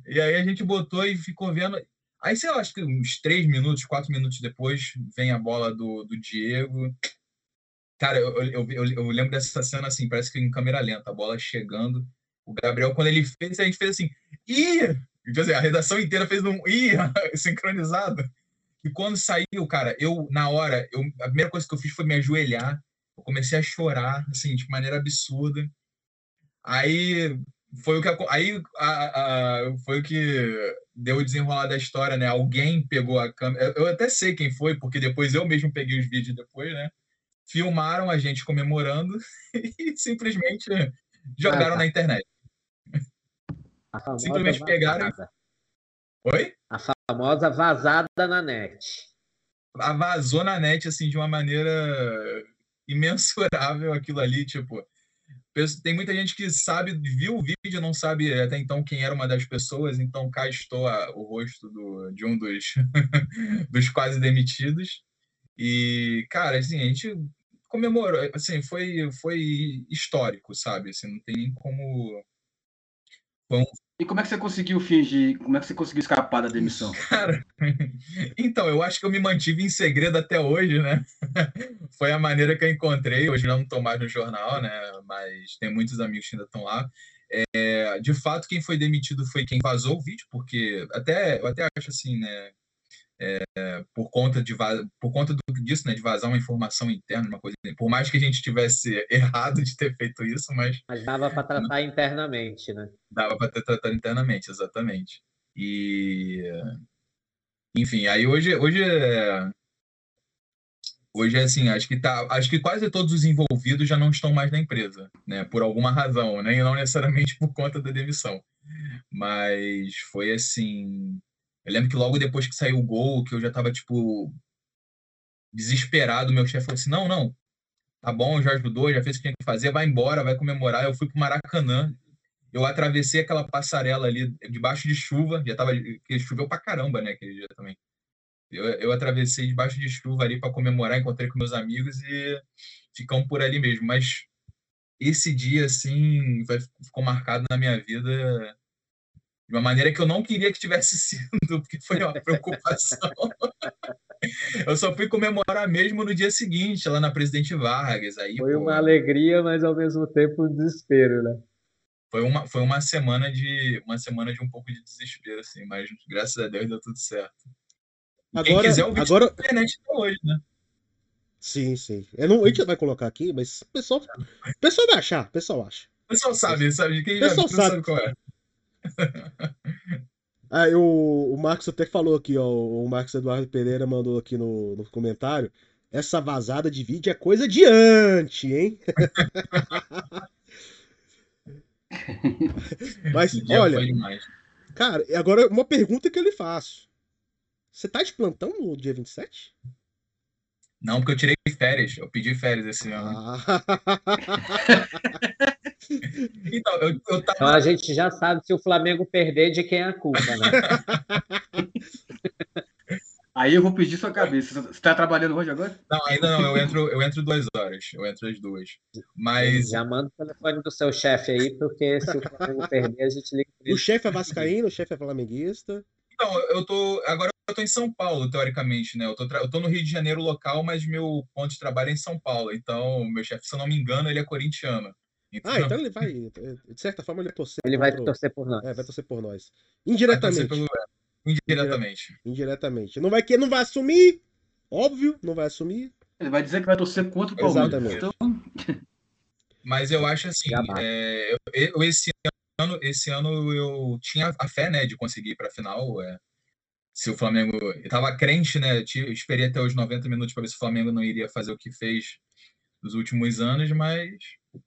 E aí a gente botou e ficou vendo. Aí, sei lá, acho que uns três minutos, quatro minutos depois, vem a bola do, do Diego. Cara, eu, eu, eu, eu lembro dessa cena assim, parece que em câmera lenta, a bola chegando o Gabriel, quando ele fez, a gente fez assim, ih! Assim, a redação inteira fez um ih sincronizado. E quando saiu, cara, eu, na hora, eu, a primeira coisa que eu fiz foi me ajoelhar. Eu comecei a chorar, assim, de maneira absurda. Aí foi o que aí a, a, foi o que deu o desenrolar da história, né? Alguém pegou a câmera. Eu até sei quem foi, porque depois eu mesmo peguei os vídeos depois, né? Filmaram a gente comemorando e simplesmente jogaram ah, tá. na internet. Simplesmente pegaram. Vazada. Oi?
A famosa vazada na net.
A vazou na net, assim, de uma maneira imensurável aquilo ali, tipo. Tem muita gente que sabe, viu o vídeo, não sabe até então quem era uma das pessoas, então cá estou a, o rosto do, de um dos, dos quase demitidos. E, cara, assim, a gente comemorou, assim, foi, foi histórico, sabe? Assim, não tem nem como.
Bom, e como é que você conseguiu fingir? Como é que você conseguiu escapar da demissão?
Cara, então, eu acho que eu me mantive em segredo até hoje, né? Foi a maneira que eu encontrei. Hoje não estou mais no jornal, né? Mas tem muitos amigos que ainda estão lá. É, de fato, quem foi demitido foi quem vazou o vídeo, porque até eu até acho assim, né? É, por conta de por conta do, disso, né, de vazar uma informação interna, uma coisa, por mais que a gente tivesse errado de ter feito isso, mas
mas dava para tratar não, internamente, né?
Dava para ter tratado internamente, exatamente. E enfim, aí hoje hoje é, hoje assim, acho que tá, acho que quase todos os envolvidos já não estão mais na empresa, né, por alguma razão, né, e não necessariamente por conta da demissão. Mas foi assim, eu lembro que logo depois que saiu o gol, que eu já tava, tipo, desesperado, meu chefe falou assim: não, não, tá bom, já ajudou, já fez o que tinha que fazer, vai embora, vai comemorar. Eu fui pro Maracanã, eu atravessei aquela passarela ali debaixo de chuva, já tava, choveu pra caramba, né, aquele dia também. Eu, eu atravessei debaixo de chuva ali para comemorar, encontrei com meus amigos e ficamos por ali mesmo. Mas esse dia, assim, ficou marcado na minha vida de uma maneira que eu não queria que tivesse sido, porque foi uma preocupação. eu só fui comemorar mesmo no dia seguinte, lá na Presidente Vargas. Aí,
foi pô, uma alegria, mas ao mesmo tempo um desespero, né?
Foi uma, foi uma semana de uma semana de um pouco de desespero, assim, mas graças a Deus deu tudo certo.
E agora, quem quiser ouvir agora... na internet até hoje, né? Sim, sim. Eu não, a gente vai colocar aqui, mas o pessoal, o pessoal vai achar, o pessoal acha.
O pessoal sabe, sabe? Quem já
pessoal sabe. sabe qual é. Ah, eu, o Marcos até falou aqui, ó. O Marcos Eduardo Pereira mandou aqui no, no comentário. Essa vazada de vídeo é coisa de antes, hein? Mas, olha. Cara, agora uma pergunta que eu lhe faço. Você tá de plantão no dia 27?
Não, porque eu tirei férias. Eu pedi férias esse ano. Ah.
então, eu, eu tava... então a gente já sabe se o Flamengo perder de quem é a culpa, né?
Aí eu vou pedir sua cabeça. Você está trabalhando hoje agora?
Não, ainda não. Eu entro, eu entro duas horas. Eu entro às duas. Mas.
Já manda o telefone do seu chefe aí, porque se o Flamengo perder, a gente liga.
O chefe é vascaíno, o chefe é flamenguista.
Então, eu tô. Agora eu tô em São Paulo, teoricamente, né? Eu tô, eu tô no Rio de Janeiro local, mas meu ponto de trabalho é em São Paulo. Então, meu chefe, se eu não me engano, ele é corintiano.
Então... Ah, então ele vai. De certa forma, ele vai torcer.
Ele vai torcer por nós.
É, vai torcer por nós. Indiretamente. Pelo...
Indiretamente.
Indiretamente. Não vai, que... não vai assumir, óbvio, não vai assumir.
Ele vai dizer que vai torcer contra o Palmeiras.
Exatamente. Então...
Mas eu acho assim, é, eu, eu, esse ano, esse ano eu tinha a fé, né, de conseguir ir para a final. É, se o Flamengo, eu tava crente, né, eu esperei até os 90 minutos para ver se o Flamengo não iria fazer o que fez nos últimos anos, mas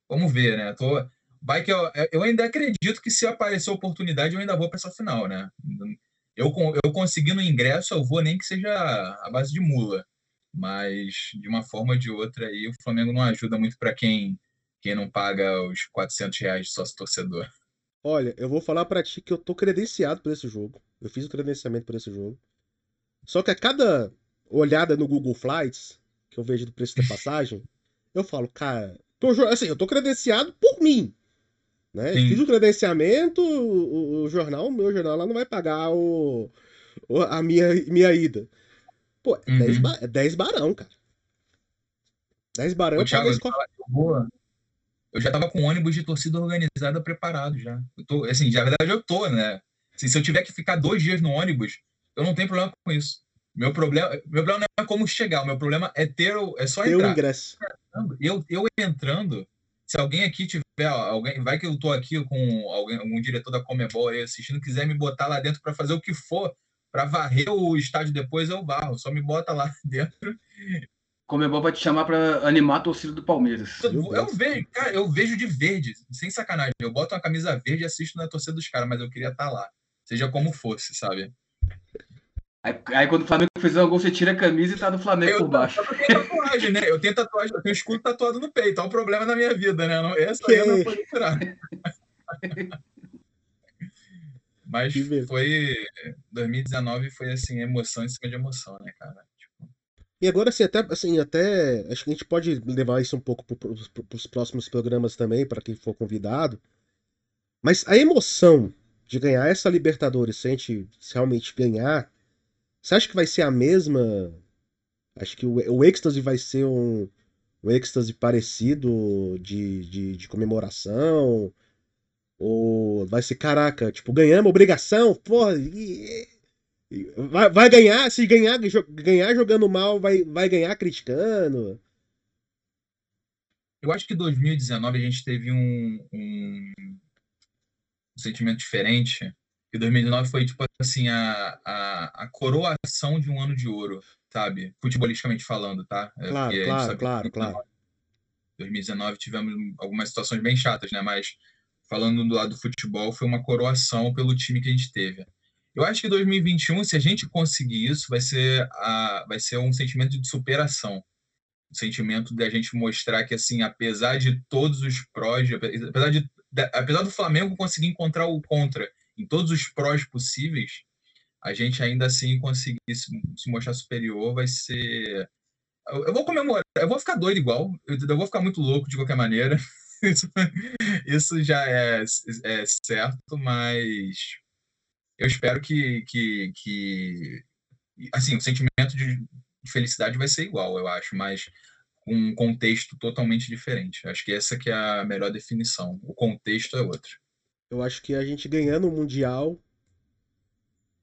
vamos ver, né? Tô, vai que eu, eu ainda acredito que se aparecer oportunidade eu ainda vou para essa final, né? Eu, eu conseguindo ingresso, eu vou nem que seja a base de mula. Mas, de uma forma ou de outra, aí, o Flamengo não ajuda muito para quem, quem não paga os 400 reais de sócio torcedor.
Olha, eu vou falar para ti que eu tô credenciado por esse jogo. Eu fiz o credenciamento por esse jogo. Só que a cada olhada no Google Flights, que eu vejo do preço da passagem, eu falo, cara, tô, assim, eu tô credenciado por mim. Né? Fiz o credenciamento, o, o, jornal, o meu jornal lá não vai pagar o, o a minha, minha ida. Pô, é uhum. 10, é 10 barão, cara. 10 barão
Ô, Thiago, eu, tava, eu, eu já tava com ônibus de torcida organizada preparado já. Eu tô, assim, na verdade eu tô, né? Assim, se eu tiver que ficar dois dias no ônibus, eu não tenho problema com isso. Meu problema, meu problema não é como chegar, o meu problema é ter o, é só ter entrar. Eu, eu entrando, se alguém aqui tiver, alguém, vai que eu tô aqui com alguém, algum diretor da Comebol aí assistindo, quiser me botar lá dentro para fazer o que for, para varrer o estádio depois, eu varro. Só me bota lá dentro.
Comebol vai te chamar para animar a torcida do Palmeiras.
Eu, eu, vejo, cara, eu vejo de verde, sem sacanagem. Eu boto uma camisa verde e assisto na torcida dos caras, mas eu queria estar tá lá. Seja como fosse, sabe?
Aí, aí, quando o Flamengo fizer um gol, você tira a camisa e tá do Flamengo
eu,
por baixo.
Eu tenho tatuagem, né? Eu tenho tatuagem, eu tenho escudo tatuado no peito. É um problema na minha vida, né? Não, essa que... aí eu não vou tirar. Mas foi. 2019 foi assim, emoção em cima de emoção, né, cara? Tipo...
E agora, assim, até, assim, até. Acho que a gente pode levar isso um pouco para os próximos programas também, para quem for convidado. Mas a emoção de ganhar essa Libertadores, se a gente realmente ganhar, você acha que vai ser a mesma? Acho que o, o êxtase vai ser um, um êxtase parecido de, de, de comemoração. Ou vai ser, caraca, tipo, ganhamos obrigação, porra, vai, vai ganhar, se ganhar, ganhar jogando mal, vai, vai ganhar criticando.
Eu acho que 2019 a gente teve um, um, um sentimento diferente. Que 2019 foi, tipo assim, a, a, a coroação de um ano de ouro, sabe? Futebolisticamente falando, tá? É,
Claro,
porque
claro, claro,
2019
claro.
2019 tivemos algumas situações bem chatas, né? Mas falando do lado do futebol, foi uma coroação pelo time que a gente teve. Eu acho que 2021, se a gente conseguir isso, vai ser, a, vai ser um sentimento de superação. Um sentimento de a gente mostrar que, assim, apesar de todos os prós, de- apesar, de, da- apesar do Flamengo conseguir encontrar o contra em todos os prós possíveis, a gente ainda assim conseguir se, se mostrar superior vai ser eu eu vou comemorar, eu vou ficar doido igual, eu, eu vou ficar muito louco de qualquer maneira. Isso, já é, é certo, mas eu espero que, que, que assim, o sentimento de, de felicidade vai ser igual, eu acho, mas com um contexto totalmente diferente. Acho que essa que é a melhor definição. O contexto é outro.
Eu acho que a gente ganhando o Mundial,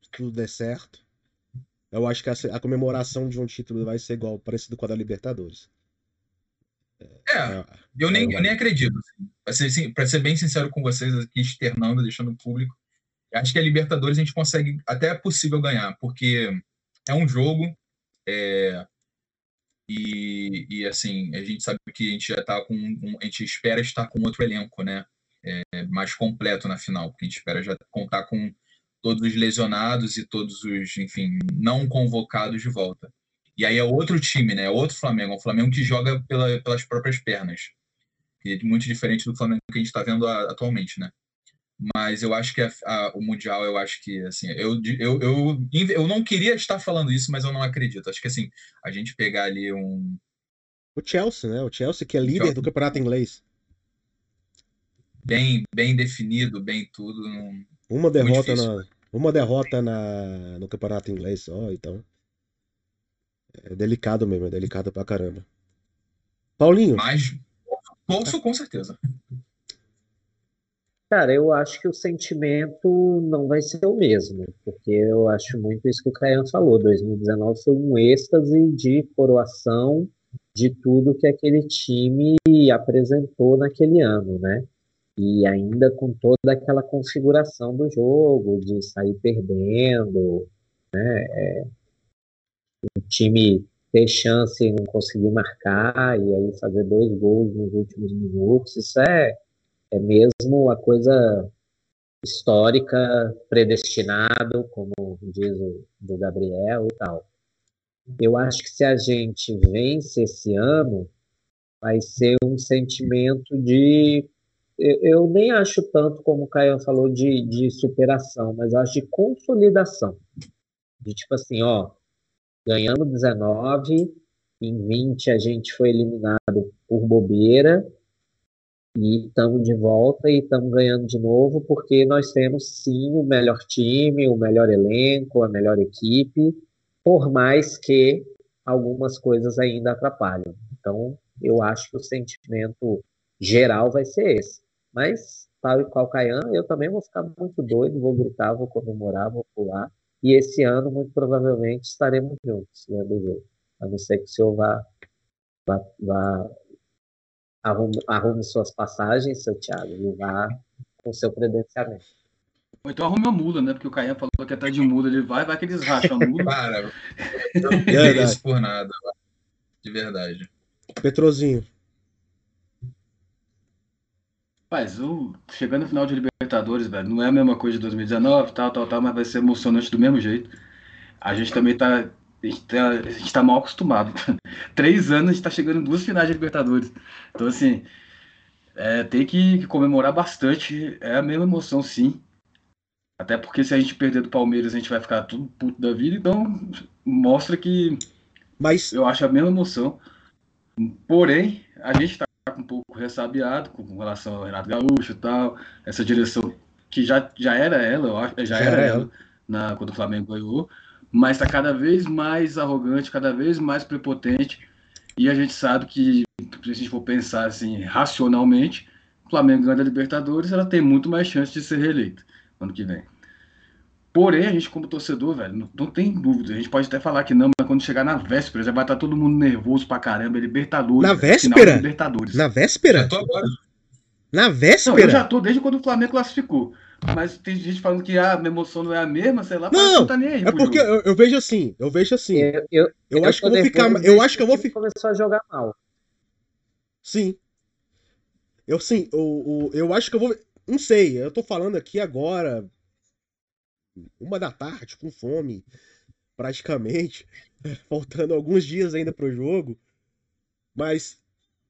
se tudo der certo, eu acho que a, a comemoração de um título vai ser igual, parecido com a da Libertadores.
É,
É,
eu nem,
é,
eu nem acredito. Assim. Para ser, sim- pra ser bem sincero com vocês, aqui externando, deixando público, acho que a Libertadores a gente consegue, até é possível ganhar, porque é um jogo, é, e, e assim, a gente sabe que a gente já tá com, um- a gente espera estar com outro elenco, né? É, mais completo na final, porque a gente espera já contar com todos os lesionados e todos os, enfim, não convocados de volta. E aí é outro time, né? É outro Flamengo, é um Flamengo que joga pela, pelas próprias pernas que é muito diferente do Flamengo que a gente está vendo a- atualmente, né? Mas eu acho que a- a- o Mundial, eu acho que, assim, eu, eu, eu, eu não queria estar falando isso, mas eu não acredito. Acho que, assim, a gente pegar ali um...
O Chelsea, né? O Chelsea que é líder
Chelsea.
do campeonato inglês.
Bem, bem definido, bem tudo, não-
Uma derrota na, uma derrota na, no campeonato inglês só, então. É delicado mesmo, é delicado pra caramba. Paulinho,
mas torço com certeza.
Cara, eu acho que o sentimento não vai ser o mesmo, porque eu acho muito isso que o Caian falou. 2019 foi um êxtase de coroação de tudo que aquele time apresentou naquele ano, né? E ainda com toda aquela configuração do jogo, de sair perdendo, né? É, o time ter chance e não conseguir marcar, e aí fazer dois gols nos últimos minutos, isso é é mesmo a coisa histórica, predestinado, como diz o do Gabriel e tal. Eu acho que se a gente vence esse ano, vai ser um sentimento de. Eu, eu nem acho tanto, como o Caio falou, de, de superação, mas acho de consolidação. De tipo assim, ó, ganhamos 19, em 20 a gente foi eliminado por bobeira, e estamos de volta e estamos ganhando de novo, porque nós temos sim o melhor time, o melhor elenco, a melhor equipe, por mais que algumas coisas ainda atrapalhem. Então, eu acho que o sentimento geral vai ser esse. Mas, tal e qual Caian, eu também vou ficar muito doido, vou gritar, vou comemorar, vou pular. E esse ano, muito provavelmente, estaremos juntos né, do jogo. A não ser que o senhor vá, vá, vá arrume, arrume suas passagens, seu Thiago, e vá com seu credenciamento.
Ou então arrume a mula, né? Porque o Caian falou que até de mula ele vai, vai que eles racham a mula.
Cara, eu não isso por nada, de verdade.
Petrozinho.
Rapaz, o... chegando no final de Libertadores, velho, não é a mesma coisa de 2019, tal, tal, tal, mas vai ser emocionante do mesmo jeito. A gente também tá. A gente tá, a gente tá mal acostumado. Três anos a gente tá chegando em duas finais de Libertadores. Então, assim, é, tem que, comemorar bastante. É a mesma emoção, sim. Até porque se a gente perder do Palmeiras, a gente vai ficar tudo puto da vida. Então, mostra que
Mas
eu acho a mesma emoção. Porém, a gente está um pouco ressabiado com relação ao Renato Gaúcho e tal, essa direção que já, já era ela, eu acho, já,
Já
era,
era
ela, na, quando o Flamengo ganhou, mas está cada vez mais arrogante, cada vez mais prepotente, e a gente sabe que, se a gente for pensar assim, racionalmente, o Flamengo ganha a Libertadores, ela tem muito mais chance de ser reeleita ano que vem. Porém, a gente, como torcedor, velho, não, não, tem dúvida. A gente pode até falar que não, mas quando chegar na véspera, já vai estar todo mundo nervoso pra caramba. Libertadores.
Na véspera?
Libertadores.
Na véspera?
Eu tô agora.
Na véspera?
Não, eu já tô desde quando o Flamengo classificou. Mas tem gente falando que ah, a minha emoção não é a mesma, sei lá,
não,
não tá nem aí.
É porque eu, eu, vejo assim, eu vejo assim.
Eu, eu,
eu, eu acho que eu vou ficar. Eu acho que eu vou ficar.
começou a jogar mal.
Sim. Eu sim, eu, eu, eu acho que eu vou. Não sei, eu tô falando aqui agora, uma da tarde, com fome, praticamente, faltando alguns dias ainda pro jogo. Mas,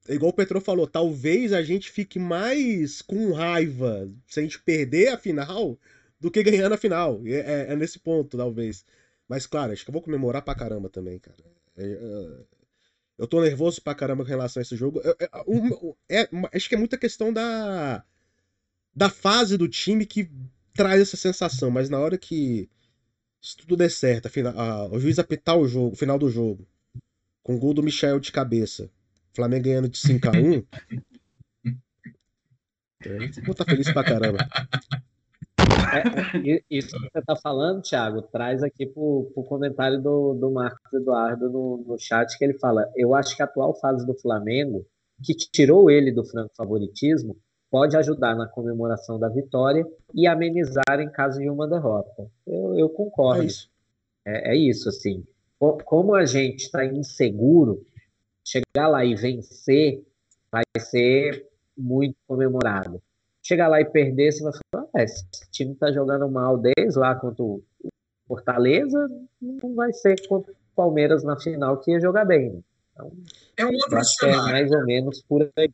igual o Petro falou, talvez a gente fique mais com raiva se a gente perder a final do que ganhar na final. É, é, é nesse ponto, talvez. Mas, claro, acho que eu vou comemorar pra caramba também, cara. É, é eu tô nervoso pra caramba com relação a esse jogo. É, acho que é muita questão da, da fase do time que traz essa sensação, mas na hora que se tudo der certo, a, o juiz apitar o jogo, final do jogo, com gol do Michel de cabeça, Flamengo ganhando de 5 a 1 eu vou estar feliz pra caramba.
É, isso que você está falando, Thiago, traz aqui para o comentário do, do Marcos Eduardo no, no chat, que ele fala: Eu acho que a atual fase do Flamengo, que tirou ele do franco favoritismo, pode ajudar na comemoração da vitória e amenizar em caso de uma derrota. Eu, eu concordo. É isso. É, é isso, assim. Como a gente está inseguro, chegar lá e vencer vai ser muito comemorado. Chegar lá e perder, você vai falar, ah, esse time está jogando mal desde lá contra o Fortaleza, não vai ser contra o Palmeiras na final que ia jogar bem. Né? Então,
é um outro
que é mais ou menos por aí.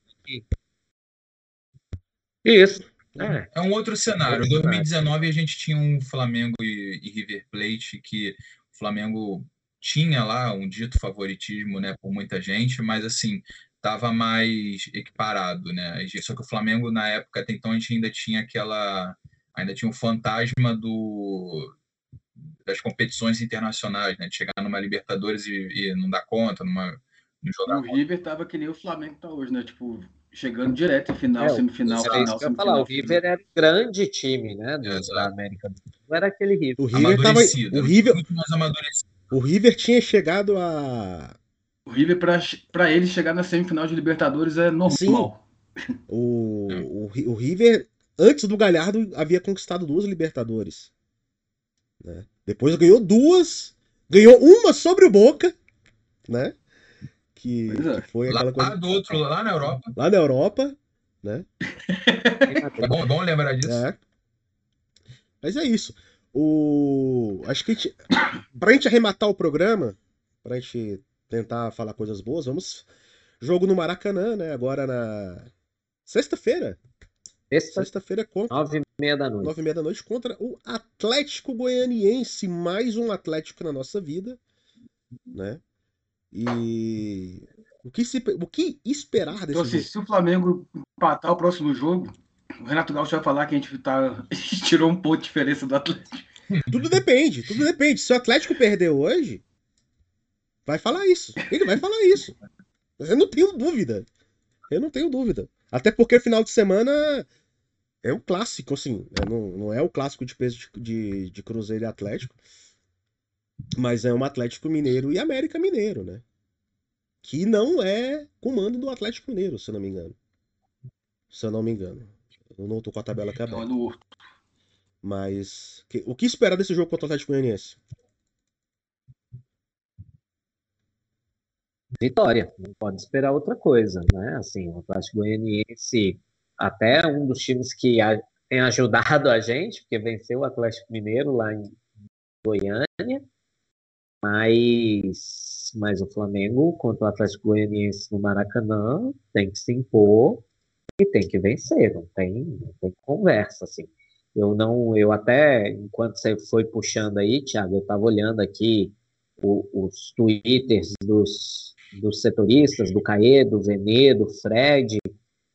Isso.
É. é um outro cenário. Em 2019 a gente tinha um Flamengo e, e, River Plate que o Flamengo tinha lá um dito favoritismo, né, por muita gente, mas assim estava mais equiparado, né? Só que o Flamengo na época até então a gente ainda tinha aquela, ainda tinha o um fantasma do das competições internacionais, né? De chegar numa Libertadores e, e não dar conta, numa
jogar. O River estava que nem o Flamengo tá hoje, né? Tipo chegando direto em final, é, semifinal,
é
final,
semifinal. Falar, o River era um grande time, né, do, da América do Sul. Não era aquele River.
O River tava, o River, muito mais amadurecido. O River tinha chegado a
o River para ele chegar na semifinal de Libertadores é normal.
Sim. O, o, o River antes do Galhardo havia conquistado duas Libertadores. Né? Depois ganhou duas, ganhou uma sobre o Boca, né? Que, é. que foi aquela
lá
coisa.
do outro, lá na Europa.
Lá na Europa, né?
é bom, é bom lembrar disso. É.
Mas é isso. O... Acho que a gente... pra gente arrematar o programa, pra gente tentar falar coisas boas, vamos. Jogo no Maracanã, né? Agora na sexta-feira. Sexta-feira contra.
Nove e meia da noite.
Nove e meia da noite contra o Atlético Goianiense. Mais um Atlético na nossa vida, né? E o que, se, o que esperar desse
então, jogo? Se o Flamengo empatar o próximo jogo, o Renato Gaúcho vai falar que a gente, tá, a gente tirou um ponto de diferença do Atlético.
Tudo depende, tudo depende. Se o Atlético perder hoje, vai falar isso. Ele vai falar isso. Eu não tenho dúvida. Eu não tenho dúvida. Até porque final de semana é um clássico, assim. É, não, não é o clássico de peso de, de, de Cruzeiro e Atlético. Mas é um Atlético Mineiro e América Mineiro, né? Que não é comando do Atlético Mineiro, se eu não me engano. Se eu não me engano. Eu não tô com a tabela aqui aberta. Mas que, o que esperar desse jogo contra o Atlético Goianiense?
Vitória, não pode esperar outra coisa, né? Assim, o Atlético Goianiense até um dos times que a, tem ajudado a gente, porque venceu o Atlético Mineiro lá em Goiânia, mas, mas o Flamengo contra o Atlético Goianiense no Maracanã tem que se impor e tem que vencer, não tem, não tem conversa, assim. Eu não, eu até, enquanto você foi puxando aí, Thiago, eu estava olhando aqui o, os twitters dos, dos setoristas, do Caê, do Venê, do Fred,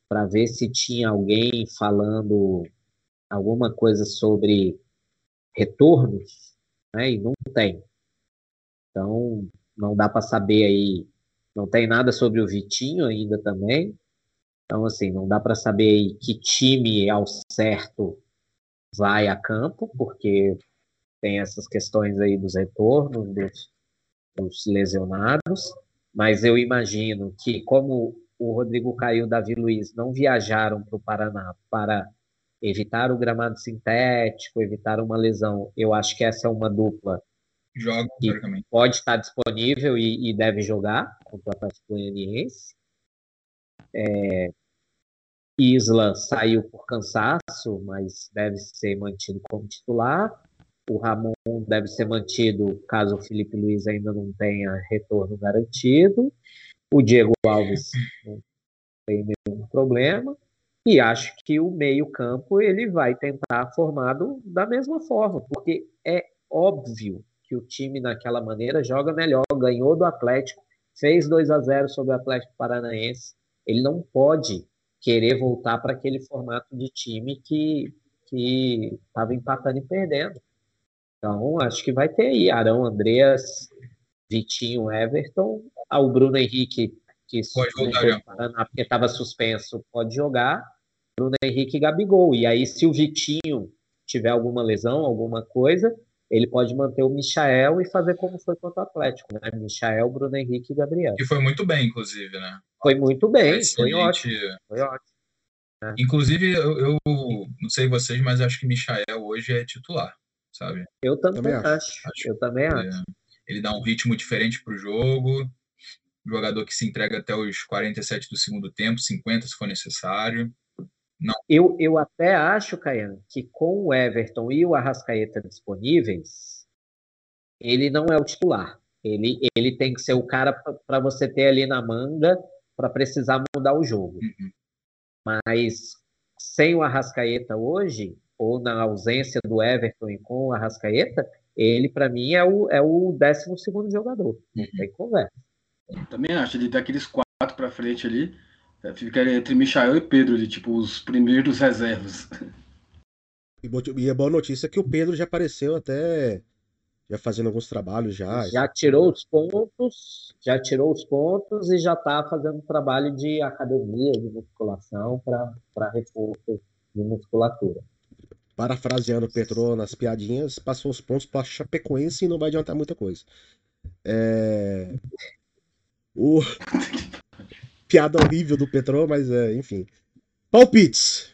para ver se tinha alguém falando alguma coisa sobre retornos, né? E não tem. Então, não dá para saber aí. Não tem nada sobre o Vitinho ainda também. Então, assim, não dá para saber que time ao certo vai a campo, porque tem essas questões aí dos retornos, dos, dos lesionados, mas eu imagino que, como o Rodrigo Caio e o Davi Luiz não viajaram para o Paraná para evitar o gramado sintético, evitar uma lesão, eu acho que essa é uma dupla
Joga,
que pode estar disponível e, e, deve jogar contra o Atlético Goianiense. É, Isla saiu por cansaço, mas deve ser mantido como titular. O Ramon deve ser mantido caso o Felipe Luiz ainda não tenha retorno garantido. O Diego Alves não tem nenhum problema. E acho que o meio-campo ele vai tentar formado da mesma forma, porque é óbvio que o time naquela maneira joga melhor, ganhou do Atlético, fez 2 a 0 sobre o Atlético Paranaense. Ele não pode querer voltar para aquele formato de time que que estava empatando e perdendo. Então, acho que vai ter aí Arão, Andreas, Vitinho, Everton, ah, o Bruno Henrique, que
pode voltar,
Paraná, porque estava suspenso, pode jogar. Bruno Henrique e Gabigol. E aí, se o Vitinho tiver alguma lesão, alguma coisa, ele pode manter o Michael e fazer como foi contra o Atlético, né? Michael, Bruno Henrique e Gabriel.
Que foi muito bem, inclusive, né?
Foi muito bem, foi ótimo. Foi ótimo.
É. Inclusive, eu, eu, não sei vocês, mas acho que Michael hoje é titular, sabe?
Eu também, também acho. acho. Eu também acho.
Ele dá um ritmo diferente para o jogo. Jogador que se entrega até os 47 do segundo tempo, 50 se for necessário. Não.
Eu, eu até acho, Caiano, que com o Everton e o Arrascaeta disponíveis, ele não é o titular. Ele, ele tem que ser o cara para você ter ali na manga para precisar mudar o jogo. Uhum. Mas sem o Arrascaeta hoje, ou na ausência do Everton e com o Arrascaeta, ele, para mim, é o, é o 12 jogador. Não uhum. tem conversa.
Também acho, ele daqueles quatro para frente ali, é, fica entre Michael e Pedro, ali, tipo, os primeiros reservas.
E a boa notícia é que o Pedro já apareceu até já fazendo alguns trabalhos já.
Já tirou os pontos, já tirou os pontos e já está fazendo trabalho de academia, de musculação para reforço de musculatura.
Parafraseando o Petro nas piadinhas, passou os pontos para Chapecoense e não vai adiantar muita coisa. É... O... Piada horrível do Petro, mas é, enfim. Palpites.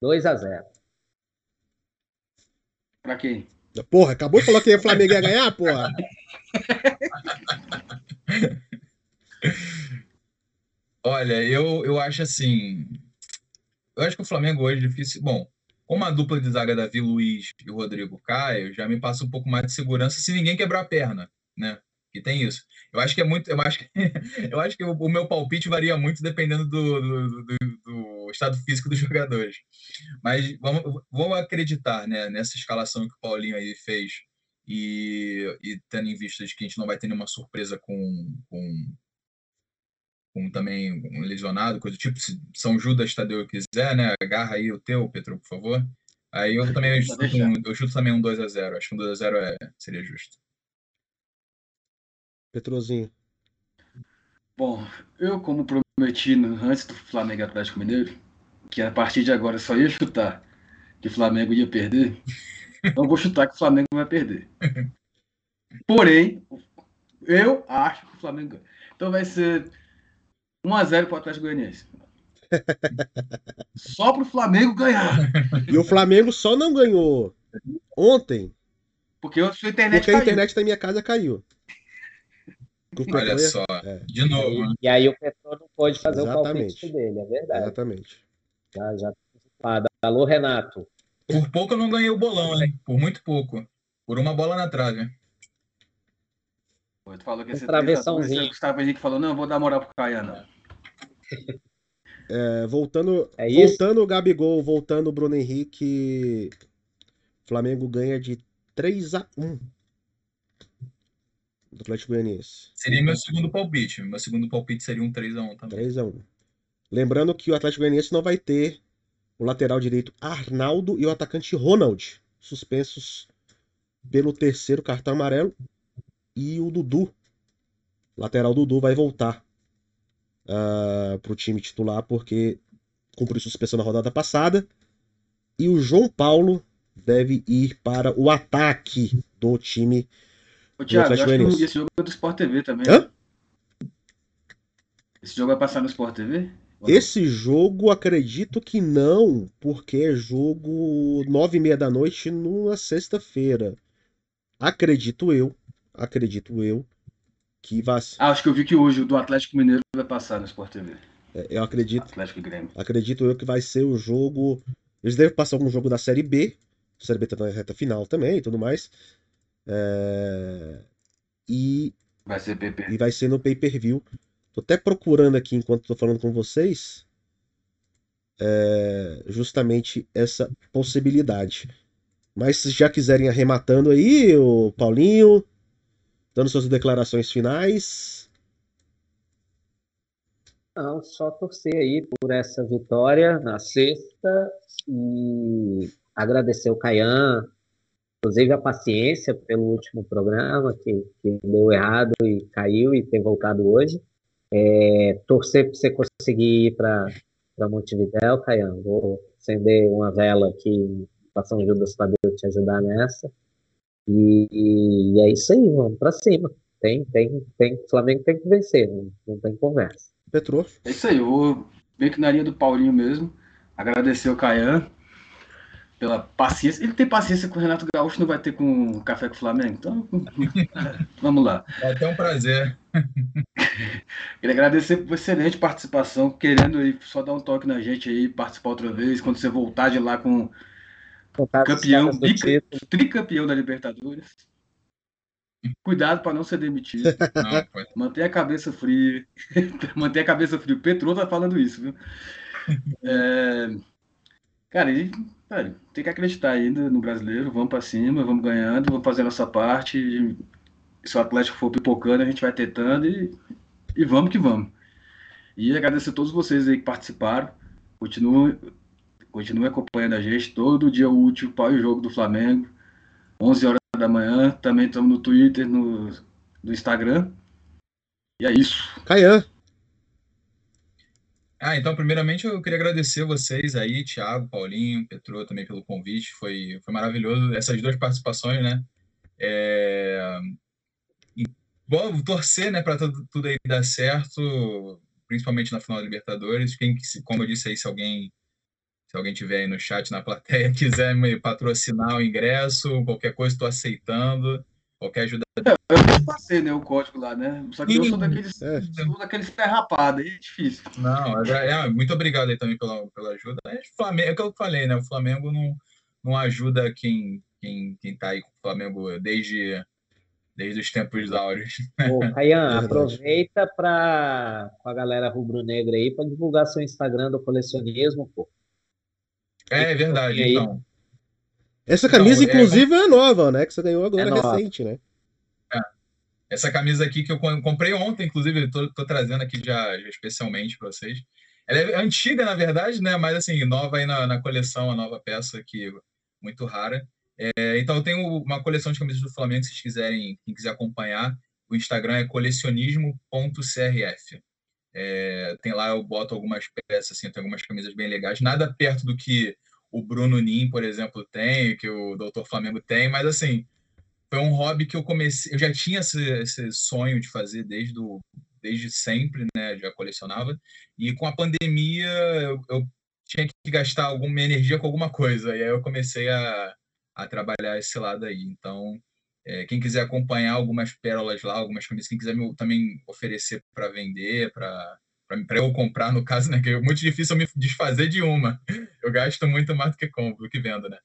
2 a 0
Pra quem?
Porra, acabou de falar que o Flamengo ia ganhar, porra.
Olha, eu, eu acho assim. Eu acho que o Flamengo hoje é difícil. Bom, como a dupla de zaga Davi Luiz e o Rodrigo Caio, já me passa um pouco mais de segurança se ninguém quebrar a perna, né? Que tem isso. Eu acho que é muito. Eu acho que, eu acho que o, meu palpite varia muito dependendo do, do, do, do, estado físico dos jogadores. Mas vamos, vamos acreditar né, nessa escalação que o Paulinho aí fez e, e tendo em vista de que a gente não vai ter nenhuma surpresa com, com, com também um lesionado, coisa do tipo, se São Judas Tadeu quiser, né? Agarra aí o teu, Petro, por favor. Aí eu também eu chuto, um, eu chuto também um 2 a 0 Acho que um 2 a 0 é, seria justo.
Petrozinho.
Bom, eu como prometi antes do Flamengo Atlético Mineiro, que a partir de agora só ia chutar que o Flamengo ia perder, então vou chutar que o Flamengo vai perder. Porém, eu acho que o Flamengo ganha. Então vai ser 1x0 para o Atlético Goianiense. Só para o Flamengo ganhar.
E o Flamengo só não ganhou ontem.
Porque a sua internet
Porque caiu. a internet da minha casa caiu.
Olha só, é. de novo.
Né? E aí o Petro não pode fazer Exatamente. o palpite dele, é verdade.
Exatamente.
Já, já Alô, Renato.
Por pouco eu não ganhei o bolão, hein? Por muito pouco. Por uma bola na trave.
Tu falou que
esse travessãozinho.
O Gustavo Henrique falou, não, vou dar moral pro Caiana.
É, voltando, é voltando o Gabigol, voltando o Bruno Henrique, Flamengo ganha de 3 a 1 do Atlético Goianiense.
Seria meu segundo palpite. Meu segundo palpite seria um 3x1 também.
3x1. Lembrando que o Atlético Goianiense não vai ter o lateral direito Arnaldo e o atacante Ronald, suspensos pelo terceiro cartão amarelo, e o Dudu lateral Dudu vai voltar uh, para o time titular porque cumpriu suspensão na rodada passada. E o João Paulo deve ir para o ataque do time.
Ô, Thiago, acho que esse jogo é do Sport TV também. Hã? Esse jogo vai passar no Sport TV?
Esse jogo acredito que não, porque é jogo nove e meia da noite numa sexta-feira. Acredito eu, acredito eu, que vai.
Ah, acho que eu vi que hoje o do Atlético Mineiro vai passar no Sport TV.
É, eu acredito.
Atlético e Grêmio.
Acredito eu que vai ser o jogo. Eles devem passar algum jogo da Série B. A Série B tá na reta final também e tudo mais. É... E.
Vai ser pay
E vai ser no pay per view. Tô até procurando aqui enquanto tô falando com vocês. É... Justamente essa possibilidade. Mas se já quiserem arrematando aí, o Paulinho, dando suas declarações finais.
Não, só torcer aí por essa vitória na sexta e agradecer o Caian, inclusive a paciência pelo último programa que, que deu errado e caiu e ter voltado hoje. É, torcer para você conseguir ir para Montevidéu, Caian. Vou acender uma vela aqui para São Judas para Deus te ajudar nessa. E, e, é isso aí, vamos para cima. Tem, tem, tem, o Flamengo tem que vencer, não, não tem conversa.
Petro.
É isso aí, eu vou meio que na linha do Paulinho mesmo. Agradecer o Caian pela paciência. Ele tem paciência com o Renato Gaúcho, não vai ter com o Café com o Flamengo? Então, vamos lá.
É até um prazer.
Queria agradecer por excelente participação, querendo aí só dar um toque na gente aí, participar outra vez, quando você voltar de lá com campeão, bica, tricampeão da Libertadores. Cuidado para não ser demitido. Não, Manter a cabeça fria. Manter a cabeça fria. O Petro tá falando isso, viu? É... Cara, e, cara, tem que acreditar ainda no brasileiro. Vamos para cima, vamos ganhando, vamos fazendo nossa parte. Se o Atlético for pipocando, a gente vai tentando e, e vamos que vamos. E agradecer a todos vocês aí que participaram. Continue, continue acompanhando a gente. Todo dia útil para o jogo do Flamengo. 11 horas da manhã. Também estamos no Twitter, no, no Instagram. E é isso.
Caian.
Ah, então, primeiramente, eu queria agradecer vocês aí, Thiago, Paulinho, Petro, também pelo convite. Foi, foi maravilhoso essas duas participações, né? É... E, bom, torcer, né, para tudo, tudo aí dar certo, principalmente na final da Libertadores. Quem, como eu disse aí, se alguém se alguém tiver aí no chat, na plateia, quiser me patrocinar o ingresso, qualquer coisa, estou aceitando. Qualquer ajuda.
É, eu passei né, o código lá, né? Só que Sim. eu sou daqueles, é. sou daqueles ferrapados, aí é difícil.
Não, é, é, muito obrigado aí também pela, pela ajuda. É, Flamengo, é o que eu falei, né? O Flamengo não, não ajuda quem, quem, quem tá aí com o Flamengo desde, desde os tempos áureos.
Ô, Caian, aproveita para com a galera rubro-negra aí para divulgar seu Instagram do colecionismo, pô.
É, é verdade, então.
Essa camisa, não, inclusive, é... é... nova, né? Que você ganhou agora, é recente, né?
É. Essa camisa aqui que eu comprei ontem, inclusive, tô, tô trazendo aqui já, já especialmente para vocês. Ela é antiga, na verdade, né? Mas assim, nova aí na, na coleção, a nova peça que muito rara. É, então eu tenho uma coleção de camisas do Flamengo, se vocês quiserem, quem quiser acompanhar, o Instagram é colecionismo.crf. É, tem lá, eu boto algumas peças, assim, tem algumas camisas bem legais. Nada perto do que o Bruno Nin, por exemplo, tem, que o Doutor Flamengo tem, mas assim, foi um hobby que eu comecei. Eu já tinha esse, esse sonho de fazer desde, do, desde sempre, né? Já colecionava. E com a pandemia, eu, eu tinha que gastar alguma energia com alguma coisa. E aí eu comecei a, a trabalhar esse lado aí. Então, é, quem quiser acompanhar algumas pérolas lá, algumas camisas, quem quiser me, também oferecer para vender, para para eu comprar, no caso, né? Que é muito difícil eu me desfazer de uma. Eu gasto muito mais do que compro, do que vendo, né?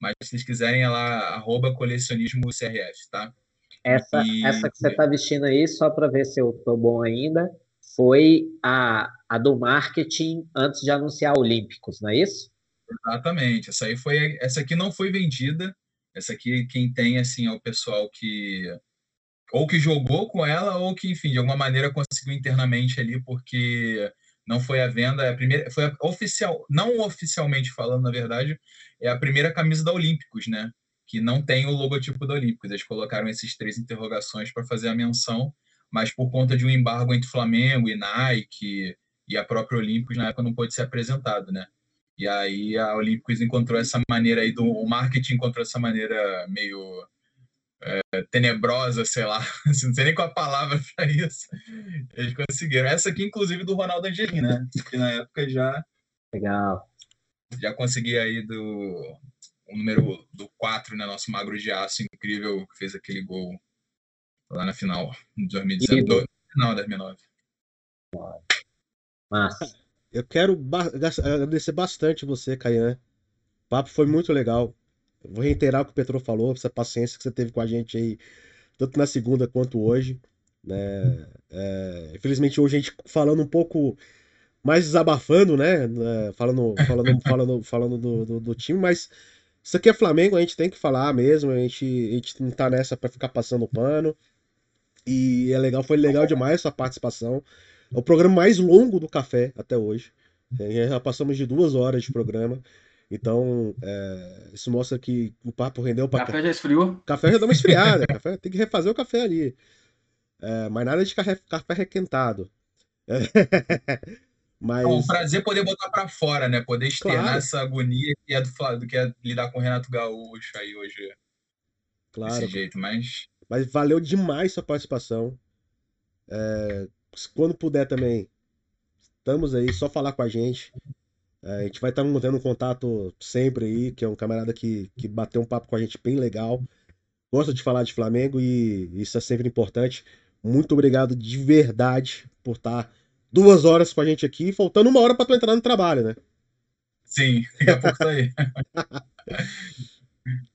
Mas se vocês quiserem, é lá, arroba colecionismo CRF, tá?
Essa, e... essa que você está vestindo aí, só para ver se eu tô bom ainda, foi a, a do marketing antes de anunciar Olímpicos, não é isso?
Exatamente. Essa aí foi. Essa aqui não foi vendida, essa aqui, quem tem, assim, é o pessoal que ou que jogou com ela ou que, enfim, de alguma maneira conseguiu internamente ali, porque não foi a venda, é a primeira, foi a oficial, não oficialmente falando, na verdade, é a primeira camisa da Olímpicos, né? Que não tem o logotipo da Olímpicos. Eles colocaram esses três interrogações para fazer a menção, mas por conta de um embargo entre Flamengo e Nike e a própria Olímpicos na época não pôde ser apresentado, né? E aí a Olímpicos encontrou essa maneira aí do o marketing encontrou essa maneira meio é, tenebrosa, sei lá, assim, não sei nem qual a palavra para isso. Eles conseguiram. Essa aqui, inclusive, do Ronaldo Angelim, né? Que na época já.
Legal.
Já consegui aí do o número do 4, né? Nosso magro de aço incrível, que fez aquele gol lá na final de 2019. Final de 2009.
Massa.
Eu quero ba agradecer bastante você, Caian. O papo foi muito legal. Vou reiterar o que o Petro falou, essa paciência que você teve com a gente aí, tanto na segunda quanto hoje. Né? É, infelizmente hoje a gente falando um pouco mais desabafando, né? É, falando, falando, falando, falando do, do, do, time, mas isso aqui é Flamengo, a gente tem que falar mesmo, a gente, a gente não tá nessa para ficar passando pano. E é legal, foi legal demais a sua participação. É o programa mais longo do café até hoje. É, já passamos de duas horas de programa. Então, é, isso mostra que o papo rendeu
para. Café já esfriou?
Café já deu uma esfriada. café, tem que refazer o café ali. É, mas nada de café, café requentado.
mas... É um prazer poder botar para fora, né? Poder externar claro. essa agonia que é do, do que é lidar com o Renato Gaúcho aí hoje. Claro. Desse jeito, mas.
Mas valeu demais sua participação. É, quando puder também, estamos aí, só falar com a gente. É, a gente vai estar mantendo um contato sempre aí, que é um camarada que, que bateu um papo com a gente bem legal. Gosta de falar de Flamengo e isso é sempre importante. Muito obrigado de verdade por estar duas horas com a gente aqui, faltando uma hora para tu entrar no trabalho, né?
Sim, daqui a pouco tá aí.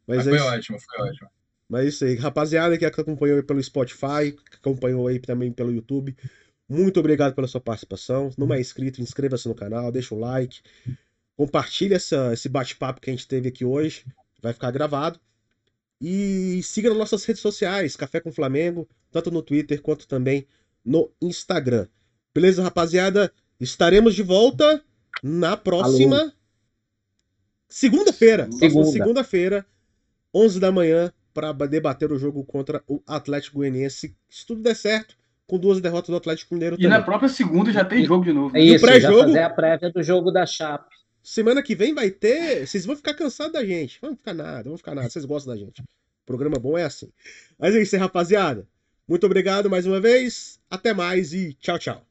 Mas, Mas foi é ótimo, foi ótimo.
Mas é isso aí, rapaziada que acompanhou aí pelo Spotify, que acompanhou aí também pelo YouTube, muito obrigado pela sua participação. Se não é inscrito, inscreva-se no canal, deixa o like, compartilhe essa, esse bate-papo que a gente teve aqui hoje, vai ficar gravado. E siga nas nossas redes sociais, Café com Flamengo, tanto no Twitter quanto também no Instagram. Beleza, rapaziada? Estaremos de volta na próxima segunda-feira. Segunda. Segunda-feira, 11 da manhã, para debater o jogo contra o Atlético Goianiense. Se tudo der certo, com duas derrotas do Atlético Mineiro
e também. na própria segunda já tem jogo de novo.
É isso, pré-jogo. fazer a prévia do jogo da Chape.
Semana que vem vai ter. Vocês vão ficar cansados da gente. Vamos ficar nada, vamos ficar nada. Vocês gostam da gente. Programa bom é assim. Mas é isso aí, rapaziada. Muito obrigado mais uma vez. Até mais e tchau, tchau.